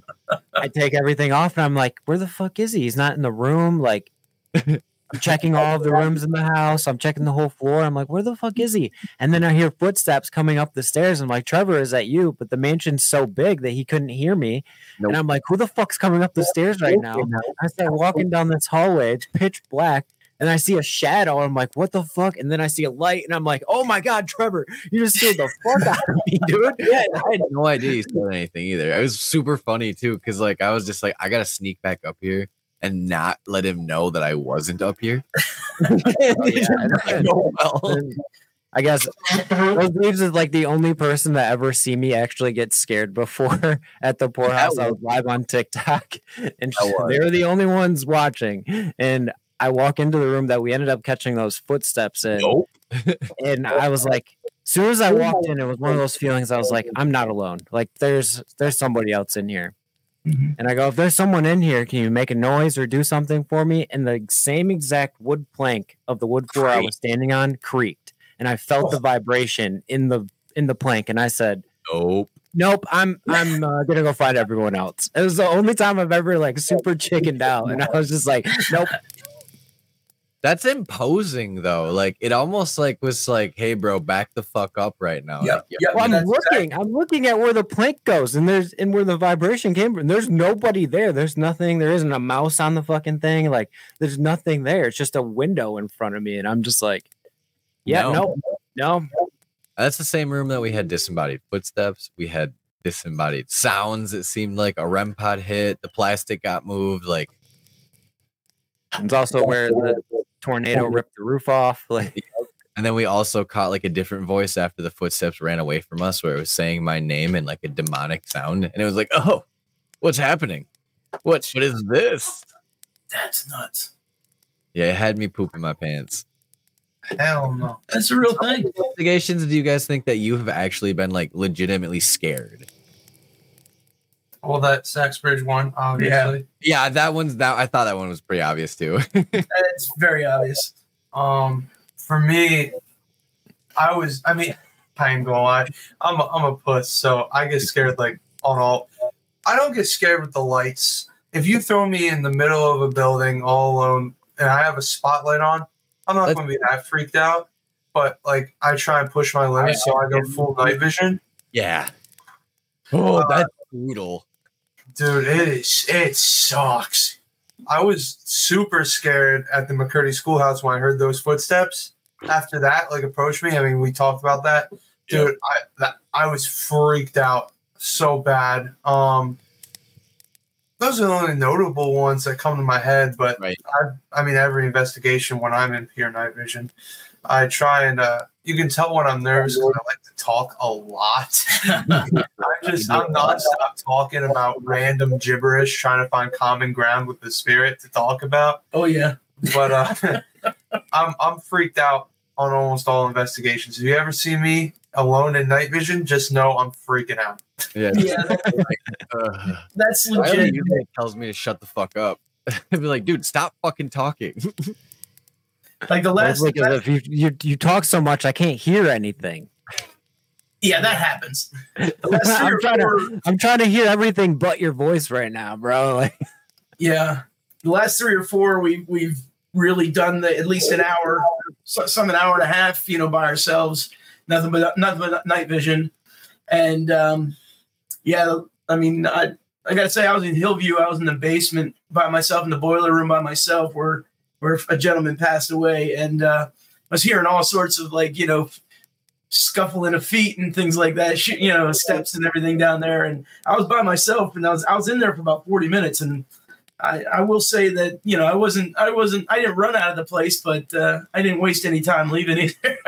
I take everything off and I'm like, where the fuck is he? He's not in the room. Like I'm checking all of the rooms in the house. I'm checking the whole floor. I'm like, where the fuck is he? And then I hear footsteps coming up the stairs. I'm like, Trevor, is that you? But the mansion's so big that he couldn't hear me. Nope. And I'm like, who the fuck's coming up the stairs right now? I start walking down this hallway. It's pitch black. And I see a shadow. I'm like, what the fuck? And then I see a light, and I'm like, oh my god, Trevor, you just scared the fuck out of me, dude. yeah, I had no idea he said anything either. It was super funny too, because like I was just like, I gotta sneak back up here and not let him know that I wasn't up here. Oh, yeah, and then- Oh, well. I guess Rose Reeves is like the only person that ever see me actually get scared before at the poorhouse. I was live on TikTok, and That they were the only ones watching. And I walk into the room that we ended up catching those footsteps in, Nope. and I was like, as soon as I walked in, it was one of those feelings. I was like, I'm not alone. Like there's there's somebody else in here. Mhm. And I go, if there's someone in here, can you make a noise or do something for me? And the same exact wood plank of the wood floor I was standing on creaked, and I felt the vibration in the in the plank, and I said, Nope. "Nope, I'm I'm uh, gonna go find everyone else." It was the only time I've ever like super chickened out, and I was just like, "Nope." That's imposing though. Like it almost like was like, hey bro, back the fuck up right now. Yep, Like, yo- yep. Well, I'm That's looking. I'm looking at where the plank goes, and there's and where the vibration came from. There's nobody there. There's nothing. There isn't a mouse on the fucking thing. Like there's nothing there. It's just a window in front of me, and I'm just like, yeah, No. no, no. That's the same room that we had disembodied footsteps. We had disembodied sounds. It seemed like a REM pod hit. The plastic got moved. Like It's also where the tornado oh, ripped the roof off. Like And then we also caught like a different voice after the footsteps ran away from us, where it was saying my name in like a demonic sound, and it was like, "Oh, what's happening? What? What is this?" That's nuts. Yeah, it had me pooping my pants. Hell no. That's a real thing. Investigations? Do you guys think that you have actually been like legitimately scared? Well, that Saxbridge one, obviously. Yeah, that one's that. I thought that one was pretty obvious too. It's very obvious. Um, for me, I was. I mean, I ain't gonna lie. I'm a, I'm a puss, so I get scared like on all. I don't get scared with the lights. If you throw me in the middle of a building all alone and I have a spotlight on, I'm not That's- gonna be that freaked out. But like, I try and push my limits, so I go full night vision. yeah. Oh, that's brutal. Dude, it is. It sucks. I was super scared at the McCurdy schoolhouse when I heard those footsteps. After that, like approached me. I mean, we talked about that, dude. I that, I was freaked out so bad. Um, those are the only notable ones that come to my head. But Right. I, I mean, every investigation when I'm in pure night vision, I try and uh, you can tell when I'm nervous because I like to talk a lot. I just I'm nonstop talking about random gibberish, trying to find common ground with the spirit to talk about. Oh yeah. But uh, I'm I'm freaked out on almost all investigations. If you ever see me alone in night vision, just know I'm freaking out. Yeah. Yeah, Ugh. that's Riley legit. tells me to shut the fuck up. I'd be like, dude, stop fucking talking. Like the last, like as if you, you you talk so much, I can't hear anything. yeah, that happens. Last I'm trying four- to I'm trying to hear everything but your voice right now, bro. Like, Yeah, the last three or four, we we've really done the at least an hour, so- some an hour and a half, you know, by ourselves. Nothing but nothing but night vision, and um, yeah, I mean, I I gotta say, I was in Hillview. I was in the basement by myself in the boiler room by myself, where where a gentleman passed away, and uh, I was hearing all sorts of like you know scuffling of feet and things like that, you know, steps and everything down there. And I was by myself, and I was I was in there for about forty minutes, and I, I will say that you know I wasn't I wasn't I didn't run out of the place, but uh, I didn't waste any time leaving either.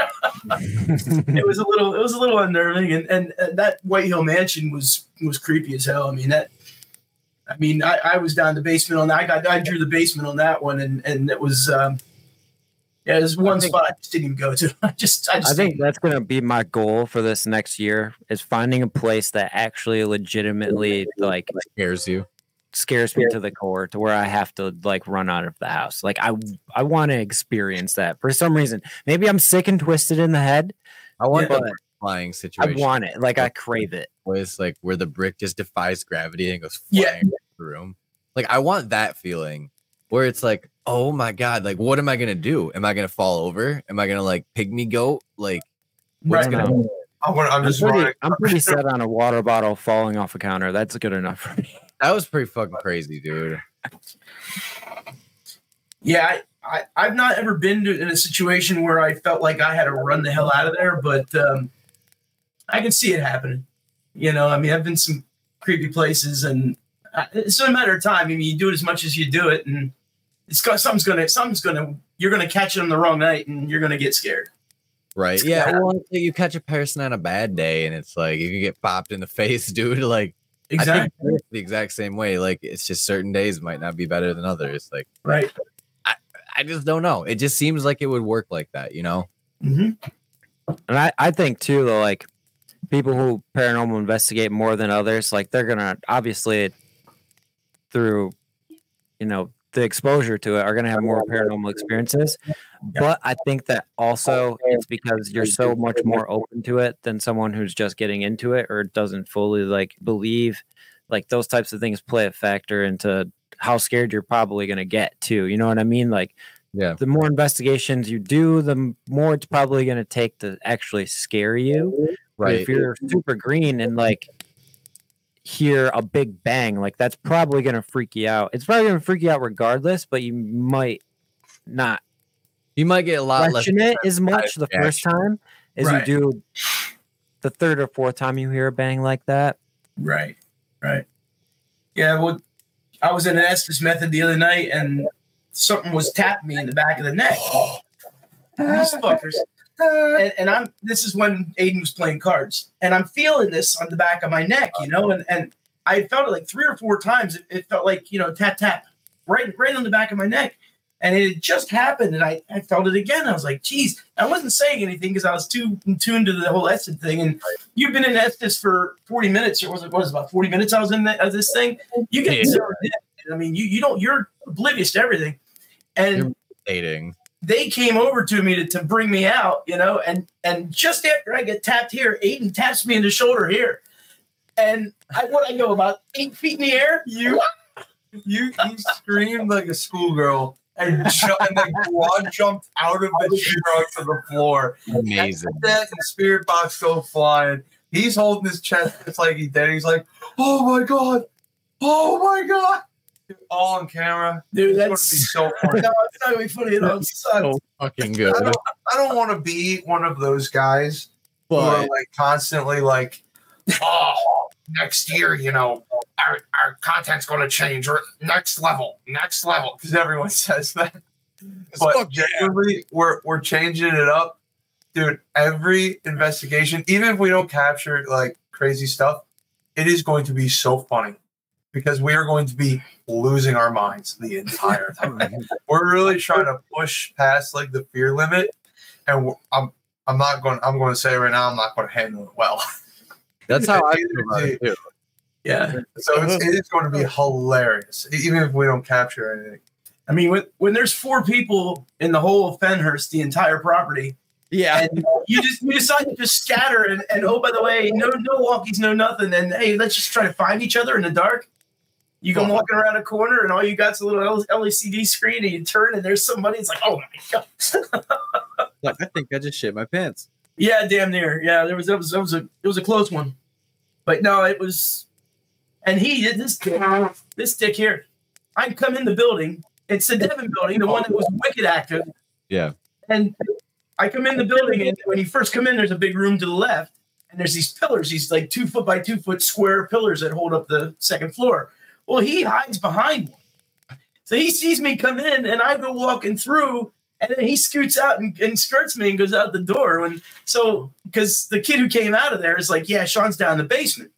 it was a little it was a little unnerving, and, and and that White Hill Mansion was was creepy as hell. I mean that. I mean, I, I was down the basement on that. I got I drew the basement on that one, and and it was um, yeah, there's one think- spot I just didn't even go to. I just I just I think that's gonna be my goal for this next year is finding a place that actually legitimately like Scares you. scares me to the core to where I have to like run out of the house. Like I I want to experience that for some reason. Maybe I'm sick and twisted in the head, I want but the flying I want it. Like I crave it. place like where the brick just defies gravity and goes Yeah. flying across the room. Like I want that feeling where it's like, oh my god, like what am I gonna do? Am I gonna fall over? Am I gonna like pygmy goat? Like what's Right. gonna I want, I'm I'm just pretty. I'm pretty set on a water bottle falling off a counter. That's good enough for me. that was pretty fucking crazy, dude. Yeah, I, I, I've not ever been to, in a situation where I felt like I had to run the hell out of there, but um, I can see it happening. You know, I mean, I've been some creepy places, and uh, it's a matter of time. I mean, you do it as much as you do it, and it's got something's gonna, something's gonna, you're gonna catch it on the wrong night, and you're gonna get scared. Right. Yeah. Well, you catch a person on a bad day and it's like if you get popped in the face, dude, like Exactly. the exact same way. Like it's just certain days might not be better than others. Like Right. I I just don't know. It just seems like it would work like that, you know? hmm And I, I think too, though, like people who paranormal investigate more than others, like they're gonna obviously through, you know, the exposure to it are gonna have more paranormal experiences. But I think that also oh, it's because you're so much more open to it than someone who's just getting into it or doesn't fully like believe. Like those types of things play a factor into how scared you're probably gonna get too. You know what I mean? Like Yeah. the more investigations you do, the more it's probably going to take to actually scare you. Right. If you're super green and like hear a big bang, like that's probably going to freak you out. It's probably going to freak you out regardless, but you might not You might get a lot less. it as much the first time as Right. you do the third or fourth time you hear a bang like that. Right. Right. Yeah. Well, I was in an Estes method the other night, and something was tapping me in the back of the neck. These fuckers. Uh, and, and I'm. This is when Aidan was playing cards, and I'm feeling this on the back of my neck, you know, and and I felt it like three or four times. It, it felt like you know tap tap, right right on the back of my neck. And it had just happened, and I, I felt it again. I was like, geez, I wasn't saying anything because I was too in tune to the whole Estes thing. And you've been in Estes for 40 minutes, or was it, what was it, about 40 minutes I was in the, of this thing? You get Yeah. zeroed. I mean, you, you don't, you're oblivious to everything. And You're- Dating. They came over to me to, to bring me out, you know, and and just after I get tapped here, Aidan taps me in the shoulder here. And I what I go about eight feet in the air. You, you, you screamed like a schoolgirl and, ju- and like quad jumped out of the chair onto the floor. Amazing. That and spirit box go flying. He's holding his chest. It's like he's dead. He's like, "Oh my god, oh my god!" All on camera. Dude, It's gonna be that's so funny. no, it's not gonna be funny at all. So fucking I good. don't, I don't want to be one of those guys who are like constantly like, oh, next year, you know, our, our content's going to change. Or next level, next level, because everyone says that. But Fuck yeah. we're we're changing it up, dude. Every investigation, even if we don't capture like crazy stuff, it is going to be so funny because we are going to be losing our minds the entire time. we're really trying to push past like the fear limit, and I'm I'm not going. I'm going to say right now, I'm not going to handle it well. that's how I feel about it too. Yeah. So it's, it is going to be hilarious, even if we don't capture anything. I mean, when, when there's four people in the whole of Pennhurst, the entire property, Yeah. and you just you decide to just scatter and, and oh by the way, no no walkies, no nothing, and hey, let's just try to find each other in the dark. You go walking around a corner and all you got's a little LCD screen, and you turn and there's somebody. It's like, oh my god, Like, I think I just shit my pants. yeah, damn near, yeah. There was that was that was a it was a close one, but no, it was. And he did this dick, this dick here. I come in the building. It's the Devon building, the one that was wicked active. Yeah. And I come in the building, and when you first come in, there's a big room to the left, and there's these pillars, these like two foot by two foot square pillars that hold up the second floor. Well, he hides behind one. So he sees me come in, and I go walking through, and then he scoots out and, and skirts me and goes out the door. And so, because the kid who came out of there is like, yeah, Shawn's down in the basement.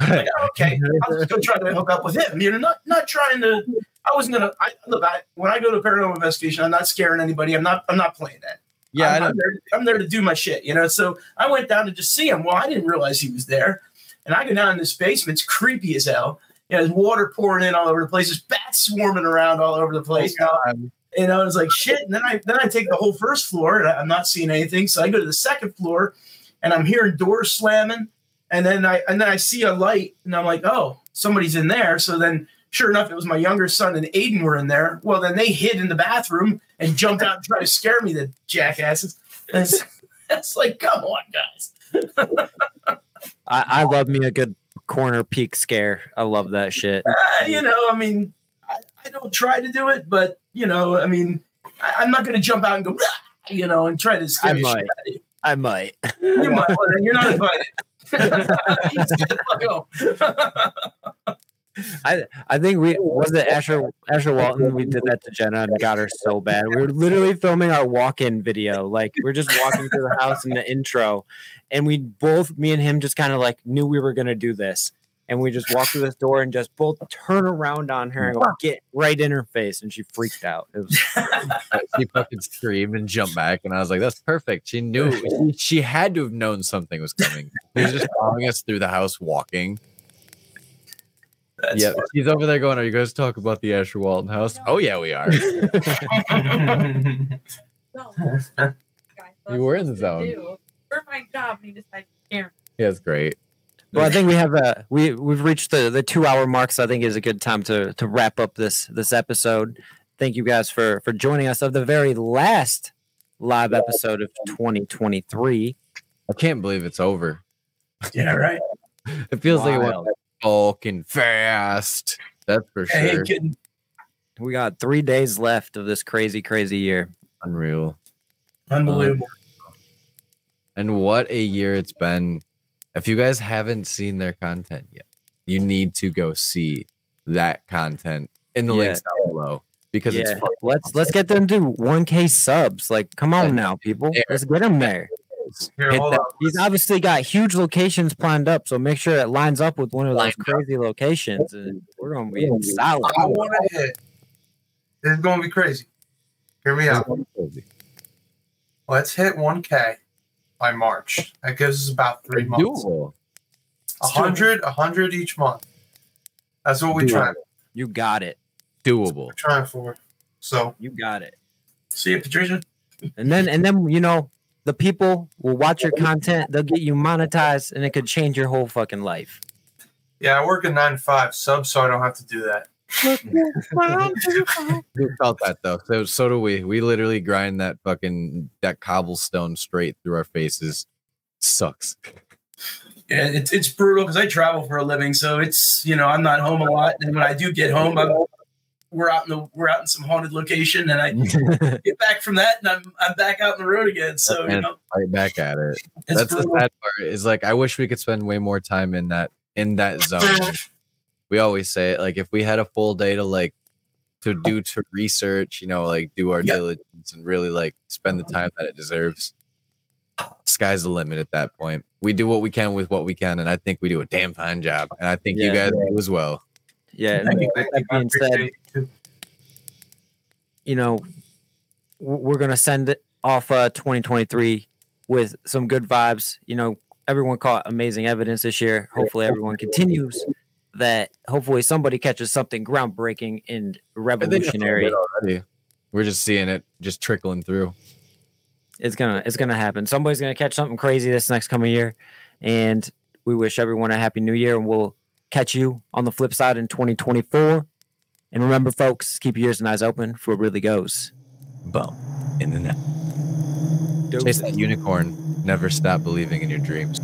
Like, "Oh, okay, I'll just go try to hook up with him. You know, not not trying to. I wasn't gonna. I look. I, when I go to paranormal investigation, I'm not scaring anybody. I'm not. I'm not playing that. Yeah, I'm. I'm there, I'm there to do my shit, you know. So I went down to just see him. Well, I didn't realize he was there, and I go down in this basement. It's creepy as hell. You know, there's water pouring in all over the place. There's bats swarming around all over the place. Oh, God, you know, it's like shit. And then I then I take the whole first floor, and I, I'm not seeing anything. So I go to the second floor, and I'm hearing doors slamming. And then I and then I see a light, and I'm like, oh, somebody's in there. So then, sure enough, it was my younger son and Aidan were in there. Well, then they hid in the bathroom and jumped out and tried to scare me, the jackasses. And it's, it's like, come on, guys. I, I love me a good corner peak scare. I love that shit. Uh, you know, I mean, I, I don't try to do it, but you know, I mean, I, I'm not going to jump out and go, you know, and try to scare I might. you. I might. You might, you're not invited. You just get the fuck home. I I think we was it Asher Asher Walton. We did that to Jenna and got her so bad. We were literally filming our walk-in video. Like we're just walking through the house in the intro, and we both, me and him, just kind of like knew we were gonna do this. and we just walked through this door and just both turn around on her and go get right in her face, and she freaked out. It was she fucking screamed and jumped back, and I was like, "That's perfect." She knew she, she had to have known something was coming. She was just following us through the house, walking. That's yeah, funny. she's over there going, "Are you guys talking about the Asher Walton house?" Oh yeah, we are. You were in the zone. For my job, and he decided to scare me. Yeah, it's great. Well, I think we have uh we we've reached the the two hour mark, so I think is a good time to to wrap up this this episode. Thank you guys for for joining us of the very last live episode of 2023. I can't believe it's over. Yeah, right. It feels like it went Wild. fucking fast. That's for I sure. kidding. We got three days left of this crazy, crazy year. Unreal. Unbelievable. And what a year it's been. If you guys haven't seen their content yet, you need to go see that content in the Yeah. links down below because it's Yeah, fucking let's let's get them to 1K subs. Like, come on now, people, let's get them there. Here, Hit hold that- on. He's obviously got huge locations planned up, so make sure it lines up with one of those crazy locations, and we're gonna be Ooh. solid. I want to hit. This is going to be crazy. Hear me out. Let's hit 1K by March. That gives us about three months. doable. A hundred, a hundred each month. That's what we Doable. try. You got it. Doable. We're trying for. So You got it. See you, Patricia. And then and then you know the people will watch your content. They'll get you monetized, and it could change your whole fucking life. yeah, I work a nine to five sub, so I don't have to do that. We felt that though. So so do we. We literally grind that fucking that cobblestone straight through our faces. Sucks. Yeah, it's it's brutal because I travel for a living, so it's you know I'm not home a lot, and when I do get home, I'm, we're out in the we're out in some haunted location, and I get back from that, and I'm I'm back out on the road again. So you know right back at it. it's That's the brutal. sad part. Is like I wish we could spend way more time in that in that zone. We always say it like if we had a full day to like to do to research, you know, like do our Yeah. diligence and really like spend the time that it deserves. Sky's the limit at that point. We do what we can with what we can, and I think we do a damn fine job. And I think you Yeah. guys do as well. yeah. Thank and you. with Thank that being said, you you know, we're gonna send it off uh 2023 with some good vibes. You know, everyone caught amazing evidence this year. Hopefully, everyone continues that. Hopefully, somebody catches something groundbreaking and I think it's revolutionary. a little bit already. We're just seeing it just trickling through. It's gonna it's gonna happen. Somebody's gonna catch something crazy this next coming year, and we wish everyone a happy new year. And we'll catch you on the flip side in 2024. And remember, folks, keep your ears and eyes open for what really goes. Boom. In the net. Chase that unicorn. Never stop believing in your dreams.